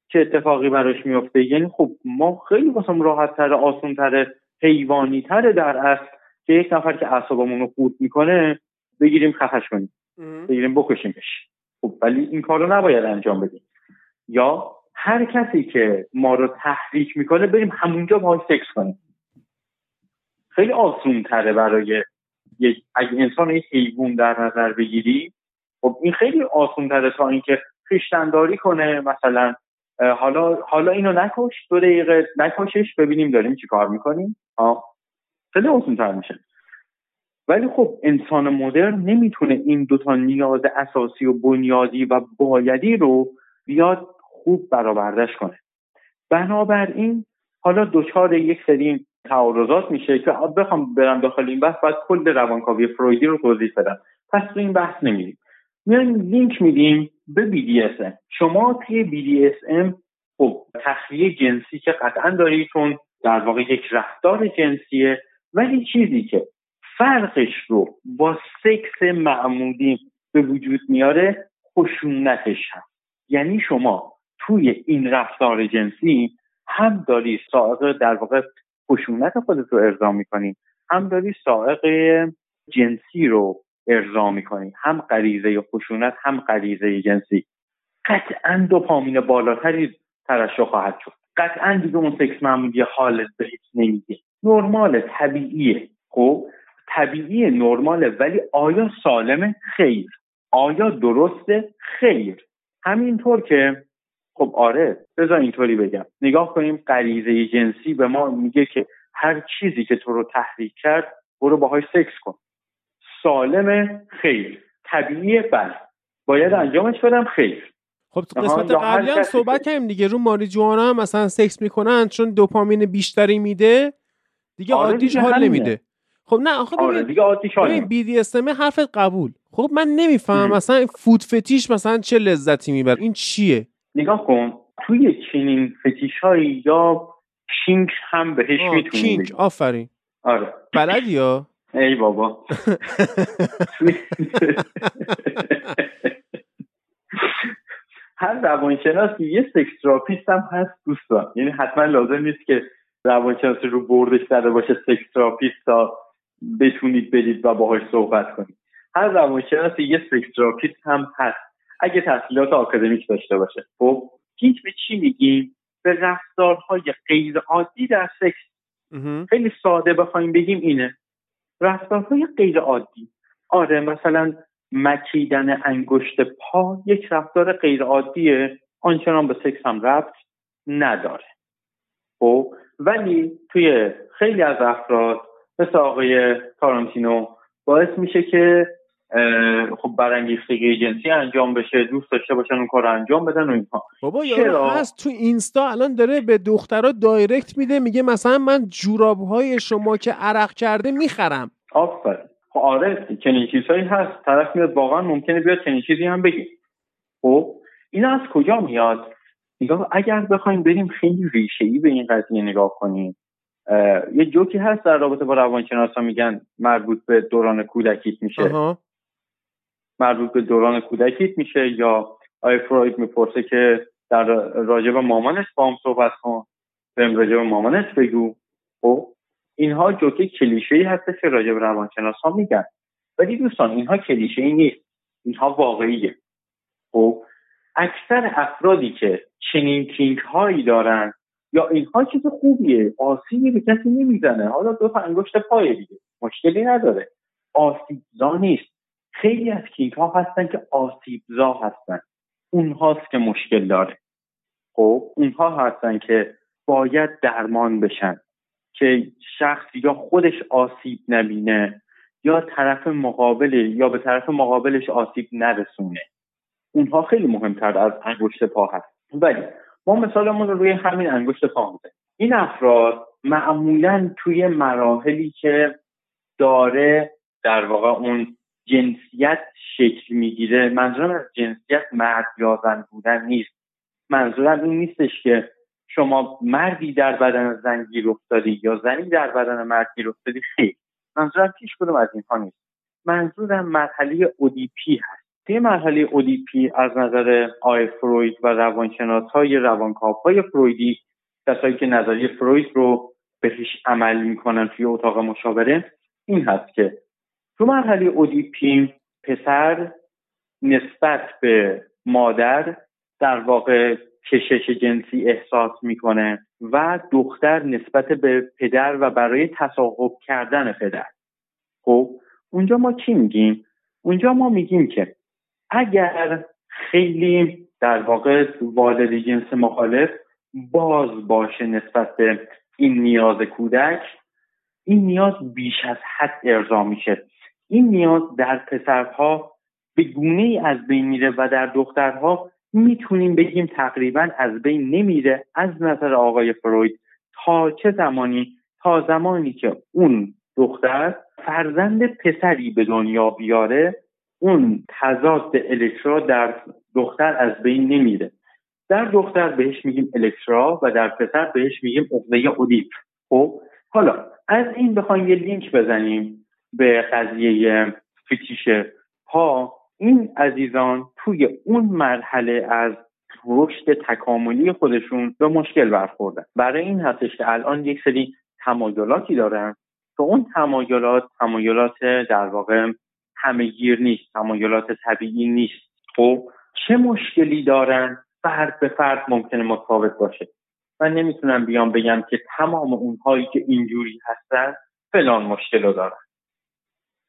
Speaker 2: چه اتفاقی براش میفته یعنی خب ما خیلی واسم راحت تره آسون تره حیوانی تره در اصل که یک نفر که اعصابمون رو خورد می‌کنه بگیریم خفش کنیم. بگیریم بکشیمش. خب ولی این کار رو نباید انجام بدیم. یا هر کسی که ما رو تحریک می‌کنه بریم همونجا باهاش سکس کنیم. خیلی آسون تره برای یک اگه انسان یک حیوان در نظر بگیری خب این خیلی آسون تره تا اینکه خیشتنداری کنه مثلا حالا حالا اینو نکش دو دقیقه نکشش ببینیم داریم چی کار می‌کنیم. خیلی آسون تر میشه. ولی خب انسان مدرن نمی‌تونه این دوتا نیاز اساسی و بنیادی و بایدی رو بیاد خوب برآوردهش کنه. بنابراین حالا دچار یک سری تعارضات میشه که بخوام برم داخل این بحث باید کل روانکاوی فرویدی رو توضیح بدم. پس تو این بحث نمیریم. میایم لینک میدیم به BDSM شما توی BDSM خب تخلیه جنسی که قطعا دارید چون در واقع یک رفتار جنسیه ولی چیزی که فرقش رو با سکس معمولی به وجود میاره خشونتش هست. یعنی شما توی این رفتار جنسی هم داری سائق در واقع خشونت خودت رو ارضا می‌کنی هم داری سائق جنسی رو ارضا می‌کنی هم غریزه خشونت هم غریزه جنسی. قطعا دوپامین بالاتری ترشح خواهد شد. قطعا دیگه اون سکس معمولی حالت به هیچ نمیگه. نرمال طبیعیه. خب طبیعی نرماله ولی آیا سالمه خیر؟ آیا درسته خیر؟ همینطور که خب آره بذار اینطوری بگم. نگاه کنیم غریزه جنسی به ما میگه که هر چیزی که تو رو تحریک کرد برو باهاش سکس کن. سالم خیر. طبیعی بله. باید انجامش بدم خیر.
Speaker 1: خب تو قسمت قبلی هم صحبت کردیم دیگه. رو ماری جوانا هم مثلا سکس می‌کنن چون دوپامین بیشتری میده. دیگه آره عادیش حال نمیده. خب نه آخه
Speaker 2: آره دیگه عادیش حال
Speaker 1: بی دی حرفت قبول. خب من نمی‌فهمم مثلا فود فتیش مثلا چه لذتی می‌بره. این چیه؟
Speaker 2: نگاه کن. توی چنین فتیش هایی یا kink هم بهش می‌تونیم
Speaker 1: kink آفرین.
Speaker 2: آره.
Speaker 1: بلدی یا
Speaker 2: ای بابا. هر روانشناسی یه sex therapist هم هست دوستان. یعنی حتما لازم نیست که روانشناسی رو بردش زده باشه sex therapist تا بتونید برید و باهاش صحبت کنید. هر روانشناسی یه sex therapist هم هست. اگه تحصیلات آکادمیک داشته باشه. خب هیچ به چی میگیم؟ به رفتارهای غیر عادی در سکس. خیلی ساده بخوایم بگیم اینه. رفتارهای غیر عادی آره مثلا مکیدن انگشت پا یک رفتار غیر عادیه آنچنان به سکس هم ربط نداره. خب ولی توی خیلی از افراد مثل آقای تارانتینو باعث میشه که خب برانگیختگی جنسی انجام بشه دوست داشته باشن اون کار انجام بدن و اینها.
Speaker 1: بابا چرا؟ هست تو اینستا الان داره به دخترها دایرکت میده میگه مثلا من جوراب های شما که عرق کرده می‌خرم.
Speaker 2: آفرین. خب آره چنین چیزهایی هست. طرف میاد واقعا ممکنه بیاد چنین چیزی هم بگی خب این از کجا میاد؟ نگاه اگر بخوایم بریم خیلی ریشه ای به این قضیه نگاه کنیم. یه جوکی هست در رابطه با روانشناسا میگن مربوط به دوران کودکیت میشه. مربوط به دوران کودکیت میشه یا آی فروید می‌پرسه که در راجب مامانش با هم صحبت کن بهم راجب مامانش بگو. خب اینها جوکی کلیشه ای هست که راجب روانشناس ها میگن. ولی دوستان اینها کلیشه ای نیست. اینها واقعیه. خب اکثر افرادی که چنین کینگ هایی دارن یا اینها چیز خوبیه. آسیبی به کسی نمی‌زنه. حالا دو تا انگشت پای دیگه. مشکلی نداره. آسیبزا نیست. خیلی از کینگ ها هستن که آسیبزا هستن. اونهاست که مشکل داره. خب اونها هستن که باید درمان بشن. که شخص یا خودش آسیب نبینه یا طرف مقابل یا به طرف مقابلش آسیب نرسونه. اونها خیلی مهمتر از انگشت پا هست. ولی ما مثالمون رو روی همین انگشت پا می‌زنیم این افراد معمولا توی مراحلی که داره در واقع اون جنسیت شکل می‌گیره. منظورم از جنسیت مرد یا زن بودن نیست. منظورم این نیستش که شما مردی در بدن زن گیر افتادی یا زنی در بدن مرد گیر افتادی. خیلی منظورم پیش کدوم از اینها نیست. منظورم مرحله اودیپی هست. توی مرحله اودیپی از نظر آی فروید و روانشناس های روانکاپ های فرویدی کسایی که نظریه فروید رو بهش عمل می‌کنن توی اتاق مشاوره این هست که تو مرحله اودیپی پسر نسبت به مادر در واقع کشش جنسی احساس می‌کنه و دختر نسبت به پدر و برای تصاحب کردن پدر. خب اونجا ما چی میگیم؟ اونجا ما میگیم که اگر خیلی در واقع والد جنس مخالف باز باشه نسبت به این نیاز کودک این نیاز بیش از حد ارضا میشه. این نیاز در پسرها به گونه ای از بین میره و در دخترها می‌تونیم بگیم تقریبا از بین نمیره از نظر آقای فروید تا چه زمانی؟ تا زمانی که اون دختر فرزند پسری به دنیا بیاره اون تضاد الکترا در دختر از بین نمیره. در دختر بهش میگیم الکترا و در پسر بهش میگیم عقده اودیپ. خب حالا از این بخوایم یه لینک بزنیم. به قضیه فتیش پا این عزیزان توی اون مرحله از رشد تکاملی خودشون به مشکل برخوردن. برای این هستش که الان یک سری تمایلاتی دارن که اون تمایلات تمایلات در واقع همهگیر نیست تمایلات طبیعی نیست. خب چه مشکلی دارن؟ فرد به فرد ممکنه متفاوت باشه. من نمی‌تونم بیام بگم که تمام اونهایی که اینجوری هستن فلان مشکل رو دارن.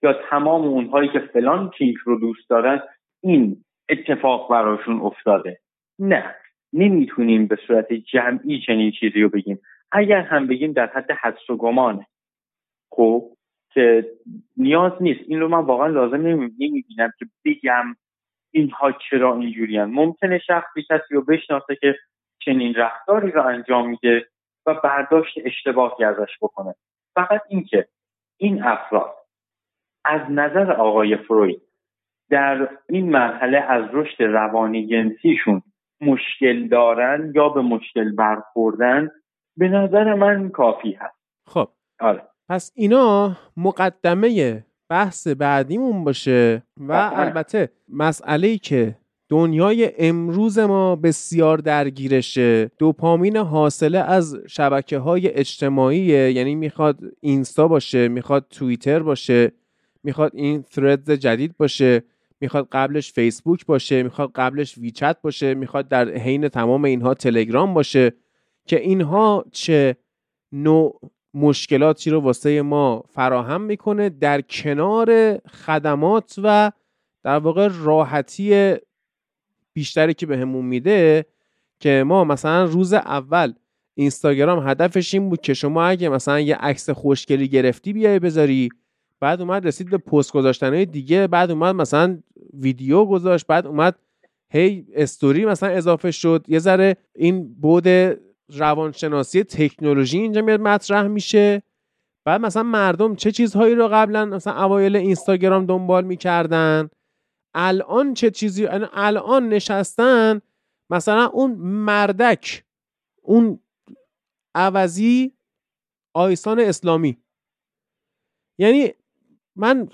Speaker 2: یا تمام اونهایی که فلان کینک رو دوست دارن این اتفاق براشون افتاده. نه. نمی‌تونیم به صورت جمعی چنین چیزی رو بگیم. اگر هم بگیم در حد حدس و گمانه خب که نیاز نیست. این رو من واقعا لازم نمی‌بینم که بگم اینها چرا اینجوریان ممکنه شخصی کسی رو بشناسه که چنین رفتاری رو انجام میده و برداشت اشتباهی ازش بکنه. فقط اینکه این افراد از نظر آقای فروید در این مرحله از رشد روانی جنسیشون مشکل دارن یا به مشکل برخوردن؟ به نظر من کافی هست.
Speaker 1: خب. آره. پس اینا مقدمه بحث بعدیمون باشه و البته مسئله ای که دنیای امروز ما بسیار درگیرشه دوپامین حاصله از شبکه های اجتماعیه یعنی می‌خواد اینستا باشه می‌خواد توییتر باشه. می‌خواد این ثرد جدید باشه می‌خواد قبلش فیسبوک باشه می‌خواد قبلش ویچت باشه می‌خواد در حین تمام اینها تلگرام باشه که اینها چه نوع مشکلاتی رو واسه ما فراهم می‌کنه در کنار خدمات و در واقع راحتی بیشتری که بهمون به میده که ما مثلا روز اول اینستاگرام هدفش این بود که شما اگه مثلا یه عکس خوشگلی گرفتی بیای بذاری بعد اومد رسید به پست گذاشتن دیگه بعد اومد مثلا ویدیو گذاشت بعد اومد هی استوری مثلا اضافه شد. یه ذره این بود روانشناسی تکنولوژی اینجا میاد مطرح میشه. بعد مثلا مردم چه چیزهایی رو قبلا مثلا اوایل اینستاگرام دنبال می‌کردن؟ الان چه چیزی؟ یعنی الان نشستن مثلا اون مردک اون عوضی آیسان اسلامی. یعنی من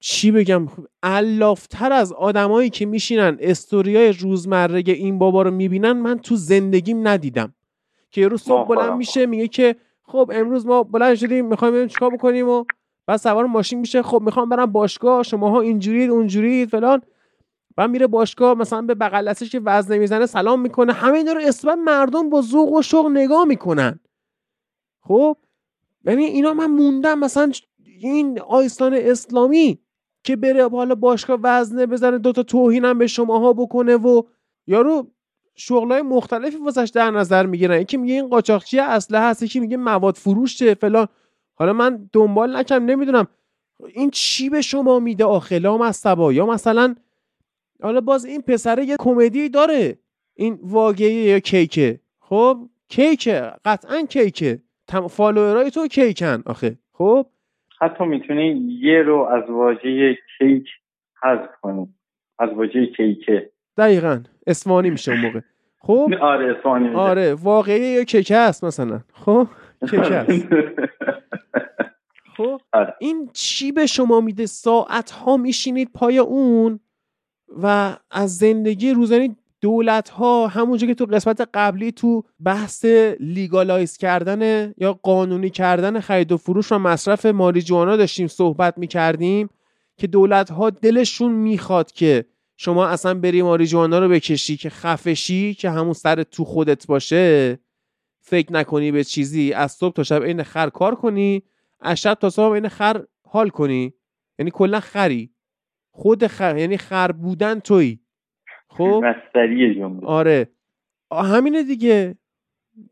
Speaker 1: چی بگم؟ الافتر از آدمایی که میشینن استوریای روزمره این بابا رو می‌بینن من تو زندگیم ندیدم. که یه روز صبح بلند میشه میگه که خب امروز ما بلند شدیم می‌خوایم بریم چیکار بکنیم و بعد سوار ماشین میشه خب می‌خوام برم باشگاه شماها اینجورید اونجورید فلان. بعد میره باشگاه مثلا به بغل که وزن می‌زنه سلام می‌کنه. همه اینا رو اصلا مردم با ذوق و شوق نگاه می‌کنن. خب؟ یعنی اینا من موندم مثلا این آیستان اسلامی که بره حالا باشگاه وزنه بزنه دوتا توهینم به شماها بکنه و یارو شغلای مختلفی واسش در نظر می‌گیرن. یکی میگه این قاچاقچی اصله هست یکی میگه مواد فروشه فلان. حالا من دنبال نکم نمی‌دونم. این چی به شما میده آخلام از سبا یا مثلا حالا باز این پسره یه کمدی داره. این واقعی یا کیکه. خب؟ کیکه. قطعا کیکه. فالوورای تو کیکن آخه. خب؟
Speaker 2: حتی می‌تونی یه رو از واژه کیک حذف کنی. از واژه کیکه.
Speaker 1: دقیقا. اسمانی میشه اون موقع. خب؟
Speaker 2: آره اسمانی میشه.
Speaker 1: آره واقعی یا کیکه هست مثلا. خب؟ کیکه هست. خب؟ آره. این چی به شما میده؟ ساعت ها میشینید پای اون و از زندگی روزانه دولت ها همونجا که تو قسمت قبلی تو بحث لیگالایز کردن یا قانونی کردن خرید و فروش و مصرف ماریجوانا داشتیم صحبت می‌کردیم که دولت ها دلشون می‌خواد که شما اصلا بری ماریجوانا رو بکشی که خفشی که همون سر تو خودت باشه فکر نکنی به چیزی. از صبح تا شب این خر کار کنی از شب تا صبح این خر حال کنی. یعنی کلا خری. خود خر یعنی خر بودن توی خب؟ آره. همینه دیگه.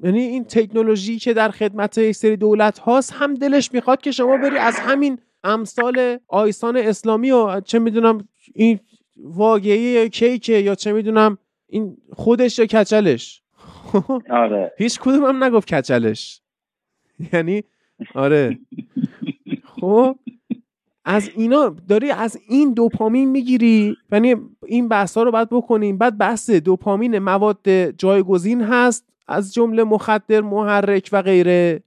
Speaker 1: یعنی این تکنولوژی که در خدمت یک سری دولت هاست هم دلش می‌خواد که شما بری از همین امثال آیسان اسلامی و چه می‌دونم این واقعی یا کیکه یا چه می‌دونم این خودش یا کچلش.
Speaker 2: آره.
Speaker 1: هیچ کدوم هم نگفت کچلش. یعنی؟ آره. خب؟ از اینا داری از این دوپامین می‌گیری یعنی این بحث ها رو باید بکنیم. بعد بحث دوپامین مواد جایگزین هست از جمله مخدر محرک و غیره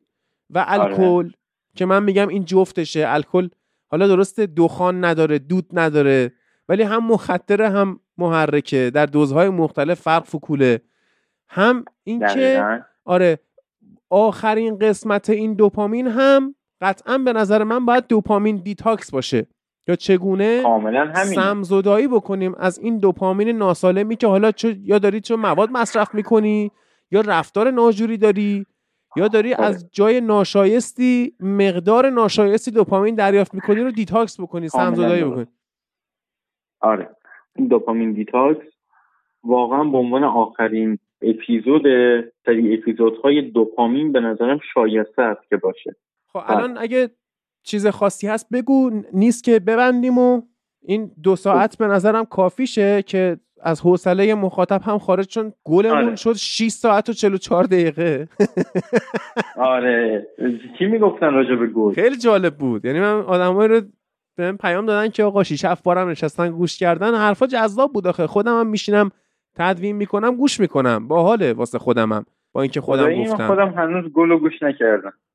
Speaker 1: و الکل که من میگم این جفتشه. الکل حالا درسته دخان نداره دود نداره ولی هم مخدره هم محرکه. در دوزهای مختلف فرق فکوله. هم اینکه آره آخرین قسمت این دوپامین هم قطعا به نظر من باید dopamine detox باشه. یا چگونه سمزدایی بکنیم از این دوپامین ناسالمی که حالا چه یا داری چه مواد مصرف می‌کنی یا رفتار ناجوری داری یا داری آره. از جای ناشایستی مقدار ناشایستی دوپامین دریافت می‌کنی رو detox بکنی سمزدایی بکنی.
Speaker 2: آره. این dopamine detox واقعا به عنوان آخرین اپیزود سری اپیزودهای دوپامین به نظرم شایسته است که باشه.
Speaker 1: خب الان اگه چیز خاصی هست بگو نیست که ببندیم و این دو ساعت به نظرم کافیشه که از حوصله مخاطب هم خارج چون گلمون آره. شد 6 ساعت و 44 دقیقه.
Speaker 2: آره. چی می‌گفتن راجع به گل؟
Speaker 1: خیلی جالب بود. یعنی من آدمایی رو بهم پیام دادن که آقا 6 7 بارم نشستن گوش کردن. حرفا جذاب بود آخه. خودم هم میشینم تدوین می‌کنم گوش می‌کنم. باحاله واسه خودمم. با اینکه خودم گفتم.
Speaker 2: خودم هنوز گلو گوش نکردم.
Speaker 1: خب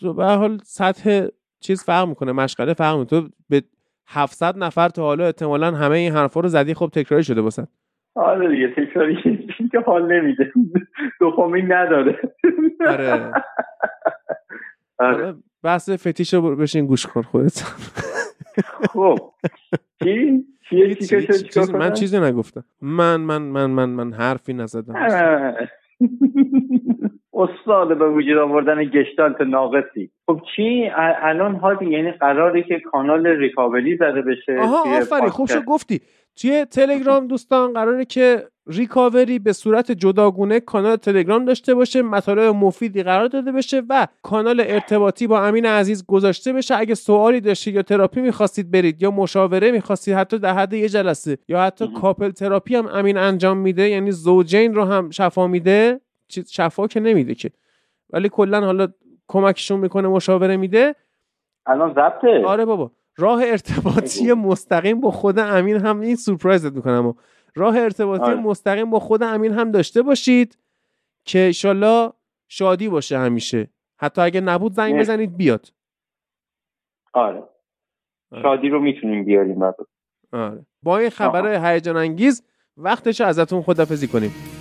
Speaker 1: تو به حال سطح چیز فرق می‌کنه مشغله فرق می‌کنه. تو به 700 نفر تا حالا احتمالا همه این حرفا رو زدی خب تکراری شده باسد
Speaker 2: آره دیگه تکراری که حال نمیده. دوپامین نداره.
Speaker 1: آره. آره. بحث فتیش رو بشین گوش کن خودت.
Speaker 2: خب. چی؟
Speaker 1: من چیزی نگفتم. من من من من من حرفی نزدم.
Speaker 2: استاد به وجود آوردن گشتالت ناقصی. خب چی؟ الان هادی یعنی قراره که کانال recovery زده بشه
Speaker 1: آها آفرین. خوب شد گفتی. توی تلگرام دوستان قراره که recovery به صورت جداگونه کانال تلگرام داشته باشه مطالب مفیدی قرار داده بشه و کانال ارتباطی با امین عزیز گذاشته بشه. اگه سوالی داشتید یا تراپی می‌خواستید برید یا مشاوره می‌خواستید حتی در حد یه جلسه یا حتی couple therapy هم امین انجام میده یعنی زوجین رو هم شفا میده. شفا که نمیده که. ولی کلا حالا کمکشون می‌کنه مشاوره میده.
Speaker 2: الان ضبطه.
Speaker 1: آره بابا. راه ارتباطی مستقیم با خود امین هم این سورپرایزت می‌کنم. راه ارتباطی آره. مستقیم با خود امین هم داشته باشید که ایشالله شادی باشه همیشه. حتی اگه نبود زنگ بزنید بیاد.
Speaker 2: آره, آره. شادی رو می‌تونیم بیاریم
Speaker 1: آره. با این خبر هیجان انگیز وقتش ازتون خدافزی کنیم.